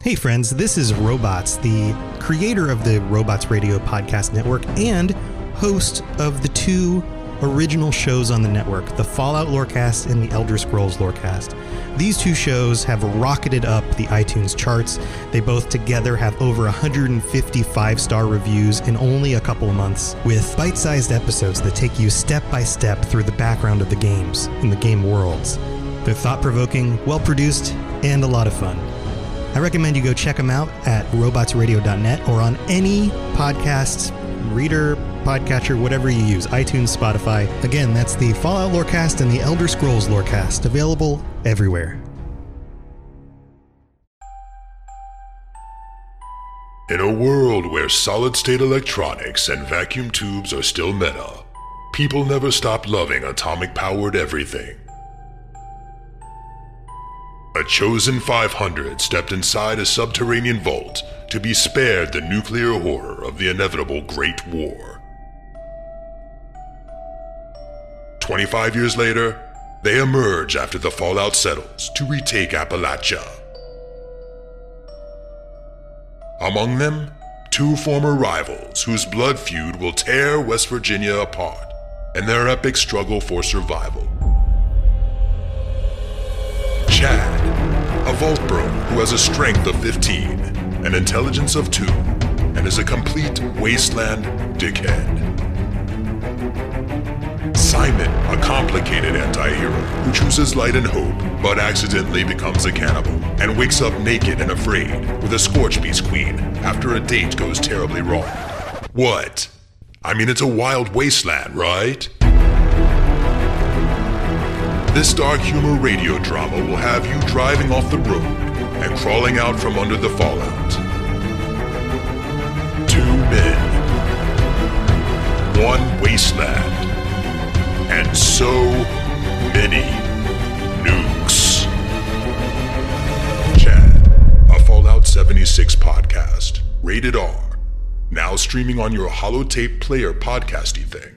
Hey, friends, this is Robots, the creator of the Robots Radio Podcast Network and host of the two original shows on the network the Fallout Lorecast and the Elder Scrolls Lorecast. These two shows have rocketed up the iTunes charts. They both together have over 155 star reviews in only a couple months, with bite sized episodes that take you step by step through the background of the games and the game worlds. They're thought provoking, well produced, and a lot of fun. I recommend you go check them out at robotsradio.net or on any podcast reader, podcatcher, whatever you use, iTunes, Spotify. Again, that's the Fallout Lorecast and the Elder Scrolls Lorecast, available everywhere. In a world where solid state electronics and vacuum tubes are still meta, people never stop loving atomic powered everything. A chosen 500 stepped inside a subterranean vault to be spared the nuclear horror of the inevitable Great War. 25 years later, they emerge after the fallout settles to retake Appalachia. Among them, two former rivals whose blood feud will tear West Virginia apart in their epic struggle for survival. Chad, a Vault Bro who has a strength of 15, an intelligence of 2, and is a complete wasteland dickhead. Simon, a complicated anti-hero who chooses light and hope, but accidentally becomes a cannibal, and wakes up naked and afraid with a Scorch Beast Queen after a date goes terribly wrong. What? I mean, it's a wild wasteland, right? This dark humor radio drama will have you driving off the road and crawling out from under the fallout. Two men, one wasteland, and so many nukes. Chad, a Fallout 76 podcast, rated R, now streaming on your holotape player podcasty thing.